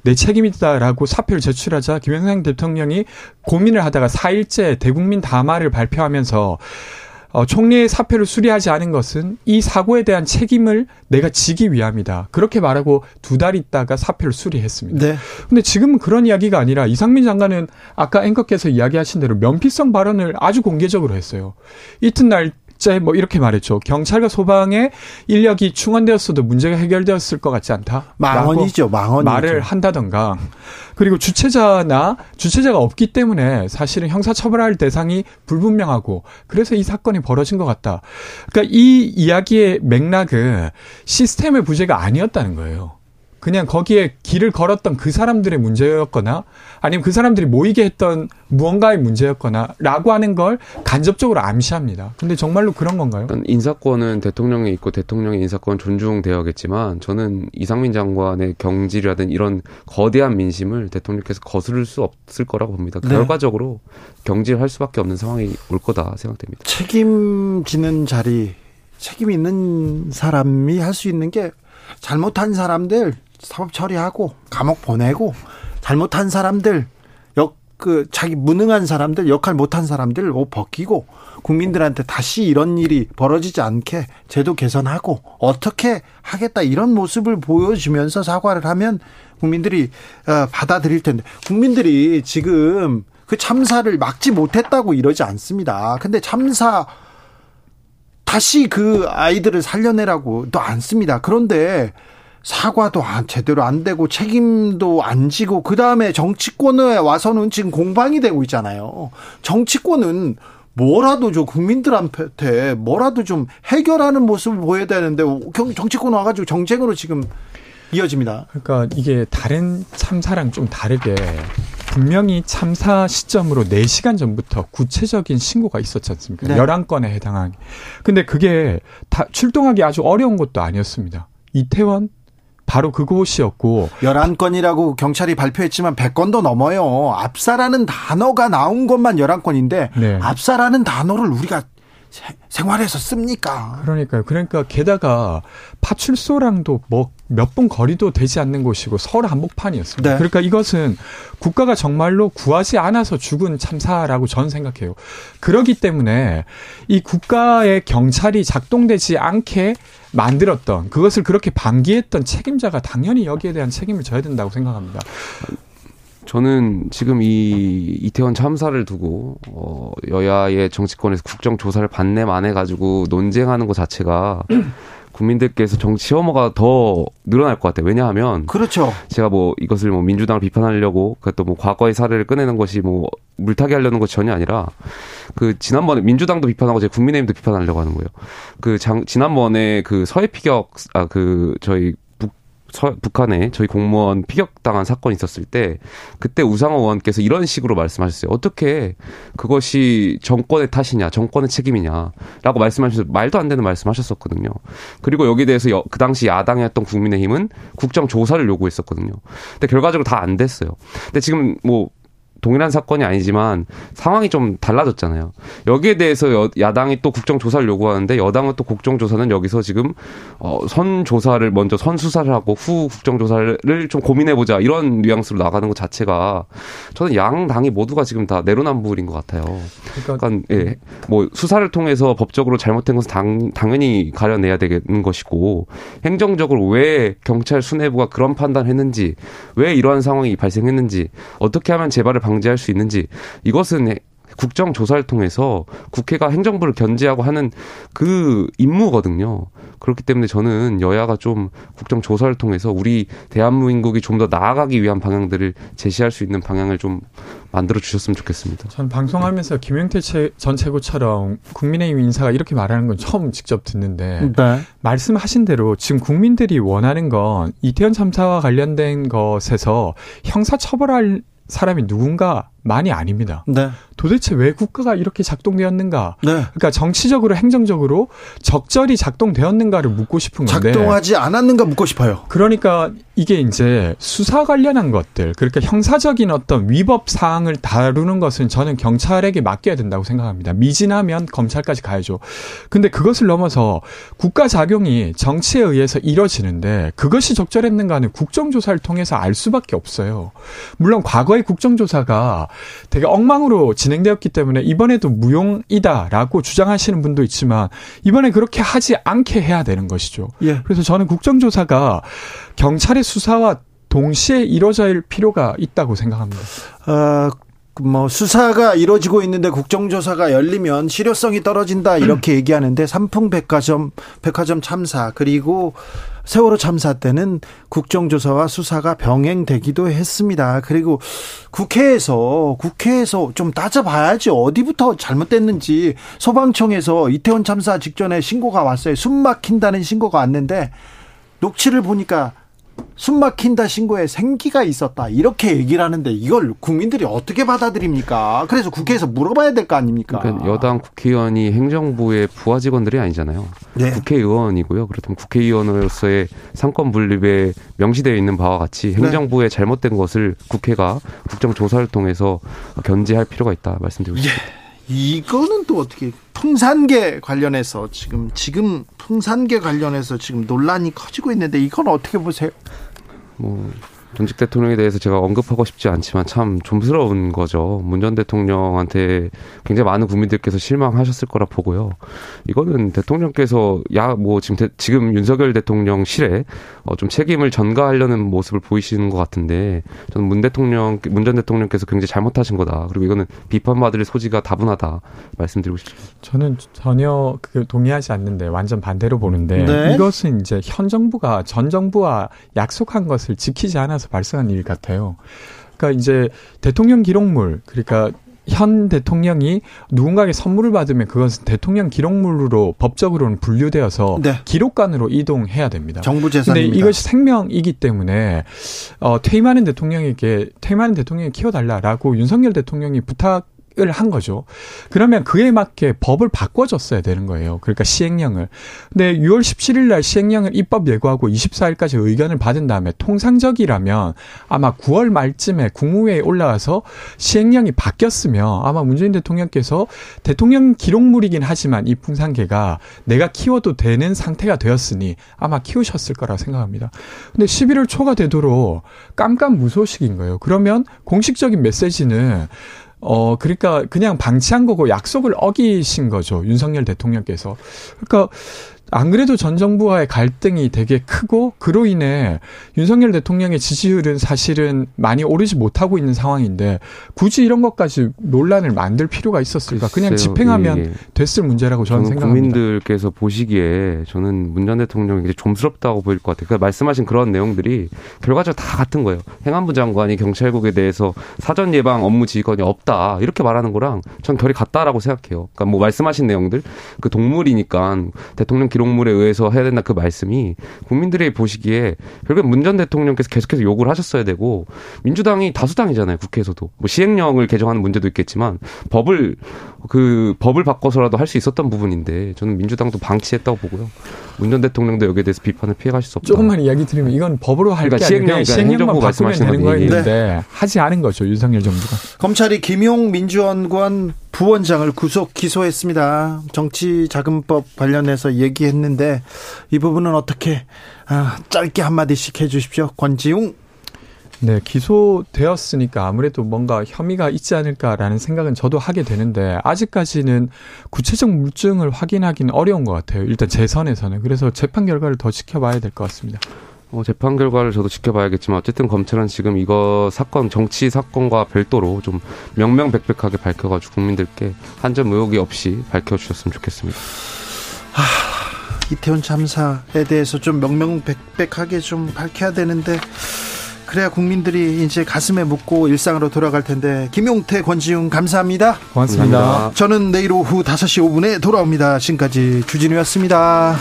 내 책임이다라고 사표를 제출하자 김영삼 대통령이 고민을 하다가 4일째 대국민 담화를 발표하면서 어, 총리의 사표를 수리하지 않은 것은 이 사고에 대한 책임을 내가 지기 위함이다. 그렇게 말하고 두 달 있다가 사표를 수리했습니다. 네. 근데 지금은 그런 이야기가 아니라 이상민 장관은 아까 앵커께서 이야기하신 대로 면피성 발언을 아주 공개적으로 했어요. 이튿날 째뭐 이렇게 말했죠. 경찰과 소방의 인력이 충원되었어도 문제가 해결되었을 것 같지 않다. 망언이죠, 망언 말을 한다던가. 그리고 주체자나 주체자가 없기 때문에 사실은 형사처벌할 대상이 불분명하고 그래서 이 사건이 벌어진 것 같다. 그러니까 이 이야기의 맥락은 시스템의 부재가 아니었다는 거예요. 그냥 거기에 길을 걸었던 그 사람들의 문제였거나 아니면 그 사람들이 모이게 했던 무언가의 문제였거나라고 하는 걸 간접적으로 암시합니다. 근데 정말로 그런 건가요? 인사권은 대통령에 있고 대통령의 인사권 존중되어야겠지만 저는 이상민 장관의 경질이라든 이런 거대한 민심을 대통령께서 거스를 수 없을 거라고 봅니다. 네. 결과적으로 경질할 수밖에 없는 상황이 올 거다 생각됩니다. 책임지는 자리, 책임 있는 사람이 할 수 있는 게 잘못한 사람들 사법 처리하고 감옥 보내고 잘못한 사람들 역 그 자기 무능한 사람들 역할 못한 사람들 옷 벗기고 국민들한테 다시 이런 일이 벌어지지 않게 제도 개선하고 어떻게 하겠다 이런 모습을 보여주면서 사과를 하면 국민들이 어, 받아들일 텐데 국민들이 지금 그 참사를 막지 못했다고 이러지 않습니다. 근데 참사 다시 그 아이들을 살려내라고 또 않습니다. 그런데 사과도 안 제대로 안 되고 책임도 안 지고 그 다음에 정치권에 와서는 지금 공방이 되고 있잖아요. 정치권은 뭐라도 좀 국민들한테 뭐라도 좀 해결하는 모습을 보여야 되는데 정치권 와가지고 정쟁으로 지금 이어집니다. 그러니까 이게 다른 참사랑 좀 다르게 분명히 참사 시점으로 4시간 전부터 구체적인 신고가 있었지 않습니까? 네. 11건에 해당하게. 근데 그게 다 출동하기 아주 어려운 것도 아니었습니다. 이태원 바로 그곳이었고 11건이라고 경찰이 발표했지만 100건도 넘어요. 압사라는 단어가 나온 것만 11건인데 네. 압사라는 단어를 우리가 생활에서 씁니까? 그러니까요. 그러니까 게다가 파출소랑도 뭐 몇 분 거리도 되지 않는 곳이고 서울 한복판이었습니다. 네. 그러니까 이것은 국가가 정말로 구하지 않아서 죽은 참사라고 저는 생각해요. 그러기 때문에 이 국가의 경찰이 작동되지 않게 만들었던 그것을 그렇게 방기했던 책임자가 당연히 여기에 대한 책임을 져야 된다고 생각합니다. 저는 지금 이 이태원 참사를 두고 어 여야의 정치권에서 국정 조사를 반내 만해 가지고 논쟁하는 것 자체가 국민들께서 정치 혐오가 더 늘어날 것 같아요. 왜냐하면 그렇죠. 제가 뭐 이것을 뭐 민주당을 비판하려고 그것도 뭐 과거의 사례를 꺼내는 것이 뭐 물타기 하려는 것이 전혀 아니라 그 지난번에 민주당도 비판하고 제 국민의힘도 비판하려고 하는 거예요. 그 장, 지난번에 그 서해 피격 아 그 저희 서, 북한에 저희 공무원 피격당한 사건이 있었을 때 그때 우상호 의원께서 이런 식으로 말씀하셨어요. 어떻게 그것이 정권의 탓이냐, 정권의 책임이냐라고 말씀하셔서 말도 안 되는 말씀하셨었거든요. 그리고 여기에 대해서 여, 그 당시 야당이었던 국민의힘은 국정 조사를 요구했었거든요. 근데 결과적으로 다 안 됐어요. 근데 지금 뭐 동일한 사건이 아니지만 상황이 좀 달라졌잖아요. 여기에 대해서 여, 야당이 또 국정조사를 요구하는데 여당은 또 국정조사는 여기서 지금 어, 선 조사를 먼저 선 수사를 하고 후 국정조사를 좀 고민해 보자 이런 뉘앙스로 나가는 것 자체가 저는 양 당이 모두가 지금 다 내로남불인 것 같아요. 그러니까, 그러니까 예, 뭐 수사를 통해서 법적으로 잘못된 것은 당, 당연히 가려내야 되는 것이고 행정적으로 왜 경찰 수뇌부가 그런 판단했는지 왜 이러한 상황이 발생했는지 어떻게 하면 재발을 방 지할 수 있는지 이것은 국정 조사를 통해서 국회가 행정부를 견제하고 하는 그 임무거든요. 그렇기 때문에 저는 여야가 좀 국정 조사를 통해서 우리 대한민국이 좀 더 나아가기 위한 방향들을 제시할 수 있는 방향을 좀 만들어 주셨으면 좋겠습니다. 전 방송하면서 김영태 전 최고처럼 국민의힘 인사가 이렇게 말하는 건 처음 직접 듣는데 네. 말씀하신 대로 지금 국민들이 원하는 건 이태원 참사와 관련된 것에서 형사 처벌할 사람이 누군가 많이 아닙니다. 네. 도대체 왜 국가가 이렇게 작동되었는가? 네. 그러니까 정치적으로 행정적으로 적절히 작동되었는가를 묻고 싶은 건데 작동하지 않았는가 묻고 싶어요. 그러니까 이게 이제 수사 관련한 것들, 그러니까 형사적인 어떤 위법 사항을 다루는 것은 저는 경찰에게 맡겨야 된다고 생각합니다. 미진하면 검찰까지 가야죠. 근데 그것을 넘어서 국가 작용이 정치에 의해서 이뤄지는데 그것이 적절했는가는 국정조사를 통해서 알 수밖에 없어요. 물론 과거의 국정조사가 되게 엉망으로 진행되었기 때문에 이번에도 무용이다라고 주장하시는 분도 있지만 이번에 그렇게 하지 않게 해야 되는 것이죠. 예. 그래서 저는 국정조사가 경찰의 수사와 동시에 이루어질 필요가 있다고 생각합니다. 어, 뭐 수사가 이루어지고 있는데 국정조사가 열리면 실효성이 떨어진다 이렇게 얘기하는데 삼풍백화점 백화점 참사 그리고 세월호 참사 때는 국정조사와 수사가 병행되기도 했습니다. 그리고 국회에서 국회에서 좀 따져봐야지 어디부터 잘못됐는지 소방청에서 이태원 참사 직전에 신고가 왔어요. 숨 막힌다는 신고가 왔는데 녹취를 보니까 숨 막힌다 신고에 생기가 있었다 이렇게 얘기를 하는데 이걸 국민들이 어떻게 받아들입니까? 그래서 국회에서 물어봐야 될 거 아닙니까? 그러니까 여당 국회의원이 행정부의 부하 직원들이 아니잖아요. 네. 국회의원이고요. 그렇다면 국회의원으로서의 상권 분립에 명시되어 있는 바와 같이 네. 행정부의 잘못된 것을 국회가 국정조사를 통해서 견제할 필요가 있다 말씀드리고 싶습니다. 예. 이거는 또 어떻게 풍산계 관련해서 지금 지금 풍산계 관련해서 지금 논란이 커지고 있는데 이건 어떻게 보세요? 뭐 전직 대통령에 대해서 제가 언급하고 싶지 않지만 참 좀스러운 거죠. 문 전 대통령한테 굉장히 많은 국민들께서 실망하셨을 거라 보고요. 이거는 대통령께서 야 뭐 지금 대, 지금 윤석열 대통령실에 어, 좀 책임을 전가하려는 모습을 보이시는 것 같은데 저는 문 대통령 문 전 대통령께서 굉장히 잘못하신 거다. 그리고 이거는 비판받을 소지가 다분하다 말씀드리고 싶습니다. 저는 전혀 그 동의하지 않는데 완전 반대로 보는데 네. 이것은 이제 현 정부가 전 정부와 약속한 것을 지키지 않아서 따라서 발생한 일 같아요. 그러니까 이제 대통령 기록물 그러니까 현 대통령이 누군가에게 선물을 받으면 그것은 대통령 기록물로 법적으로는 분류되어서 네. 기록관으로 이동해야 됩니다. 정부 재산입니다. 근데 이것이 생명이기 때문에 어 퇴임하는 대통령에게 퇴임하는 대통령이 키워달라라고 윤석열 대통령이 부탁 한 거죠. 그러면 그에 맞게 법을 바꿔줬어야 되는 거예요. 그러니까 시행령을. 근데 6월 17일 날 시행령을 입법 예고하고 24일까지 의견을 받은 다음에 통상적이라면 아마 9월 말쯤에 국무회의에 올라와서 시행령이 바뀌었으면 아마 문재인 대통령께서 대통령 기록물이긴 하지만 이 풍산개가 내가 키워도 되는 상태가 되었으니 아마 키우셨을 거라 생각합니다. 근데 11월 초가 되도록 깜깜 무소식인 거예요. 그러면 공식적인 메시지는 어, 그러니까 그냥 방치한 거고 약속을 어기신 거죠. 윤석열 대통령께서. 그러니까 안 그래도 전 정부와의 갈등이 되게 크고 그로 인해 윤석열 대통령의 지지율은 사실은 많이 오르지 못하고 있는 상황인데 굳이 이런 것까지 논란을 만들 필요가 있었을까? 그냥 집행하면 예. 됐을 문제라고 저는, 저는 생각합니다. 국민들께서 보시기에 저는 문 전 대통령이 이제 좀스럽다고 보일 것 같아요. 그러니까 말씀하신 그런 내용들이 결과적으로 다 같은 거예요. 행안부 장관이 경찰국에 대해서 사전 예방 업무 지휘권이 없다 이렇게 말하는 거랑 전 결이 같다라고 생각해요. 그러니까 뭐 말씀하신 내용들 그 동물이니까 대통령 기록 기록물에 의해서 해야 된다 그 말씀이 국민들이 보시기에 결국 문 전 대통령께서 계속해서 요구를 하셨어야 되고 민주당이 다수당이잖아요 국회에서도 뭐 시행령을 개정하는 문제도 있겠지만 법을 그 법을 바꿔서라도 할 수 있었던 부분인데 저는 민주당도 방치했다고 보고요. 문 전 대통령도 여기에 대해서 비판을 피해갈 수 없다. 조금만 이야기 드리면 이건 법으로 할게 그러니까 시행령, 시행령만 바꾸면 되는 거였는데 네. 하지 않은 거죠 윤석열 정부가. 검찰이 김용 민주원관 부원장을 구속 기소했습니다. 정치자금법 관련해서 얘기했는데 이 부분은 어떻게 아, 짧게 한 마디씩 해주십시오. 권지웅. 네, 기소되었으니까 아무래도 뭔가 혐의가 있지 않을까라는 생각은 저도 하게 되는데 아직까지는 구체적 물증을 확인하기는 어려운 것 같아요. 일단 재 선에서는 그래서 재판 결과를 더 지켜봐야 될 것 같습니다. 어, 재판 결과를 저도 지켜봐야겠지만 어쨌든 검찰은 지금 이거 사건 정치 사건과 별도로 좀 명명백백하게 밝혀가지고 국민들께 한 점 의혹이 없이 밝혀주셨으면 좋겠습니다. 하, 이태원 참사에 대해서 좀 명명백백하게 좀 밝혀야 되는데 그래야 국민들이 이제 가슴에 묻고 일상으로 돌아갈 텐데 김용태 권지웅 감사합니다. 고맙습니다. 감사합니다. 저는 내일 오후 5시 5분에 돌아옵니다. 지금까지 주진우였습니다.